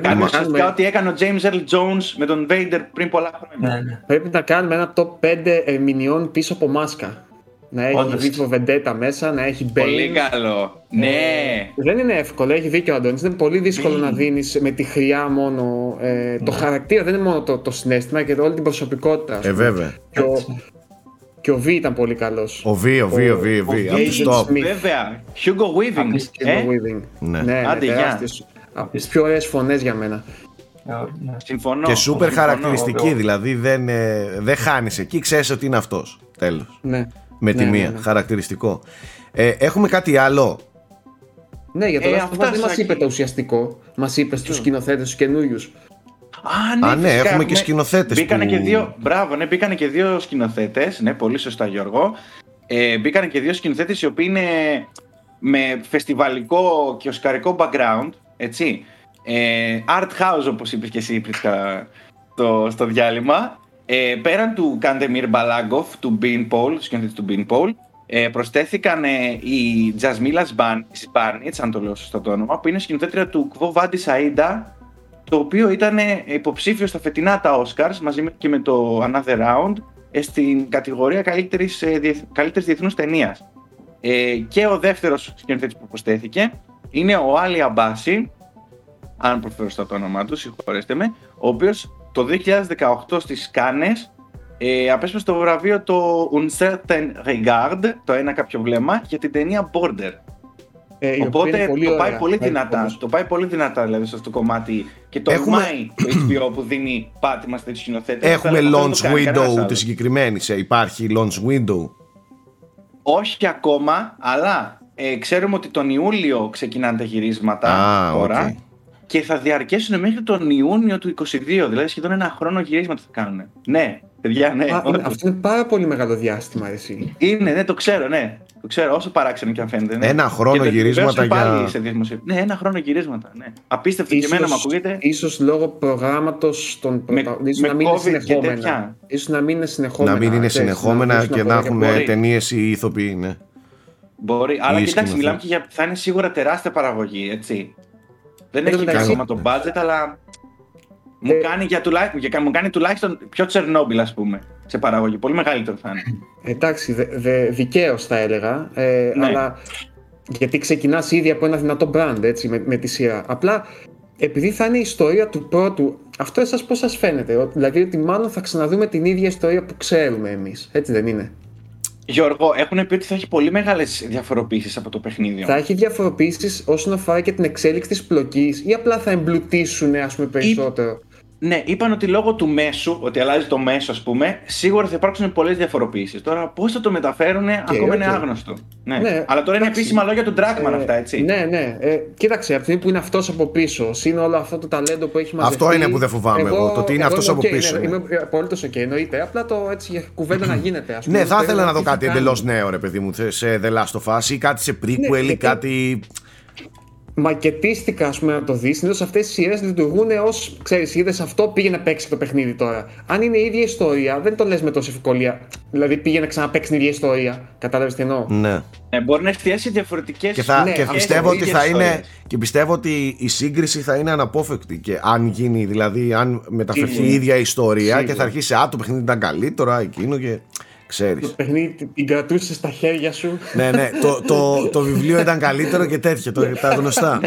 Κάνει ουσιαστικά ό,τι έκανε ο James Earl Jones με τον Vader πριν πολλά χρόνια. Ναι, ναι. Πρέπει να κάνουμε ένα top 5 ερμηνεών πίσω από μάσκα. Να έχει Βίτσο Βεντέτα μέσα, να έχει Bane. Πολύ καλό. Ναι. Δεν είναι εύκολο, έχει δίκιο ο Αντώνης. Είναι πολύ δύσκολο να δίνεις με τη χρειά μόνο ε, το ναι. χαρακτήρα, δεν είναι μόνο το, το συνέστημα και όλη την προσωπικότητα. Ε, βέβαια. Και ο, και ο V ήταν πολύ καλός. Ο V, ο V, ο V, ο V. Από το Βέβαια. Hugo Weaving. Hugo Weaving. Ναι, ναι, Άντε, ναι Από τι πιο ωραίε φωνές για μένα. Συμφωνώ. Και σούπερ χαρακτηριστική, δηλαδή δεν, ε, δεν χάνεις εκεί, ξέρεις ότι είναι αυτός. Τέλος. Ναι με τη ναι, μία. Ναι, ναι. Χαρακτηριστικό. Ε, έχουμε κάτι άλλο. Ναι, για το ε, Last δεν μας είπε το ουσιαστικό. Μας είπε στους σκηνοθέτες τους καινούριους. Α, ναι, Α, ναι έχουμε και σκηνοθέτες. Μπήκανε που... και δύο. Μπράβο, ναι, μπήκανε και δύο σκηνοθέτες. Ναι, πολύ σωστά, Γιώργο. Ε, μπήκανε και δύο σκηνοθέτες οι οποίοι είναι με φεστιβαλικό και οσκαρικό background. Έτσι. Ε, art house, όπως είπες και εσύ, Πρίτσκα, στο, στο διάλειμμα. Ε, πέραν του Καντεμίρ Μπαλάγκοφ, του Beanpole, του σκηνοθέτη του Beanpole, ε, προσθέθηκαν ε, η Τζασμίλα Σμπάρνι, έτσι αν το λέω σωστό το όνομα, που είναι σκηνοθέτρια του Κβο Βάντι Σαΐντα, το οποίο ήταν ε, υποψήφιο στα φετινά τα Oscars μαζί και με το Another Round ε, στην κατηγορία καλύτερης, ε, καλύτερης διεθνούς ταινίας. Ε, και ο δεύτερος σκηνοθέτης που προσθέθηκε είναι ο Άλλη Αμπάση, αν προφέρω στο όνομα του, συγχωρέστε με, ο οποίος το 2018 στις Κάνες ε, απέσπασε το βραβείο το Uncertain Regard, το ένα κάποιο βλέμμα, για την ταινία Border. Ε, Οπότε το πάει πολύ δυνατά. Το πάει πολύ δυνατά δηλαδή σε αυτό το κομμάτι. Και το Έχουμε... το HBO που δίνει πάτημα στη σκηνοθέτη. Έχουμε launch window τη συγκεκριμένης. Ε, υπάρχει launch window. Όχι ακόμα, αλλά ε, ξέρουμε ότι τον Ιούλιο ξεκινάνε τα γυρίσματα ah, τώρα. Okay και θα διαρκέσουν μέχρι τον Ιούνιο του 2022, δηλαδή σχεδόν ένα χρόνο γυρίσματα θα κάνουν. Ναι, Παιδιά, ναι. Α, είναι, αυτό είναι πάρα πολύ μεγάλο διάστημα, εσύ. Είναι, ναι, το ξέρω, ναι. Το ξέρω, όσο παράξενο και αν φαίνεται. Ναι. Ένα χρόνο Και γυρίσματα πάλι για- σε δημοσιο- Ναι, ένα χρόνο γυρίσματα. Ναι. Απίστευτο και Ίσως- εμένα μου ακούγεται. Ίσως λόγω προγράμματος των Με- πρωτα... ίσως με να μην είναι COVID και συνεχόμενα. τέτοια. Ίσως να μην είναι συνεχόμενα. να μην είναι ξέρεις, συνεχόμενα ίσως και να μπορεί έχουν μπορεί. ταινίες οι ηθοποιοί, ναι. Μπορεί, αλλά Ή κοιτάξτε, σκηνοθέτης. μιλάμε και για. θα είναι σίγουρα τεράστια παραγωγή, έτσι. Δεν Εν τω έχει μεταξύ- ακόμα το budget, αλλά. Μου, Ε, κάνει για τουλάχιστον, για, μου κάνει τουλάχιστον πιο Τσερνόμπιλ, ας πούμε, σε παραγωγή. Πολύ μεγαλύτερο θα είναι. Εντάξει, δε, δε, δικαίως θα έλεγα, ε, Ναι. αλλά γιατί ξεκινάς ήδη από ένα δυνατό brand έτσι, με, με τη σειρά. Απλά επειδή θα είναι η ιστορία του πρώτου, αυτό εσάς πώς σας φαίνεται, ότι- δηλαδή ότι μάλλον θα ξαναδούμε την ίδια ιστορία που ξέρουμε εμείς, έτσι δεν είναι; Γιώργο, έχουν πει ότι θα έχει πολύ μεγάλες διαφοροποιήσει από το παιχνίδι. Θα έχει διαφοροποιήσεις όσον αφορά και την εξέλιξη της πλοκής ή απλά θα εμπλουτίσουν ας πούμε περισσότερο. Ναι, είπαν ότι λόγω του μέσου, ότι αλλάζει το μέσο, ας πούμε, σίγουρα θα υπάρξουν πολλές διαφοροποιήσεις. Τώρα, πώς θα το μεταφέρουν, ακόμα είναι οκ. άγνωστο. Ναι. Ναι, Αλλά τώρα είναι εντάξει. επίσημα λόγια του Druckmann Ε, αυτά, έτσι. Ναι, ναι. Ε, κοίταξε, από τη στιγμή που είναι αυτός από πίσω, είναι όλο αυτό το ταλέντο που έχει μαζευτεί. Αυτό είναι που δεν φοβάμαι εγώ, το ότι είναι αυτός είμαι από οκ, πίσω, Ναι, ναι. είμαι απολύτω οκ, εννοείται. Απλά το έτσι για κουβέντα να γίνεται. Ας πούμε, Ναι, θα Πρέπει ήθελα να δω τι θα κάτι κάνει. εντελώς νέο, ρε παιδί μου, σε- σε The Last of Us ή κάτι σε prequel ή γιατί- κάτι. Μακετίστικα, ας πούμε, να το δεις. Συνήθως αυτές οι σειρές λειτουργούν ως ξέρεις, είδες αυτό, πήγε να παίξει το παιχνίδι τώρα. Αν είναι η ίδια ιστορία, δεν το λες με τόση ευκολία. Δηλαδή πήγε να ξαναπέξει την ίδια ιστορία. Κατάλαβες τι εννοώ; Ναι. Ε, μπορεί να εστιάσει διαφορετικές Και, θα, Ναι, και αυτό πιστεύω ίδιες ότι θα είναι. ιστορίες. Και πιστεύω ότι η σύγκριση θα είναι αναπόφευκτη. Και αν γίνει, δηλαδή, αν μεταφερθεί Σίγουρα. η ίδια ιστορία και Σίγουρα. θα αρχίσει, Α, το παιχνίδι ήταν καλύτερο, α, εκείνο και. Ξέρεις. Το παιχνίδι την κρατούσε στα χέρια σου. ναι, ναι. Το, το, το βιβλίο ήταν καλύτερο και τέτοια. Το, τα γνωστά.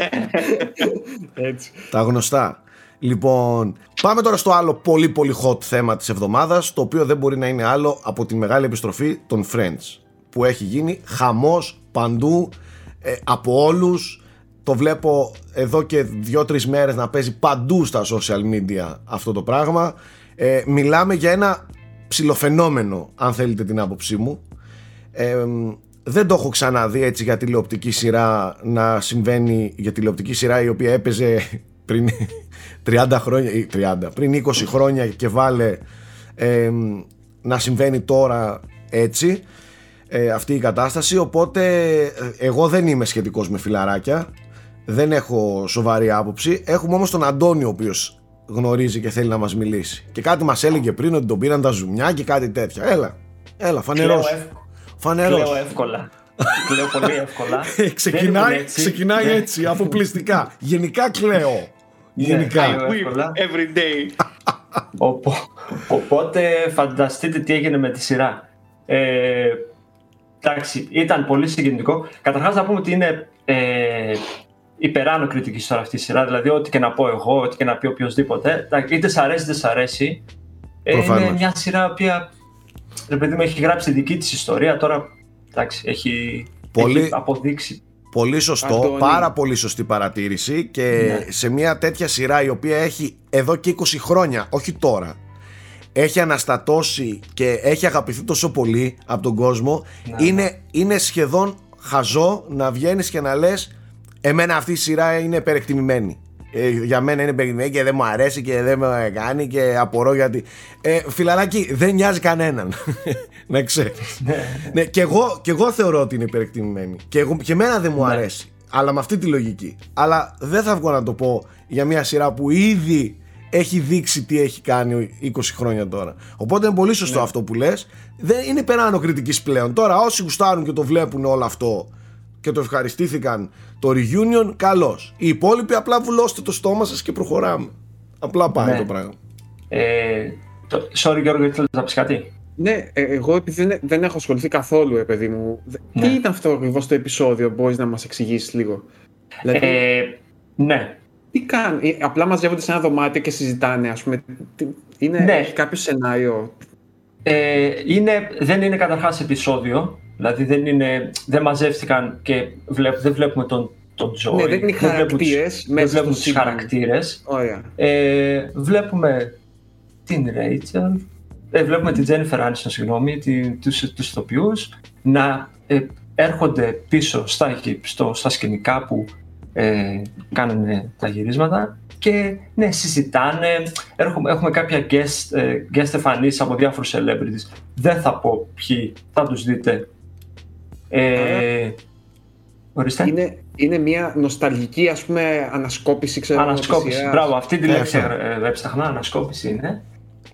Έτσι. τα γνωστά. Λοιπόν, πάμε τώρα στο άλλο πολύ πολύ hot θέμα της εβδομάδας το οποίο δεν μπορεί να είναι άλλο από τη μεγάλη επιστροφή των Friends που έχει γίνει χαμός παντού ε, από όλους το βλέπω εδώ και δύο-τρεις μέρες να παίζει παντού στα social media αυτό το πράγμα ε, μιλάμε για ένα ψιλοφαινόμενο αν θέλετε την άποψή μου. Ε, δεν το έχω ξαναδεί έτσι για τηλεοπτική σειρά να συμβαίνει για τηλεοπτική σειρά η οποία έπαιζε πριν 30 χρόνια ή 30, πριν 20 χρόνια και βάλε ε, να συμβαίνει τώρα έτσι ε, αυτή η κατάσταση. Οπότε ε, εγώ δεν είμαι σχετικός με φιλαράκια. Δεν έχω σοβαρή άποψη. Έχουμε όμως τον Αντώνιο ο οποίος γνωρίζει και θέλει να μας μιλήσει και κάτι μας έλεγε πριν ότι τον πήραν τα ζουμιά και κάτι τέτοια έλα, έλα φανερός Κλαίω, εύκολα. Φανερός. Κλαίω εύκολα. Κλαίω πολύ εύκολα. Ε, Δεν ξεκινάει ήμουν έτσι. ξεκινάει Ναι. έτσι, αφοπλιστικά. Γενικά κλαίω. Ναι, Γενικά. κλαίω εύκολα. Every day. Οπό- Οπότε φανταστείτε τι έγινε με τη σειρά. Ε, εντάξει, ήταν πολύ συγκινητικό. Καταρχάς να πούμε ότι είναι ε, υπεράνω κριτικής τώρα αυτή η σειρά. Δηλαδή, ό,τι και να πω εγώ, ό,τι και να πει οποιοδήποτε, εντάξει, είτε σ' αρέσει είτε σ' αρέσει. Ε, Προφανώς. είναι μια σειρά η οποία ρε παιδί μου έχει γράψει τη δική της ιστορία. Τώρα εντάξει, έχει, Πολύ- έχει αποδείξει. Πολύ σωστό, Αντώνη. πάρα πολύ σωστή παρατήρηση και Ναι. σε μια τέτοια σειρά η οποία έχει εδώ και 20 χρόνια, όχι τώρα, έχει αναστατώσει και έχει αγαπηθεί τόσο πολύ από τον κόσμο, Ναι. είναι, είναι σχεδόν χαζό να βγαίνεις και να λες εμένα αυτή η σειρά είναι περεκτιμημένη. Ε, για μένα είναι περεκτιμημένη και δεν μου αρέσει και δεν με κάνει και απορώ γιατί... Ε, φιλαράκι, δεν νοιάζει κανέναν. να ξέρεις. ναι, και εγώ, και εγώ θεωρώ ότι είναι υπερεκτιμημένη. Και, εγώ, και εμένα δεν μου Ναι. αρέσει. Αλλά με αυτή τη λογική. Αλλά δεν θα βγω να το πω για μια σειρά που ήδη έχει δείξει τι έχει κάνει 20 χρόνια τώρα. Οπότε είναι πολύ σωστό αυτό που λες. Δεν είναι περάνω κριτικής πλέον. Τώρα όσοι γουστάρουν και το βλέπουν όλο αυτό και το ευχαριστήθηκαν το reunion, καλώς. Οι υπόλοιποι απλά βουλώστε το στόμα σας και προχωράμε. Απλά πάει Ναι. το πράγμα. Ε, το, sorry Γιώργο, ήθελες να πεις κάτι; Ναι, ε, εγώ επειδή δεν, δεν έχω ασχοληθεί καθόλου, ε, παιδί μου. Δε- Ναι. Τι ήταν αυτό ακριβώς το επεισόδιο, μπορείς να μας εξηγήσεις λίγο; Δηλαδή, Ε, ναι, τι κάνουν, ε, απλά μαζεύονται σε ένα δωμάτιο και συζητάνε, ας πούμε. Τι, είναι, Ναι. Έχει κάποιο σενάριο; Ε, είναι, δεν είναι καταρχάς επεισόδιο, δηλαδή δεν, είναι, δεν μαζεύτηκαν και βλέπ, δεν βλέπουμε τον, τον Joey. Ναι, δεν είναι οι βλέπουμε χαρακτήρες τους- μέσα Δεν βλέπουμε στο τους σύμπαν. χαρακτήρες. Ωραία. Ε, βλέπουμε την Rachel, ε, βλέπουμε την Jennifer Aniston, συγγνώμη, την, τους, τους ηθοποιούς, να ε, έρχονται πίσω στα, στο, στα σκηνικά που ε, κάνουν τα γυρίσματα και ναι, συζητάνε. Έχουμε, έχουμε κάποια guest, ε, guest εμφανίσεις από διάφορους celebrities. Δεν θα πω ποιοι, θα τους δείτε. Ε, ορίστε. Είναι, είναι μια νοσταλγική ας πούμε ανασκόπηση ξέρω Ανασκόπηση, μπράβο, αυτή τη λέξη ε, έψαχνα, ανασκόπηση είναι.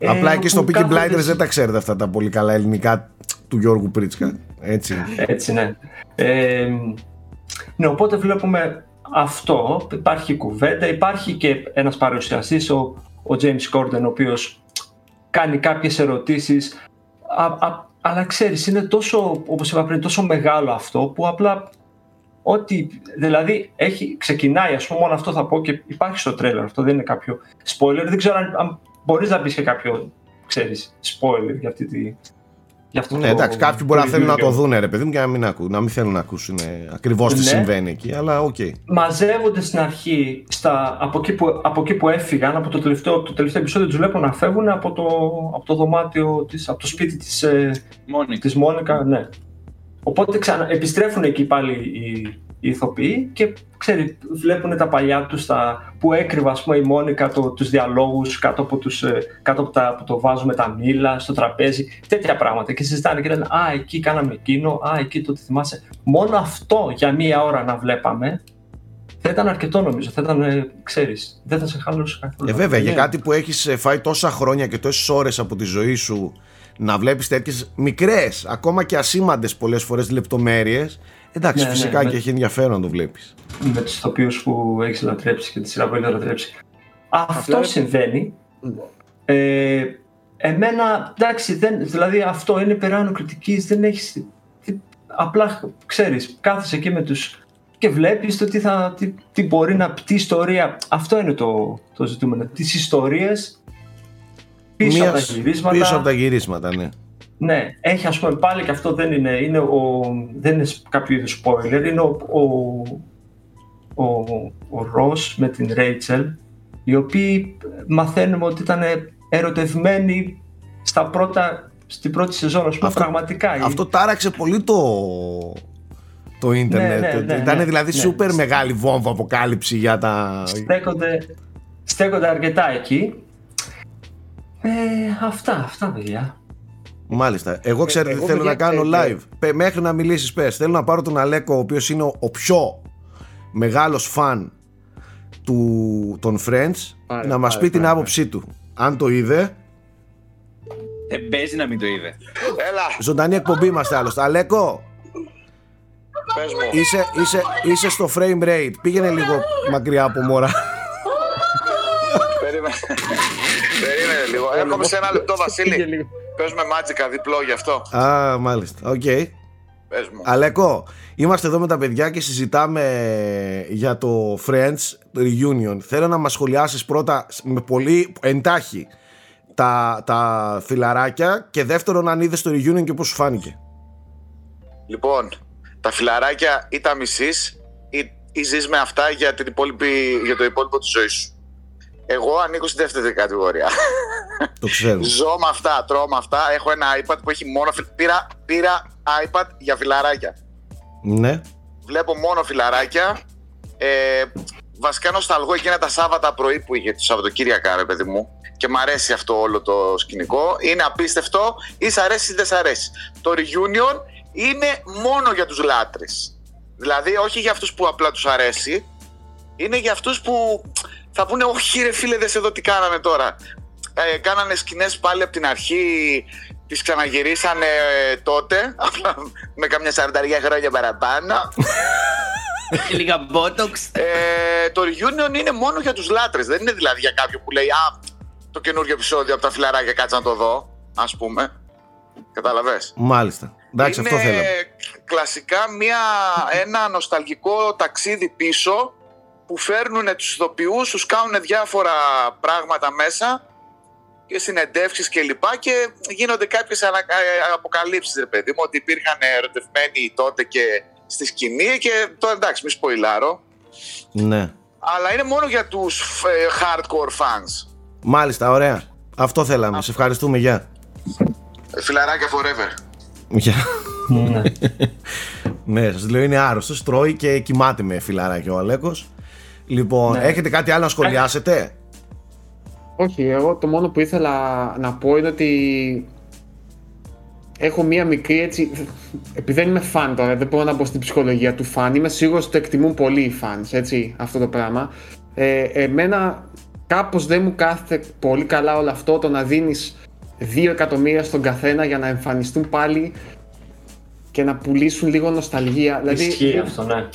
Απλά εκεί στο Peaky Blinders δεν τα ξέρετε αυτά τα πολύ καλά ελληνικά του Γιώργου Πρίτσκα. Έτσι. Έτσι, ναι. Ε, ναι, οπότε βλέπουμε αυτό, υπάρχει κουβέντα, υπάρχει και ένας παρουσιαστής, ο, ο James Corden, ο οποίος κάνει κάποιες ερωτήσεις, αλλά ξέρεις, είναι τόσο, όπως είπα πριν, τόσο μεγάλο αυτό που απλά ότι, δηλαδή, έχει, ξεκινάει, ας πούμε, μόνο αυτό θα πω και υπάρχει στο τρέιλερ, αυτό δεν είναι κάποιο spoiler, δεν ξέρω αν, αν μπορείς να πεις και κάποιο, ξέρεις, spoiler για αυτή τη, αυτό ναι, εντάξει, κάποιοι μπορεί να θέλουν να το δουν, ρε παιδί μου, και να μην, ακού, να μην θέλουν να ακούσουν ακριβώς τι ναι. συμβαίνει εκεί, αλλά ok. Okay. Μαζεύονται στην αρχή στα, από, εκεί που, από εκεί που έφυγαν, από το τελευταίο, το τελευταίο επεισόδιο, τους βλέπω να φεύγουν από το, από το δωμάτιο, της, από το σπίτι της ε, της Μόνικα. Ναι. Οπότε ξανα, επιστρέφουν εκεί πάλι οι, οι ηθοποιοί και ξέρει, βλέπουν τα παλιά τους τα, που έκρυβα ας πούμε, η Μόνικα το, τους διαλόγους κάτω, από, τους, ε, κάτω από, τα, από το βάζο με τα μήλα, στο τραπέζι, τέτοια πράγματα και συζητάνε και λένε «Α, εκεί κάναμε εκείνο, α, εκεί το θυμάσαι». Μόνο αυτό για μία ώρα να βλέπαμε θα ήταν αρκετό νομίζω, θα ήταν, ε, ξέρεις, δεν θα σε χαλούσε καθόλου. Ε, βέβαια, για ναι. κάτι που έχεις ε, φάει τόσα χρόνια και τόσες ώρες από τη ζωή σου να βλέπεις τέτοιες μικρές, ακόμα και ασήμαντες πολλές φορές λεπτομέρειες Εντάξει, ναι, φυσικά ναι, και έχει ενδιαφέρον να το βλέπεις. Με του ηθοποιού που έχεις λατρέψει και τη σειρά που έχεις λατρέψει. Αυτό συμβαίνει. Ε, εμένα, εντάξει, δεν, δηλαδή αυτό είναι περάνω κριτικής, δεν έχει. Απλά ξέρεις, κάθεσαι εκεί με του και βλέπεις το τι, θα, τι, τι μπορεί να πει ιστορία. Αυτό είναι το, το ζητούμενο. Τις ιστορίες πίσω από τα γυρίσματα. Πίσω από τα γυρίσματα, ναι. Ναι, έχει ας πούμε πάλι και αυτό δεν είναι, είναι ο, δεν είναι κάποιο είδους spoiler, είναι ο, ο, ο, ο Ross με την Rachel, οι οποίοι μαθαίνουμε ότι ήταν ερωτευμένοι στα πρώτα, στην πρώτη σεζόν, ας πούμε, αυτό, πραγματικά. Αυτό τάραξε πολύ το, το ίντερνετ. Ναι, ναι, ναι, Ήταν ναι, δηλαδή ναι. σούπερ μεγάλη βόμβα αποκάλυψη για τα... Στέκονται, στέκονται αρκετά εκεί. Ε, αυτά, αυτά παιδιά. Μάλιστα. Εγώ ξέρω τι θέλω να κάνω live. Μέχρι να μιλήσεις, πες. Θέλω να πάρω τον Αλέκο, ο οποίος είναι ο, πιο μεγάλος φαν του, των Friends, να μας πει την άποψή του. Αν το είδε. Δεν παίζει να μην το είδε. Έλα. Ζωντανή εκπομπή είμαστε άλλωστε. Αλέκο. Πες μου. Είσαι, είσαι, είσαι στο frame rate. Πήγαινε λίγο μακριά από μόρα. Περίμενε. Περίμενε λίγο. Έρχομαι σε ένα λεπτό, Βασίλη. Παίζουμε μάτζικα διπλό γι' αυτό. Α, μάλιστα. Οκ. Okay. Πες μου. Αλέκο, είμαστε εδώ με τα παιδιά και συζητάμε για το Friends, το Reunion. Θέλω να μας σχολιάσεις πρώτα με πολύ εντάχει τα, τα φιλαράκια και δεύτερον αν είδες το Reunion και πώς σου φάνηκε. Λοιπόν, τα φιλαράκια ή τα μισείς ή, ή ζεις με αυτά για, την για το υπόλοιπο της ζωής σου. Εγώ ανήκω στη δεύτερη κατηγορία. Το ξέρω. Ζω με αυτά, τρώω με αυτά. Έχω ένα iPad που έχει μόνο. Πήρα, πήρα iPad για φιλαράκια. Ναι. Βλέπω μόνο φιλαράκια. Ε, βασικά νοσταλγώ εκείνα τα Σάββατα πρωί που είχε το Σαββατοκύριακα, ρε παιδί μου. Και μ' αρέσει αυτό όλο το σκηνικό. Είναι απίστευτο. Ή σ' αρέσει ή δεν σ' αρέσει. Το reunion είναι μόνο για τους λάτρες. Δηλαδή, όχι για αυτούς που απλά τους αρέσει. Είναι για αυτούς που θα πούνε όχι ρε φίλε δεν σε δω τι κάνανε τώρα. Ε, κάνανε σκηνές πάλι από την αρχή, τις ξαναγυρίσανε τότε, απλά με καμιά σαρανταριά χρόνια παραπάνω. Λίγα μπότοξ. Ε, το reunion είναι μόνο για τους λάτρες, δεν είναι δηλαδή για κάποιον που λέει «Α, το καινούργιο επεισόδιο από τα φιλαράκια κάτσε να το δω», ας πούμε. Καταλαβες; Μάλιστα. Εντάξει, είναι αυτό θέλαμε. κλασικά μια, ένα νοσταλγικό ταξίδι πίσω που φέρνουν τους ηθοποιούς, τους κάνουν διάφορα πράγματα μέσα και συνεντεύξεις και λοιπά και γίνονται κάποιες ανα... Ε, αποκαλύψεις, ρε παιδί μου, ότι υπήρχαν ερωτευμένοι τότε και στη σκηνή και τώρα εντάξει, μη σποϊλάρω. Ναι. Αλλά είναι μόνο για τους ε, hardcore fans. Μάλιστα, ωραία. Αυτό θέλαμε. Σε ευχαριστούμε, γεια. Φιλαράκια forever. Γεια. Ναι. ναι, σας λέω είναι άρρωστος. Τρώει και κοιμάται με φιλαράκι ο Αλέκος. Λοιπόν, Ναι. έχετε κάτι άλλο να σχολιάσετε; Όχι, εγώ το μόνο που ήθελα να πω είναι ότι έχω μία μικρή έτσι. Επειδή δεν είμαι φαν τώρα, δεν μπορώ να μπω στην ψυχολογία του φαν. Είμαι σίγουρος ότι το εκτιμούν πολύ οι fans, έτσι, αυτό το πράγμα. Ε, εμένα κάπως δεν μου κάθεται πολύ καλά όλο αυτό το να δίνεις 2 εκατομμύρια στον καθένα για να εμφανιστούν πάλι και να πουλήσουν λίγο νοσταλγία. Δηλαδή, Ισχύει αυτό, ναι.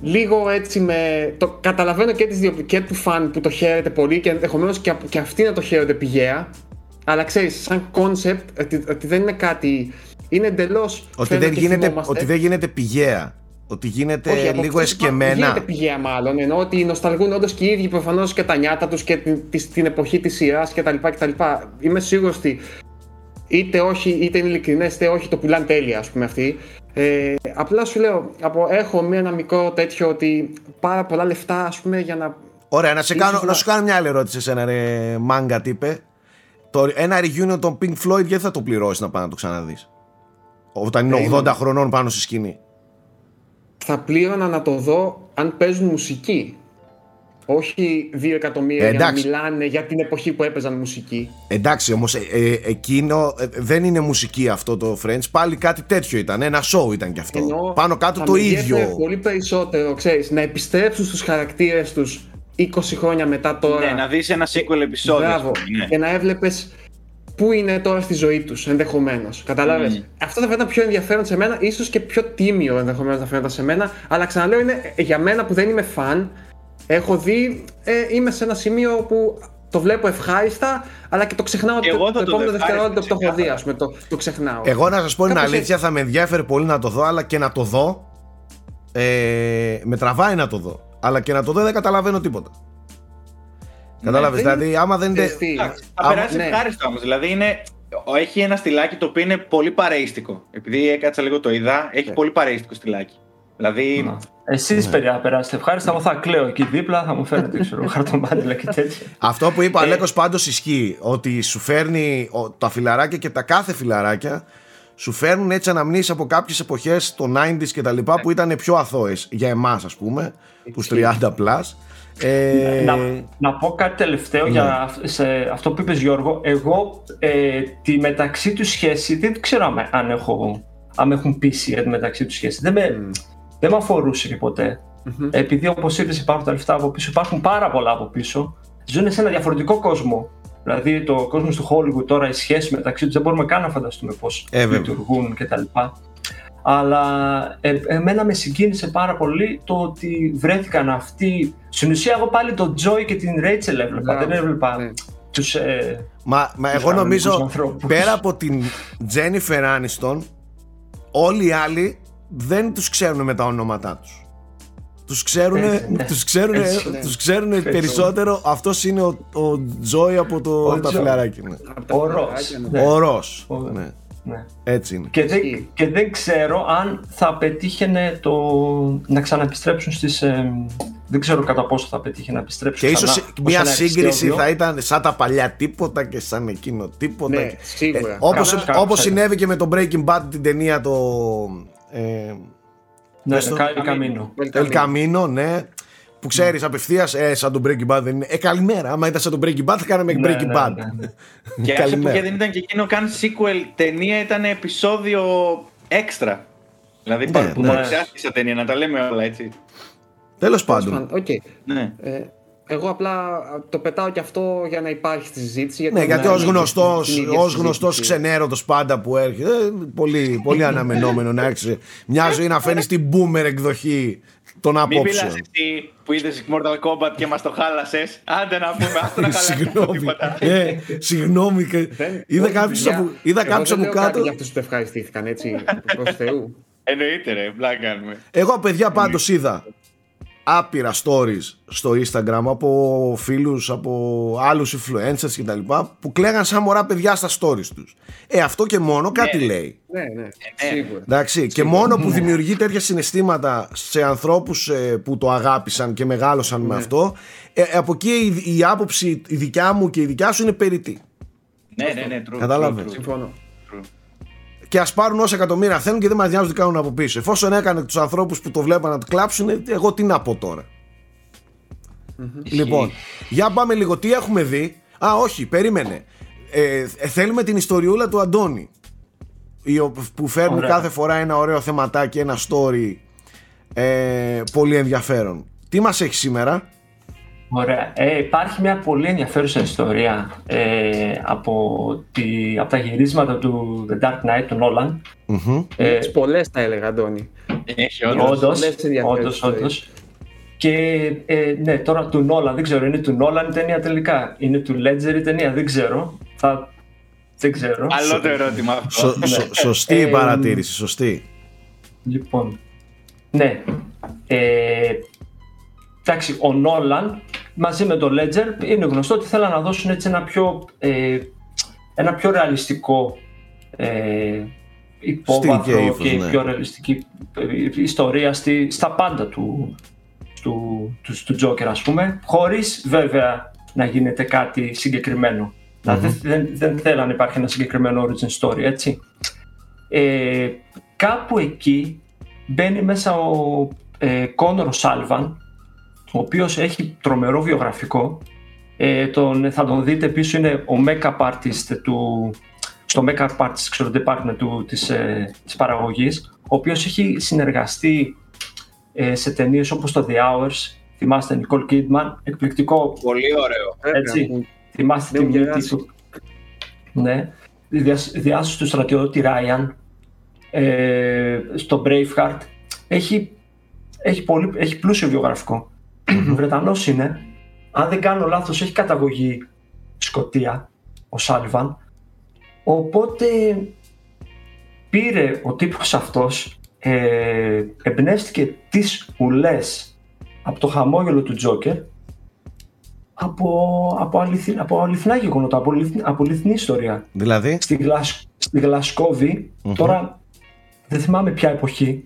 Λίγο έτσι με. Το καταλαβαίνω και τις δύο και του φαν που το χαίρεται πολύ και ενδεχομένως και, και αυτοί να το χαίρονται πηγαία. Αλλά ξέρεις, σαν κόνσεπτ, ότι, ότι δεν είναι κάτι. Είναι εντελώς. Ότι δεν, γίνεται, ότι δεν γίνεται πηγαία. Ότι γίνεται λίγο εσκεμμένα. Δεν γίνεται πηγαία, μάλλον. Ενώ ότι νοσταλγούν όντως και οι ίδιοι προφανώς και τα νιάτα τους και την, την, την εποχή της σειράς κτλ, κτλ. Είμαι σίγουρος ότι είτε όχι, είτε είναι ειλικρινές, είτε όχι, το πουλάνε τέλεια, ας πούμε αυτοί. Ε, απλά σου λέω, από, έχω μία, ένα μικρό τέτοιο ότι πάρα πολλά λεφτά, ας πούμε, για να. Ωραία, να, σε Ίσως κάνω, να- να σου κάνω μια άλλη ερώτηση σε ένα ρε μάγκα τύπε. Το, ένα reunion των Pink Floyd γιατί θα το πληρώσεις να πάει να το ξαναδείς; Όταν είναι Ε, 80 χρονών πάνω στη σκηνή. Θα πλήρωνα να το δω αν παίζουν μουσική. Όχι 2 εκατομμύρια Ε, για να εντάξει. μιλάνε για την εποχή που έπαιζαν μουσική. Εντάξει όμως ε, ε, εκείνο ε, δεν είναι μουσική αυτό το Friends Πάλι κάτι τέτοιο ήταν, ένα show ήταν και αυτό Εννοώ, Πάνω κάτω θα το με ίδιο ενδιέφερε πολύ περισσότερο, ξέρεις, να επιστρέψουν στους χαρακτήρες τους 20 χρόνια μετά τώρα. Ναι, να δεις ένα sequel επεισόδιο. ας Μπράβο. πούμε, ναι. Και να έβλεπες πού είναι τώρα στη ζωή τους ενδεχομένως. Κατάλαβες. Mm. Αυτό θα φαίνεται πιο ενδιαφέρον σε μένα, ίσως και πιο τίμιο ενδεχομένως να φαίνεται σε μένα. Αλλά ξαναλέω, είναι ε, για μένα που δεν είμαι φαν, έχω δει, ε, είμαι σε ένα σημείο που το βλέπω ευχάριστα, αλλά και το ξεχνάω Και το, εγώ θα το το επόμενο δω δευτερόλεπτο που το έχω δει, ξεκάθαρα. ας πούμε, το, το ξεχνάω. Εγώ να σας πω την Κάπως αλήθεια θα με ενδιαφέρει πολύ να το δω Αλλά και να το δω ε, Με τραβάει να το δω Αλλά και να το δω δεν καταλαβαίνω τίποτα Κατάλαβες, δεν- δηλαδή άμα δεν είναι Ξέρεις τι, Εντάξει, Θα Άμα- περάσει ναι. ευχάριστο όμως. Δηλαδή είναι, έχει ένα στυλάκι το οποίο είναι πολύ παρεΐστικο. Επειδή έκατσα λίγο το είδα, έχει Ναι. πολύ παρεΐστικο στυλάκι. Δηλαδή. Εσείς, παιδιά, περάσετε ευχάριστα. Εγώ θα κλαίω εκεί δίπλα, θα μου φέρετε ξέρω, χαρτομάτιλα και τέτοια. Αυτό που είπε ο Αλέκος πάντως ισχύει Ότι σου φέρνει ο- τα φιλαράκια και τα κάθε φιλαράκια Σου φέρνουν έτσι αναμνήσεις από κάποιες εποχές Το 90s και τα λοιπά που ήταν πιο αθώες Για εμάς ας πούμε Τους 30 plus ε, να, να πω κάτι τελευταίο Ναι. για αυ- σε αυτό που είπες Γιώργο. Εγώ ε, τη μεταξύ τους σχέση δεν ξέρω αν, αν, έχω, αν με έχουν πείσει για τη μεταξύ τους σχέση. Δεν με, δεν με αφορούσε και ποτέ. Μμμ. Επειδή όπως είπες υπάρχουν τα λεφτά από πίσω, υπάρχουν πάρα πολλά από πίσω. Ζουν σε ένα διαφορετικό κόσμο. Δηλαδή το κόσμο του Hollywood τώρα, οι σχέσεις μεταξύ τους δεν μπορούμε καν να φανταστούμε πώς Ε, βέβαια. λειτουργούν κτλ. Αλλά ε, εμένα με συγκίνησε πάρα πολύ το ότι βρέθηκαν αυτοί. Στην ουσία, εγώ πάλι τον Joy και την Rachel έβλεπα. Μπράβο. Δεν έβλεπα Ναι. τους, ε, Μα, μα τους εγώ κανονικούς νομίζω ανθρώπους. πέρα από την Jennifer Aniston όλοι οι άλλοι δεν τους ξέρουν με τα ονόματά τους. Τους ξέρουν, Έτσι, ναι. τους ξέρουν, Έτσι, ναι. τους ξέρουν Έτσι. περισσότερο αυτός είναι ο, ο Joy από το, Ο από τα Joy. φιλαράκια. Ναι. Από τα Ο φιλαράκια, Ross. ναι. Ναι. Ο Ross. Ο- Ναι. ναι. Έτσι είναι. Και δεν, Ισχύει. και δεν ξέρω αν θα πετύχαινε το να ξαναεπιστρέψουν στις... ε, δεν ξέρω κατά πόσο θα πετύχει να επιστρέψουν Και ίσως ξανά ως μια ένα σύγκριση επεισόδιο. θα ήταν σαν τα παλιά τίποτα και σαν εκείνο τίποτα. Ναι, και- σίγουρα. Ε, όπως, Κάπως, κάπως όπως έτσι. συνέβη και με το Breaking Bad την ταινία το... Ε, Ναι, Πες ναι, το. Κα- Καμίνο. El Camino, ναι. Που ξέρεις απευθείας, ε, σαν τον Breaking Bad δεν είναι. Ε, καλημέρα. Άμα ήταν σαν τον Breaking Bad, θα κάναμε Ναι, Breaking ναι, Bad. ναι, ναι. Και άσε που Καλημέρα. και δεν ήταν και εκείνο καν sequel ταινία, ήταν επεισόδιο έξτρα. Δηλαδή Ναι, πα- που ναι. παρουσιάστηκε σαν ταινία, να τα λέμε όλα έτσι. Τέλος Τέλος πάντων. πάντων, οκ. Ναι. Ε, εγώ απλά το πετάω και αυτό για να υπάρχει στη συζήτηση. Γιατί Ναι, γιατί δεν ως είναι γνωστό στην ίδια ως γνωστός συζήτηση. ξενέρωτος πάντα που έρχεται, ε, πολύ, πολύ αναμενόμενο να έχει μια ζωή να φέρνεις την boomer εκδοχή των Μην μιλάς απόψεων. εσύ που είδες Mortal Kombat και μας το χάλασες. Άντε να πούμε, άστο να χαλάσει Συγγνώμη. τίποτα. Ε, Συγγνώμη. και- Δεν- Είδα όχι, κάποιους παιδιά, από- είδα εγώ κάποιους δεν από λέω κάτι κάτω. Για αυτούς που το ευχαριστήθηκαν, έτσι, προς Θεού. Εννοείται ρε, μπλά κάνουμε. Εγώ παιδιά πάντως είδα άπειρα stories στο Instagram από φίλους, από άλλους influencers και τα λοιπά που κλαίγαν σαν μωρά παιδιά στα stories τους. Ε, αυτό και μόνο κάτι λέει. Ναι, ναι, σίγουρα. Εντάξει, και μόνο που δημιουργεί τέτοια συναισθήματα σε ανθρώπους ε, που το αγάπησαν και μεγάλωσαν με αυτό, ε, από εκεί η, η άποψη η δικιά μου και η δικιά σου είναι περίτη. Ναι, ναι, ναι, true. Κατάλαβες. true, true. Συμφωνώ. Και ας πάρουν όσα εκατομμύρια θέλουν και δεν μας νοιάζουν τι κάνουν από πίσω. Εφόσον έκανε τους ανθρώπους που το βλέπαν να του κλάψουν, εγώ τι να πω τώρα. Λοιπόν, για πάμε λίγο. Τι έχουμε δει; Α, όχι, περίμενε. Ε, θέλουμε την ιστοριούλα του Αντώνη. Που φέρνει κάθε φορά ένα ωραίο θεματάκι, ένα story ε, πολύ ενδιαφέρον. Τι μας έχει σήμερα; Ωραία. Ε, υπάρχει μια πολύ ενδιαφέρουσα ιστορία ε, από, τη, από τα γυρίσματα του The Dark Knight του Nolan. Mm-hmm. Ε, πολλές τα έλεγα, Αντώνη. Έχει όντως. Όντως, όντως. Και ε, ναι, τώρα του Nolan, δεν ξέρω, είναι του Nolan η ταινία τελικά. Είναι του Ledger η ταινία, δεν ξέρω. Θα... Δεν ξέρω. Άλλο το ερώτημα αυτό. Ναι. σωστή η ε, παρατήρηση, σωστή. Λοιπόν, ναι. Ε, εντάξει, ο Νόλαν μαζί με το Ledger είναι γνωστό ότι θέλουν να δώσουν έτσι ένα πιο, ε, ένα πιο ρεαλιστικό ε, υπόβαθρο και ναι. πιο ρεαλιστική ε, ιστορία στη, στα πάντα του, του, του, του Joker ας πούμε, χωρίς βέβαια να γίνεται κάτι συγκεκριμένο. Δηλαδή δεν, δεν θέλω να υπάρχει ένα συγκεκριμένο origin story, έτσι. Ε, κάπου εκεί μπαίνει μέσα ο ε, Κόνορ Σάλβαν, ο οποίος έχει τρομερό βιογραφικό. Ε, τον, θα τον δείτε πίσω, είναι ο make-up artist του, στο make-up artist ξέρω, department του, της, ε, της παραγωγής, ο οποίος έχει συνεργαστεί ε, σε ταινίες όπως το The Hours, θυμάστε Nicole Kidman, εκπληκτικό. Πολύ ωραίο. Έτσι, θυμάστε την μύτη του. Ναι. Διάσωση του στρατιώτη Ryan, ε, στο Braveheart. Έχει, έχει, πολύ, έχει πλούσιο βιογραφικό. Βρετανός είναι. Αν δεν κάνω λάθος, έχει καταγωγή Σκοτία, ο Σάλιβαν. Οπότε πήρε ο τύπος αυτός, ε, εμπνεύστηκε τις ουλές από το χαμόγελο του Τζόκερ από, από, αληθι, από αληθινά γεγονότα, από, από αληθινή ιστορία. Δηλαδή; Στη, Γλασ, στη γλασκοβη τώρα δεν θυμάμαι ποια εποχή,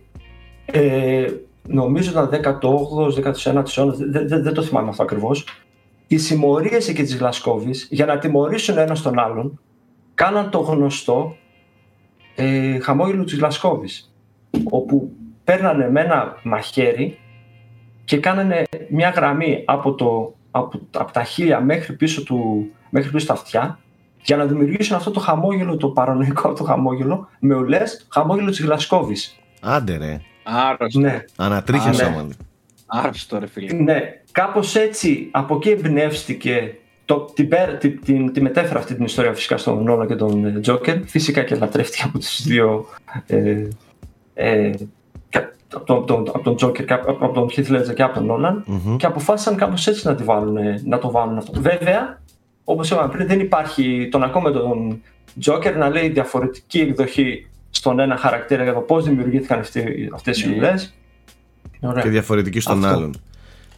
ε, νομίζω ήταν 18ο, 19ο αιώνας, δεν, δεν, το θυμάμαι αυτό ακριβώς. Οι συμμορίες εκεί της Γλασκόβης για να τιμωρήσουν ένα τον άλλον κάναν το γνωστό ε, χαμόγελο της Γλασκόβης. Όπου παίρνανε με ένα μαχαίρι και κάνανε μια γραμμή από, το, από, από τα χείλια μέχρι πίσω, του, μέχρι πίσω τα αυτιά για να δημιουργήσουν αυτό το χαμόγελο, το παρανοϊκό το χαμόγελο, με ουλές χαμόγελο της Γλασκόβης. Άντε ρε. Άρρωστο. Ναι. Ανατρίχιασα ναι. Άρρωστο ρε φίλε. Ναι. Κάπως έτσι από εκεί εμπνεύστηκε το, την, την, την, τη μετέφερα αυτή την ιστορία φυσικά στον Νόλα και τον Τζόκερ. Φυσικά και λατρεύτηκε από τους δύο ε, ε, από τον, τον, από τον Joker, από τον Heath Ledger και από τον Nolan mm-hmm. και αποφάσισαν κάπως έτσι να, τη βάλουν, να το βάλουν αυτό. Βέβαια, όπως είπαμε πριν, δεν υπάρχει τον ακόμα τον Joker να λέει διαφορετική εκδοχή στον ένα χαρακτήρα για το πώς δημιουργήθηκαν αυτοί, αυτές οι ιδέες. Και διαφορετική στον αυτό. άλλον.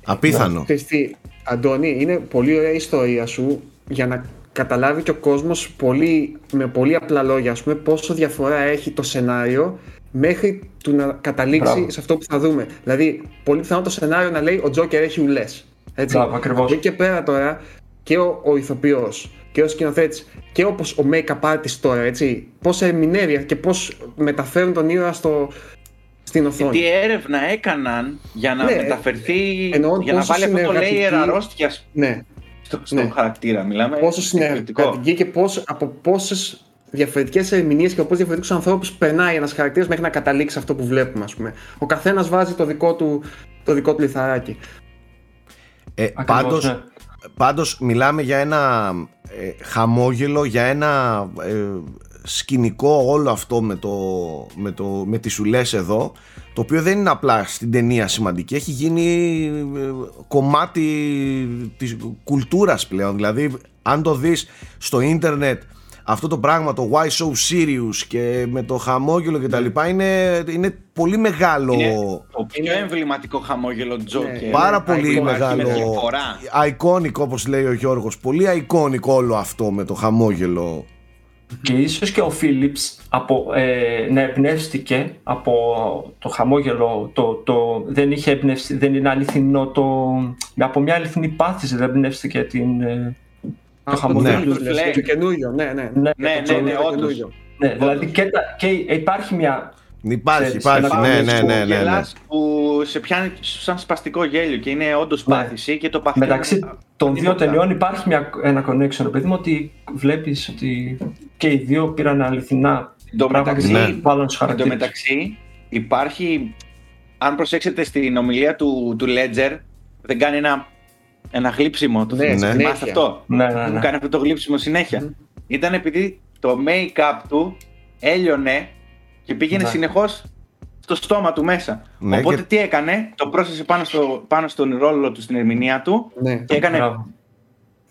Απίθανο. Ναι. Τι, Αντώνη, είναι πολύ ωραία η ιστορία σου για να καταλάβει και ο κόσμος πολύ, με πολύ απλά λόγια ας πούμε, πόσο διαφορά έχει το σενάριο μέχρι του να καταλήξει σε αυτό που θα δούμε. Δηλαδή, πολύ πιθανό το σενάριο να λέει ο Τζόκερ έχει ουλές. Έτσι. Μπράβο, ακριβώς. Και, και πέρα τώρα και ο, ο ηθοποιός και ο σκηνοθέτης και όπως ο make-up artist τώρα, έτσι. Πώς ερμηνεύει και πώς μεταφέρουν τον ήρωα στο, στην οθόνη. Τι έρευνα έκαναν για να ναι, μεταφερθεί. Εννοώ, για να βάλει αυτό το layer αρρώστιας ναι, στο, στον ναι. χαρακτήρα. Μιλάμε. Πόσο συνεργατική και πώς, από πόσες διαφορετικές ερμηνείες και από διαφορετικούς ανθρώπους περνάει ένας χαρακτήρας μέχρι να καταλήξει αυτό που βλέπουμε, ας πούμε. Ο καθένας βάζει το δικό του, το δικό του λιθαράκι. Ε, πάντως, ναι. Πάντως μιλάμε για ένα ε, χαμόγελο, για ένα ε, σκηνικό όλο αυτό με, το, με, το, με τις ουλές εδώ το οποίο δεν είναι απλά στην ταινία σημαντική. Έχει γίνει ε, κομμάτι της κουλτούρας πλέον. Δηλαδή αν το δεις στο ίντερνετ αυτό το πράγμα το why so serious και με το χαμόγελο και τα ναι. λοιπά είναι, είναι πολύ μεγάλο. Είναι το πιο εμβληματικό χαμόγελο Joker ναι, πάρα πολύ μεγάλο. iconic όπως λέει ο Γιώργος. Πολύ iconic όλο αυτό με το χαμόγελο. Και ίσως και ο Φίλιπς από, ε, να εμπνεύστηκε από το χαμόγελο, το, το, δεν είχε εμπνεύσει, δεν είναι αληθινό, το, από μια αληθινή πάθηση δεν εμπνεύστηκε την, ε, το χαμόγελο ναι. του καινούριο, ναι, ναι. Ναι, ναι, ναι, ναι, όντως. Ναι, δηλαδή και, και υπάρχει μια Υπάρχει, υπάρχει. Ναι, ναι, ναι, ναι, ναι. που σε πιάνει σαν σπαστικό γέλιο και είναι όντως ναι. πάθηση και το παθαίνει. Μεταξύ των δύο ταινιών υπάρχει μια, ένα connection, παιδί μου, ότι βλέπεις ότι και οι δύο πήραν αληθινά το μεταξύ, ναι. μεταξύ υπάρχει, αν προσέξετε στην ομιλία του, του Ledger, δεν κάνει ένα, ένα γλύψιμο. Το ναι, ναι. αυτό; Ναι, ναι, ναι. κάνει αυτό το γλύψιμο συνέχεια. Mm. Ήταν επειδή το make-up του έλειωνε και πήγαινε ναι. συνεχώς στο στόμα του μέσα. Ναι, Οπότε τι έκανε, το πρόσθεσε πάνω, στο, πάνω στον ρόλο του, στην ερμηνεία του ναι. και έκανε.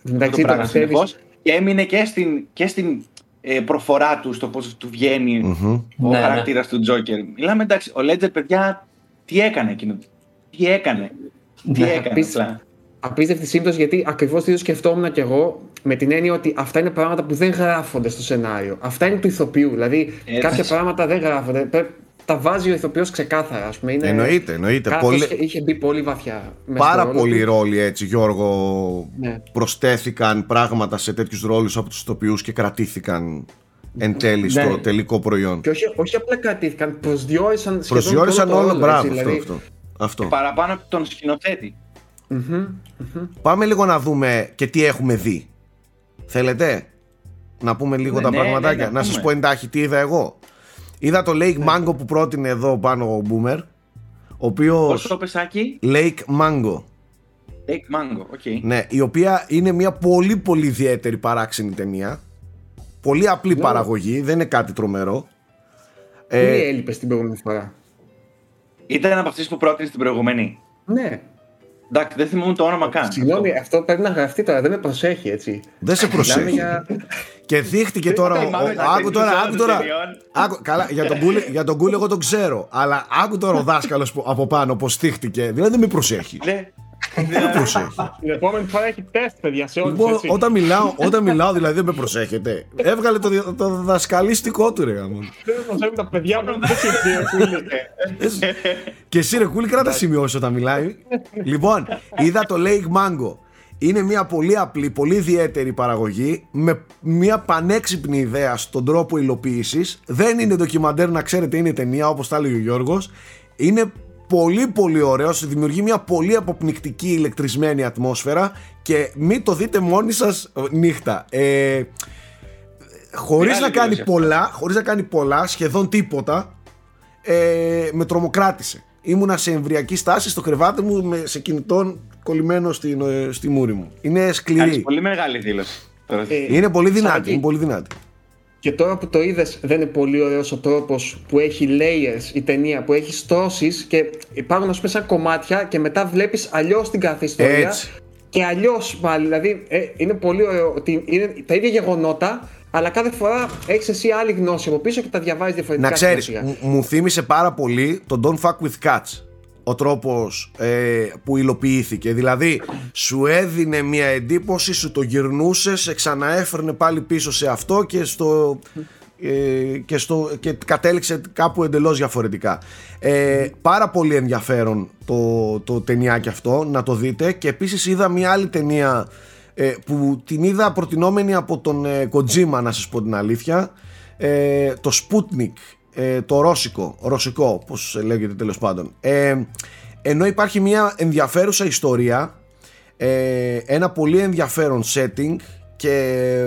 Εντάξει, το πράγμα συνεχώς, και έμεινε και στην, και στην ε, προφορά του, στο πώς του βγαίνει mm-hmm. ο ναι, χαρακτήρας ναι. του Τζόκερ. Μιλάμε εντάξει, ο Λέτζερ, παιδιά, τι έκανε εκείνο; Τι έκανε; Τι ναι, έκανε. Απίστευτη, απίστευτη σύμπτωση γιατί ακριβώς το ίδιο σκεφτόμουν και εγώ με την έννοια ότι αυτά είναι πράγματα που δεν γράφονται στο σενάριο. Αυτά είναι του ηθοποιού. Δηλαδή Έτσι. κάποια πράγματα δεν γράφονται. Τα βάζει ο ηθοποιός ξεκάθαρα, ας πούμε. Είναι... Εννοείται, εννοείται. Πολύ... Είχε μπει πολύ βαθιά. Πάρα πολλοί ρόλοι έτσι, Γιώργο, ναι. προσθέθηκαν πράγματα σε τέτοιους ρόλους από τους ηθοποιούς και κρατήθηκαν εν τέλει στο ναι. τελικό προϊόν. Και όχι, όχι απλά κρατήθηκαν, προσδιορίσαν σχεδόν Προσδιορίσαν όλο, όλο μπράβο, αυτό, δηλαδή... αυτό, αυτό. Παραπάνω από τον σκηνοθέτη. Πάμε λίγο να δούμε και τι έχουμε δει. Θέλετε; Να πούμε λίγο ναι, τα ναι, πραγματάκια. Ναι, να σας πω εντάχει τι είδα εγώ. Είδα το Lake ναι. Mango που πρότεινε εδώ πάνω ο Boomer. Ο οποίος. Πώς το πεσάκι; Lake Mango. Lake Mango, okay. Ναι, η οποία είναι μια πολύ πολύ ιδιαίτερη παράξενη ταινία. Πολύ απλή παραγωγή, δεν είναι κάτι τρομερό. Τι ε, έλειπες την προηγούμενη φορά. Ήταν από αυτές που πρότεινες την προηγούμενη. Ναι. Εντάξει, δεν θυμούμαι το όνομα καν. Συγγνώμη, αυτό πρέπει να γραφτεί τώρα, δεν με προσέχει έτσι. Δεν σε προσέχει. Για... Και δείχτηκε τώρα. Άκου τώρα, άκου τώρα. Άκου, καλά, για τον, κούλι, για τον κούλι εγώ τον ξέρω. Αλλά άκου τώρα ο δάσκαλος από πάνω πώς θύχτηκε. Δηλαδή δεν με προσέχει. Ναι. Δεν προσέχεις. Την επόμενη φορά έχει τεστ, παιδιά, σε όλους λοιπόν, όταν, μιλάω, όταν μιλάω, δηλαδή δεν με προσέχετε. Έβγαλε το, το δασκαλίστικό του, ρε γάμο. Δεν προσέχουν τα παιδιά μου, δεν έχει Και εσύ, ρε κούλι, κράτα σημειώσεις όταν μιλάει. λοιπόν, είδα το Lake Mango. Είναι μια πολύ απλή, πολύ ιδιαίτερη παραγωγή με μια πανέξυπνη ιδέα στον τρόπο υλοποίησης. Δεν είναι ντοκιμαντέρ, να ξέρετε, είναι ταινία όπως τα έλεγε ο Γιώργος. Είναι πολύ πολύ ωραίος, δημιουργεί μια πολύ αποπνικτική ηλεκτρισμένη ατμόσφαιρα και μην το δείτε μόνοι σας νύχτα. Ε, χωρίς να κάνει πολλά, χωρίς να κάνει πολλά, σχεδόν τίποτα, ε, με τρομοκράτησε. Ήμουνα σε εμβριακή στάση στο κρεβάτι μου με, σε κινητό κολλημένο στη, ε, στη μούρη μου. Είναι σκληρή. πολύ μεγάλη δήλωση. είναι πολύ δυνατή. Είναι πολύ δυνατή. Και τώρα που το είδες, δεν είναι πολύ ωραίος ο τρόπος που έχει layers η ταινία, που έχει στώσει και υπάρχουν ας πούμε σαν κομμάτια και μετά βλέπεις αλλιώς την κάθε ιστορία. Και αλλιώς πάλι. Δηλαδή ε, είναι πολύ ωραίο ότι είναι τα ίδια γεγονότα, αλλά κάθε φορά έχεις εσύ άλλη γνώση από πίσω και τα διαβάζεις διαφορετικά. Να ξέρεις, μου θύμισε πάρα πολύ το Don't Fuck with Cats ο τρόπος ε, που υλοποιήθηκε. Δηλαδή σου έδινε μια εντύπωση σου το γυρνούσε, σε ξαναέφερνε πάλι πίσω σε αυτό και στο ε, και, στο, και κατέληξε κάπου εντελώς διαφορετικά. Ε, πάρα πολύ ενδιαφέρον το, το ταινιάκι αυτό να το δείτε. Και επίσης είδα μια άλλη ταινία ε, που την είδα προτινόμενη από τον ε, Kojima να σας πω την αλήθεια. Ε, το Sputnik ε, το ρώσικο, ρωσικό πως λέγεται τέλος πάντων. Ε, ενώ υπάρχει μια ενδιαφέρουσα ιστορία ε, ένα πολύ ενδιαφέρον setting και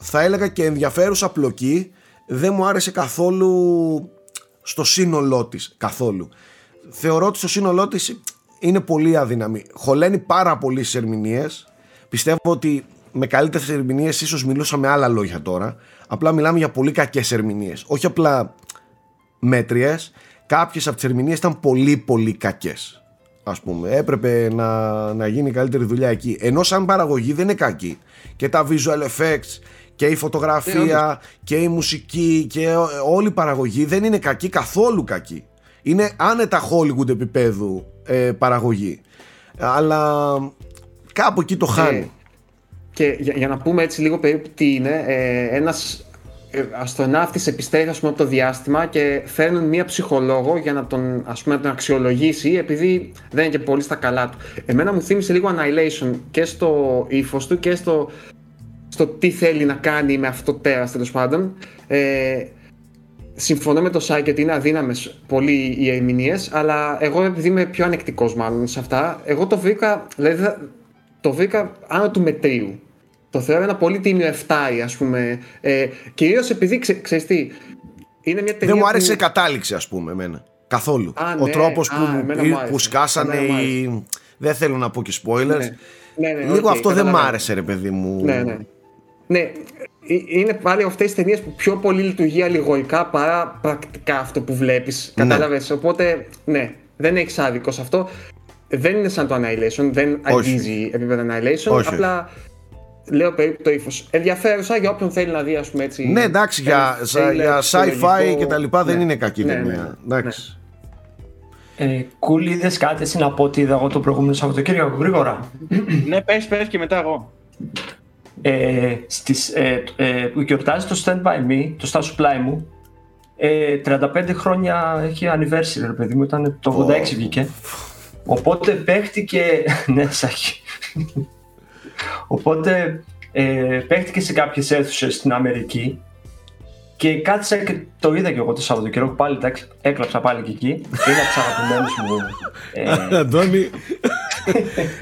θα έλεγα και ενδιαφέρουσα πλοκή δεν μου άρεσε καθόλου στο σύνολό της καθόλου. Θεωρώ ότι στο σύνολό της είναι πολύ αδύναμη. Χωλαίνει πάρα πολύ στις ερμηνείες. Πιστεύω ότι με καλύτερες ερμηνείες ίσως μιλούσα με άλλα λόγια τώρα Απλά μιλάμε για πολύ κακές ερμηνείες. Όχι απλά μέτριες. Κάποιες από τις ερμηνείες ήταν πολύ πολύ κακές. Α πούμε, έπρεπε να, να γίνει καλύτερη δουλειά εκεί. Ενώ σαν παραγωγή δεν είναι κακή. Και τα visual effects και η φωτογραφία και η μουσική και όλη η παραγωγή δεν είναι κακή, καθόλου κακή. Είναι άνετα Hollywood επίπεδου ε, παραγωγή. Αλλά κάπου εκεί το χάνει. Και για, για, να πούμε έτσι λίγο περίπου τι είναι, ε, ένας ε, αστροναύτης επιστρέφει ας πούμε, από το διάστημα και φέρνουν μία ψυχολόγο για να τον, ας πούμε, να τον αξιολογήσει επειδή δεν είναι και πολύ στα καλά του. Εμένα μου θύμισε λίγο Annihilation και στο ύφος του και στο, στο τι θέλει να κάνει με αυτό το τέρας τέλος πάντων. Ε, συμφωνώ με το Σάικ ότι είναι αδύναμες πολύ οι ερμηνείες, αλλά εγώ επειδή είμαι πιο ανεκτικός μάλλον σε αυτά, εγώ το βρήκα, δηλαδή το βρήκα άνω του μετρίου. Το θεωρώ ένα πολύ τίμιο 7 ας πούμε. Ε, Κυρίως επειδή ξε, ξέρεις τι, είναι μια ταινία Δεν μου άρεσε που... η κατάληξη, ας πούμε, εμένα. Καθόλου. Α, Ο ναι. τρόπος Α, που, εμένα μου που άρεσε. σκάσανε Εμένα μου οι. Δεν θέλω να πω και spoilers. Ναι. Ναι, ναι, Λίγο οκ, αυτό δεν μ' καταλαβαίνω. άρεσε, ρε παιδί μου. Ναι, ναι. Ναι, ε, είναι πάλι αυτές τις ταινίες που πιο πολύ λειτουργεί αλληγορικά παρά πρακτικά αυτό που βλέπεις. Ναι. Κατάλαβες; Οπότε, ναι, δεν έχεις άδικος σε αυτό. Δεν είναι σαν το Annihilation, δεν Όχι. αγγίζει επίπεδο Annihilation. Όχι. Απλά λέω περίπου το ύφος. Ενδιαφέρουσα για όποιον θέλει να δει, ας πούμε έτσι. Ναι, εντάξει, για, ένα σα- thriller για sci-fi ψυχολογικό. και τα λοιπά δεν Ναι. είναι κακή Ναι, ταινία. ναι, ναι. Εντάξει. Ε, Κούλ, είδες κάτι εσύ να πω ότι είδα εγώ το προηγούμενο Σαββατοκύριακο γρήγορα; ναι, πες, πες και μετά εγώ. ε, στις, ε, ε, που γιορτάζει το Stand By Me, το Στάσου Πλάι μου, ε, 35 χρόνια έχει anniversary, ρε παιδί μου, ήταν το 86 βγήκε. Οπότε παίχτηκε, ναι, Σάκη. Οπότε ε, παίχτηκε σε κάποιες αίθουσες στην Αμερική και κάτσα και το είδα και εγώ το Σαββατοκύριακο, πάλι εντάξει, έκλαψα πάλι και εκεί. Είναι από τις αγαπημένες μου. Ε, Αντώνη.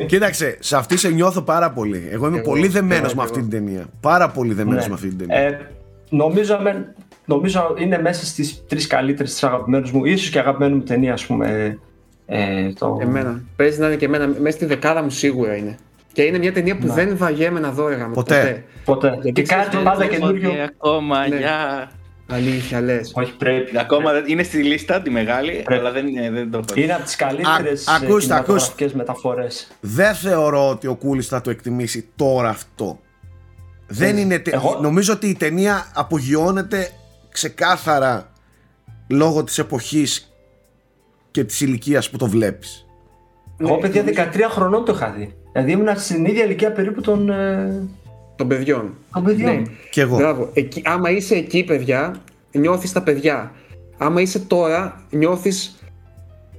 Κοίταξε, σε αυτή σε νιώθω πάρα πολύ. Εγώ είμαι Εγώ, πολύ δεμένο εγώ, με εγώ. αυτή την ταινία. Πάρα πολύ δεμένος Ναι. με αυτή την ταινία. Ε, νομίζω, με- νομίζω είναι μέσα στις τρεις καλύτερες τις αγαπημένες μου, ίσως και αγαπημένη μου ταινία, ας πούμε. Ε, το... Εμένα. Παίζει να είναι και εμένα. Μέσα στη δεκάδα μου σίγουρα είναι. Και είναι μια ταινία που Ναι. δεν βαγέμαι να δω έγαμε. Ποτέ. Ποτέ. Γιατί και κάτι ξέρεις, πάντα δεν καινούριο. Ακόμα, Ναι. γεια. Αλήθεια, λες. Όχι, πρέπει. Ακόμα δεν- είναι στη λίστα τη μεγάλη, Πρέπει. αλλά δεν, είναι- δεν το έχω. Είναι από τις καλύτερες Α, ε, ακούστε, κινηματογραφικές μεταφορές. Δεν θεωρώ ότι ο Κούλης θα το εκτιμήσει τώρα αυτό. Δεν είναι. τε- Εγώ- Νομίζω ότι η ταινία απογειώνεται ξεκάθαρα λόγω της εποχής και της ηλικίας που το βλέπεις. Εγώ, παιδιά, 13 χρονών το είχα δει. Δηλαδή ήμουν στην ίδια ηλικία περίπου των, ε, Των παιδιών. των παιδιών. Ναι. Κι εγώ. Μπράβο. Εκεί, άμα είσαι εκεί, παιδιά, νιώθεις τα παιδιά. Άμα είσαι τώρα, νιώθεις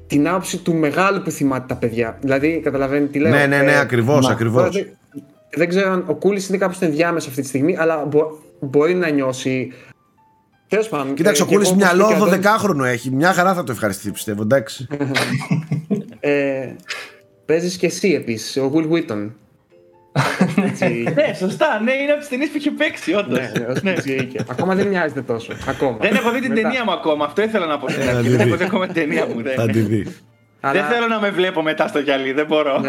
την άποψη του μεγάλου που θυμάται τα παιδιά. Δηλαδή, καταλαβαίνεις τι λέω; Ναι, ναι, ναι, Ε, ακριβώς, τώρα ακριβώς. Δεν, δεν ξέρω αν ο Κούλης είναι κάπου ενδιάμεσο αυτή τη στιγμή, αλλά μπο- μπορεί να νιώσει. Τέλος πάντων. Κοίταξε, ε, ο και Κούλης εγώ, όπως μυαλό και ο Αντώνης, 12χρονο έχει. Μια χαρά θα το ευχαριστηθεί, πιστεύω. Εντάξει. Ε, Παίζεις και εσύ επίσης, ο Will Wheaton. Έτσι, Ναι, σωστά, ναι, είναι από τις ταινίες που έχει παίξει, όντως. ναι, ως πιτσιρίκι. Ακόμα δεν μοιάζεται τόσο. Ακόμα. Δεν έχω δει την Μετά. ταινία μου ακόμα, αυτό ήθελα να πω στην Ε, αρχή. θα Δεν τη έχω δει. δει ακόμα την ταινία μου. δεν- Θα τη δει. Αλλά- Δεν θέλω να με βλέπω μετά στο γυαλί, δεν μπορώ.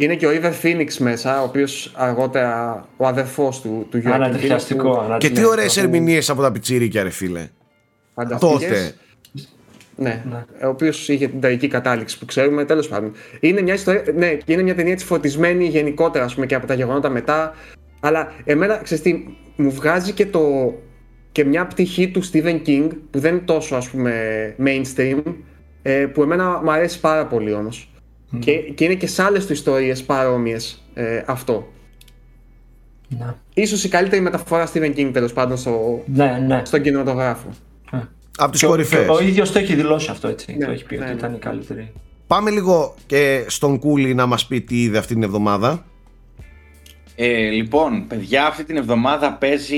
Ναι. Είναι και ο River Phoenix μέσα, ο οποίος αργότερα ο αδερφός του, του Joaquin Ανατριχιαστικό. Phoenix, που- Και τι ναι, ωραίες το- ερμηνείες από τα πιτσίρικα, ρε φίλε. φανταστικές. Τότε. Ναι, ο οποίος είχε την τραγική κατάληξη που ξέρουμε, τέλος πάντων. Είναι μια ιστορία, ναι, και είναι μια ταινία έτσι φωτισμένη γενικότερα ας πούμε, και από τα γεγονότα μετά. Αλλά εμένα, ξέρεις τι, μου βγάζει και, το, και μια πτυχή του Stephen King που δεν είναι τόσο ας πούμε mainstream, ε, που εμένα μου αρέσει πάρα πολύ όμως. Και, και είναι και σε άλλες του ιστορίες παρόμοιες ε, αυτό. Ναι. Ίσως η καλύτερη μεταφορά Stephen King τέλος πάντων στο, Ναι, ναι. στον κινηματογράφο. Από τις Και ο- κορυφαίες. και Ο ίδιος το έχει δηλώσει αυτό έτσι. Ναι, το έχει πει ναι, ότι ναι. ήταν η καλύτερη. Πάμε λίγο και στον Κούλι να μας πει τι είδε αυτή την εβδομάδα. Ε, λοιπόν, παιδιά, αυτή την εβδομάδα παίζει,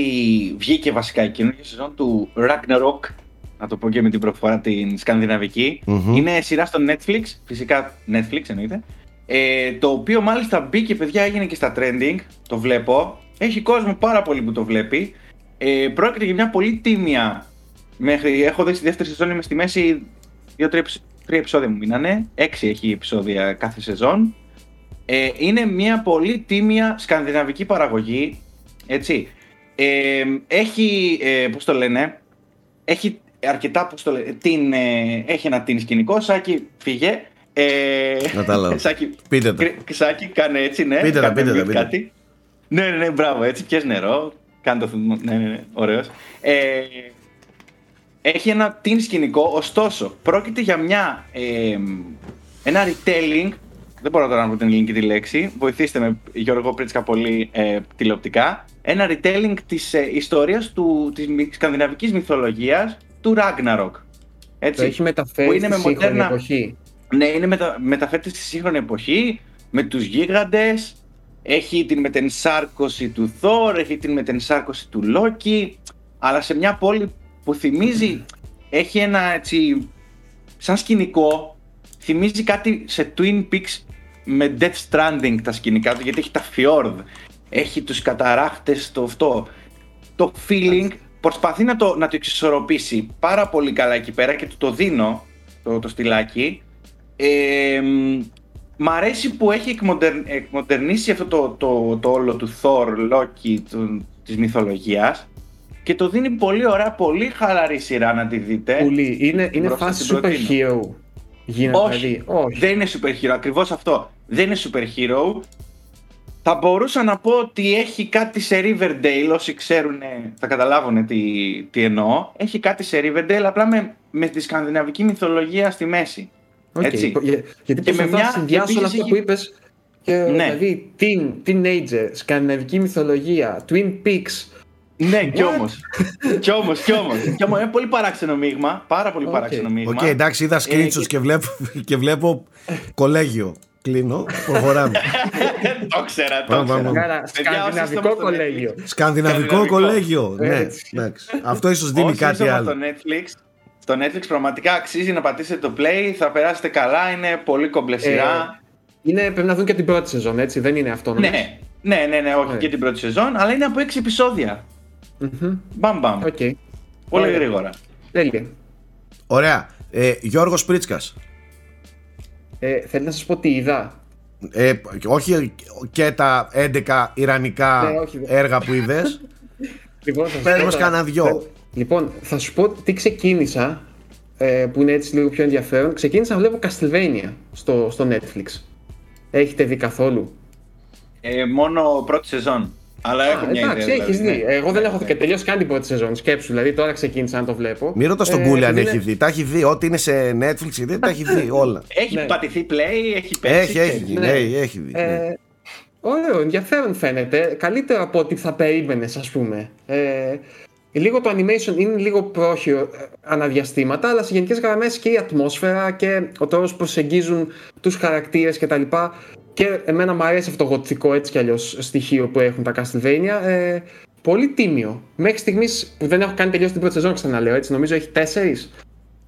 βγήκε βασικά η καινούργια σεζόν του Ragnarok, να το πω και με την προφορά την σκανδιναβικη Μμμ. Είναι σειρά στο Netflix, φυσικά Netflix εννοείται, ε, το οποίο μάλιστα μπήκε, παιδιά, έγινε και στα trending, το βλέπω. Έχει κόσμο πάρα πολύ που το βλέπει. Ε, πρόκειται για μια πολύ τίμια, μέχρι, έχω δει στη δεύτερη σεζόν, είμαι στη μέση, δύο-τρία τρία επεισόδια μου μείνανε, έξι έχει επεισόδια κάθε σεζόν. Ε, είναι μια πολύ τίμια σκανδιναβική παραγωγή, έτσι. Ε, έχει, ε, πώς το λένε, έχει αρκετά, πώς το λένε, την, ε, έχει ένα την σκηνικό, Σάκη, φύγε. Ε, Κατάλαβα. Σάκη, Πείτε τα. κρ- Σάκη, κάνε έτσι, ναι. Πείτε τα, κάνε πείτε τα, mute πείτε τα. κάτι. Ναι, ναι, ναι, μπράβο, έτσι, πιες νερό, κάνε το θυμό, ναι, ναι, ναι, ωραίος. Ε, έχει ένα την σκηνικό, ωστόσο, πρόκειται για μια, ε, ένα retelling, δεν μπορώ τώρα να πω την ελληνική τη λέξη, βοηθήστε με Γιώργο Πρίτσκα πολύ ε, τηλεοπτικά, ένα retelling της ε, ιστορίας του, της μυ- σκανδιναβικής μυθολογίας του Ragnarok. Έτσι, Το έχει μεταφέρει που είναι στη με σύγχρονη μοντέρνα- εποχή. ναι, είναι μετα... μεταφέρεται στη σύγχρονη εποχή, με τους γίγαντες, έχει την μετενσάρκωση του Thor, έχει την μετενσάρκωση του Loki, αλλά σε μια πόλη που θυμίζει, έχει ένα έτσι, σαν σκηνικό, θυμίζει κάτι σε Twin Peaks με Death Stranding τα σκηνικά του, γιατί έχει τα fjord, έχει τους καταράχτες, το αυτό. Το feeling προσπαθεί να το, να το εξισορροπήσει πάρα πολύ καλά εκεί πέρα και του το δίνω, το, το στυλάκι. Ε, μ' αρέσει που έχει εκμοντερνήσει αυτό το, το, το όλο του Thor, Loki, του, της μυθολογίας και το δίνει πολύ ωραία, πολύ χαλαρή σειρά να τη δείτε. Πολύ. Είναι, είναι φάση super hero. Γίνεται, όχι, δηλαδή. όχι, δεν είναι super hero, ακριβώς αυτό. Δεν είναι super hero. Θα μπορούσα να πω ότι έχει κάτι σε Riverdale, όσοι ξέρουν θα καταλάβουν τι, τι εννοώ. Έχει κάτι σε Riverdale, απλά με, με τη σκανδιναβική μυθολογία στη μέση. Okay. Έτσι. Για, γιατί και με μια συνδυάσω όλα αυτά που είπες, και, ναι. δηλαδή teen, teenager, σκανδιναβική μυθολογία, Twin Peaks, ναι, κι όμως. κι όμως, κι όμως. Είναι πολύ παράξενο μείγμα. Πάρα πολύ okay. παράξενο μείγμα. Ok, okay, εντάξει, είδα screenshots και... βλέπω, και βλέπω κολέγιο. Κλείνω, προχωράμε. το ξέρα, το ξέρα. Σκανδιναβικό κολέγιο. Σκανδιναβικό κολέγιο, ναι. Αυτό ίσως δίνει κάτι άλλο. Στο Netflix, στο Netflix πραγματικά αξίζει να πατήσετε το play, θα περάσετε καλά, είναι πολύ κομπλε σειρά. Είναι, πρέπει να δουν και την πρώτη σεζόν, έτσι, δεν είναι αυτό. Ναι, ναι, ναι, ναι, όχι και την πρώτη σεζόν, αλλά είναι από 6 επεισόδια. Mm-hmm. Μπαμ μπαμ. Okay. Πολύ Ωραία. γρήγορα. Τέλεια. Ωραία. Ε, Γιώργος Πρίτσκας. Ε, θέλεις να σας πω τι είδα; Ε, όχι και τα 11 ιρανικά ναι, όχι, έργα που είδες. λοιπόν, Πες μας κανένα δυο. Λοιπόν, θα σου πω τι ξεκίνησα, ε, που είναι έτσι λίγο πιο ενδιαφέρον. Ξεκίνησα να βλέπω Castlevania στο, στο Netflix. Έχετε δει καθόλου; Ε, μόνο πρώτη σεζόν. Αλλά έχω μια εντάξει, ιδέα. Έχεις δηλαδή, δει. Ναι. Εγώ δεν έχω και τελειώσει καν την πρώτη σεζόν. Σκέψου, δηλαδή τώρα ξεκίνησα να το βλέπω. Μην ρωτάς τον Κούλι ε, αν έχει δει. Τα έχει δει. Ό,τι είναι σε Netflix ή τα έχει δει όλα. Έχει ναι. πατηθεί play, έχει πέσει. Έχει, έχει δει. Ναι. έχει δει. Ε, ναι. Ωραίο, ενδιαφέρον φαίνεται. Καλύτερο από ό,τι θα περίμενες, ας πούμε. Ε, λίγο το animation είναι λίγο πρόχειρο ε, αναδιαστήματα, αλλά σε γενικές γραμμές και η ατμόσφαιρα και ο τρόπος που προσεγγίζουν τους χαρακτήρες κτλ. Και εμένα μου αρέσει αυτό το γοτθικό έτσι κι αλλιώς στοιχείο που έχουν τα Castlevania. Ε, πολύ τίμιο. Μέχρι στιγμής που δεν έχω κάνει τελειώσει την πρώτη σεζόν, ξαναλέω έτσι. Νομίζω έχει τέσσερις.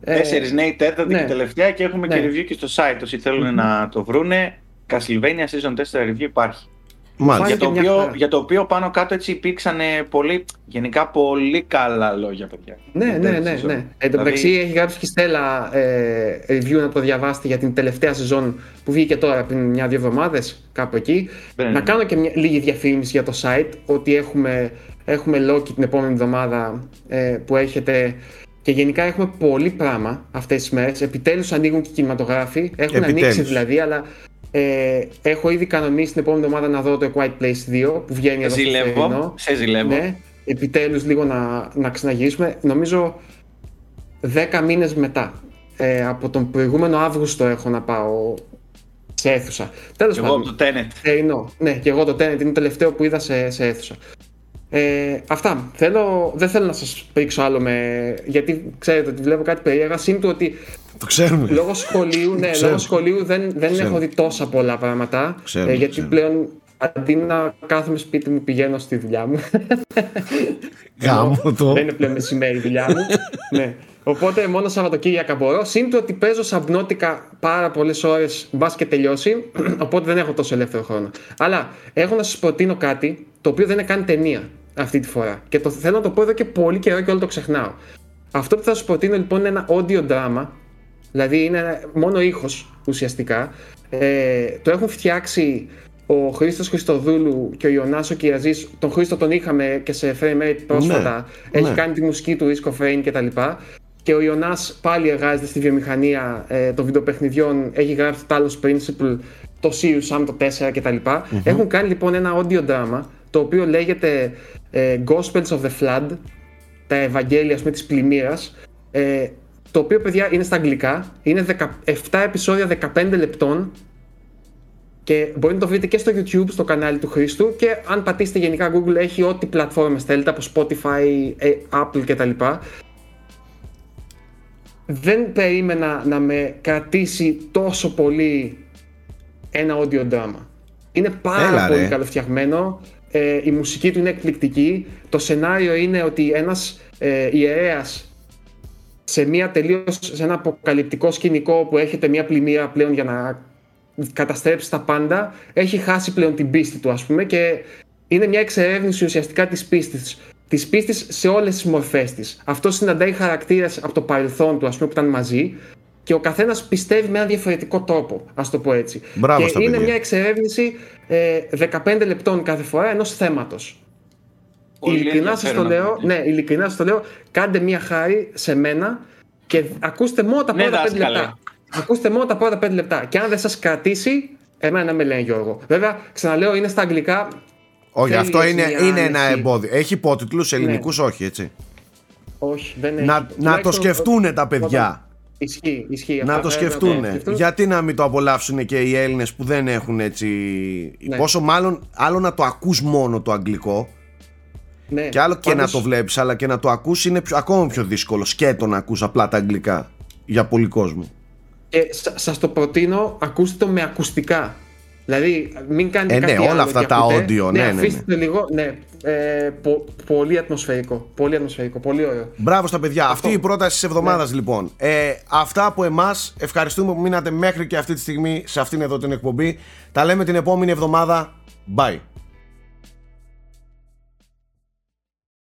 Τέσσερις, ναι, η τέταρτη ναι. και τελευταία και έχουμε ναι. και review και στο site όσοι θέλουν να το βρούνε. Castlevania Season 4 review υπάρχει. Για το, οποίο, για το οποίο πάνω κάτω έτσι υπήρξαν πολύ, γενικά πολύ καλά λόγια, παιδιά. Ναι, ναι, ναι, ναι. ναι. Εν τω μεταξύ δηλαδή... έχει γράψει και η Στέλλα ε, review να το διαβάσετε για την τελευταία σεζόν που βγήκε τώρα πριν μια-δύο εβδομάδες, κάπου εκεί. Ναι, να κάνω και μια, λίγη διαφήμιση για το site, ότι έχουμε, έχουμε Loki την επόμενη εβδομάδα ε, που έχετε και γενικά έχουμε πολύ πράγμα αυτές τις μέρες. Επιτέλους ανοίγουν και κινηματογράφοι. Έχουν Επιτέλους. ανοίξει δηλαδή, αλλά ε, έχω ήδη κανονίσει την επόμενη εβδομάδα να δω το Quiet Place 2 που βγαίνει εδώ στο Σε ζηλεύω. Ναι, επιτέλους λίγο να, να ξαναγυρίσουμε. Νομίζω 10 μήνες μετά. Ε, από τον προηγούμενο Αύγουστο έχω να πάω σε αίθουσα. Τέλος πάντων. Εγώ το Tenet. ναι, και εγώ το Tenet είναι το τελευταίο που είδα σε, σε αίθουσα. Ε, αυτά. Θέλω, δεν θέλω να σας πρίξω άλλο με... Γιατί ξέρετε ότι βλέπω κάτι περίεργα. Σύντου ότι το ξέρουμε. Λόγω σχολείου, ναι, λόγω σχολείου δεν, δεν έχω δει τόσα πολλά πράγματα. ε, γιατί πλέον αντί να κάθομαι σπίτι μου πηγαίνω στη δουλειά μου. Γάμο το. Δεν είναι πλέον μεσημέρι η δουλειά μου. ναι. Οπότε μόνο Σαββατοκύριακα μπορώ. Συν ότι παίζω σαμπνότικα πάρα πολλές ώρες, μπας και τελειώσει. Οπότε δεν έχω τόσο ελεύθερο χρόνο. Αλλά έχω να σας προτείνω κάτι το οποίο δεν είναι καν ταινία αυτή τη φορά. Και το θέλω να το πω εδώ και πολύ καιρό και όλο το ξεχνάω. Αυτό που θα σας προτείνω λοιπόν είναι ένα audio drama Δηλαδή είναι μόνο ήχος ουσιαστικά. Ε, το έχουν φτιάξει ο Χρήστος Χριστοδούλου και ο Ιωνάσο Κυραζής. Τον Χρήστο τον είχαμε και σε Frame Rate πρόσφατα. Ναι, Έχει ναι. κάνει τη μουσική του Risk of Rain κτλ. Και ο Ιωνάς πάλι εργάζεται στη βιομηχανία ε, των βιντεοπαιχνιδιών. Έχει γράψει το Talos Principle, το Sirius Sam το 4 κτλ. mm Έχουν κάνει λοιπόν ένα audio drama το οποίο λέγεται ε, Gospels of the Flood, τα Ευαγγέλια με της πλημμύρας. Ε, το οποίο παιδιά είναι στα αγγλικά, είναι 17 επεισόδια 15 λεπτών και μπορείτε να το βρείτε και στο YouTube, στο κανάλι του Χρήστου και αν πατήσετε γενικά Google έχει ό,τι πλατφόρμες θέλετε από Spotify, ε, Apple κτλ. Δεν περίμενα να με κρατήσει τόσο πολύ ένα audio drama. Είναι πάρα πολύ καλοφτιαγμένο. Ε, η μουσική του είναι εκπληκτική. Το σενάριο είναι ότι ένας ε, ιερέας σε, μια τελείως, σε ένα αποκαλυπτικό σκηνικό που έχετε μια πλημμύρα πλέον για να καταστρέψει τα πάντα, έχει χάσει πλέον την πίστη του ας πούμε και είναι μια εξερεύνηση ουσιαστικά της πίστης της πίστης σε όλες τις μορφές της. Αυτό συναντάει χαρακτήρες από το παρελθόν του, ας πούμε, που ήταν μαζί και ο καθένας πιστεύει με ένα διαφορετικό τρόπο, ας το πω έτσι. Μπράβο και είναι μια εξερεύνηση ε, 15 λεπτών κάθε φορά ενός θέματος. Ειλικρινά σας το λέω, ναι, ειλικρινά σας το λέω, κάντε μια χάρη σε μένα και ακούστε μόνο τα ναι, πρώτα 5 λεπτά. Ακούστε μόνο τα πρώτα 5 λεπτά. Και αν δεν σας κρατήσει, εμένα με λένε Γιώργο. Βέβαια, ξαναλέω, είναι στα αγγλικά, όχι, αυτό είναι, είναι ένα εμπόδιο. Έχει υπότιτλους ελληνικούς, ναι. όχι έτσι. Όχι, δεν έχει. Να, να το σκεφτούν τα παιδιά. Ισχύει, ισχύει. Να το σκεφτούν. Γιατί να μην το απολαύσουν και οι Έλληνες που δεν έχουν έτσι. Ναι. Πόσο μάλλον άλλο να το ακούς μόνο το αγγλικό. Ναι, και άλλο και να το βλέπεις αλλά και να το ακούς είναι πιο, ακόμα πιο δύσκολο σκέτο να ακούς απλά τα αγγλικά για πολύ κόσμο και σας το προτείνω ακούστε το με ακουστικά Δηλαδή, μην κάνετε ε, ναι, κάτι όλα αυτά τα audio, ναι, ναι, ναι. Αφήστε ναι. λίγο, ναι, ε, πο, πολύ ατμοσφαιρικό, πολύ ατμοσφαιρικό, πολύ ωραίο. Μπράβο στα παιδιά, αυτή η πρόταση της εβδομάδας ναι. λοιπόν. Ε, αυτά από εμάς, ευχαριστούμε που μείνατε μέχρι και αυτή τη στιγμή σε αυτήν εδώ την εκπομπή. Τα λέμε την επόμενη εβδομάδα, bye.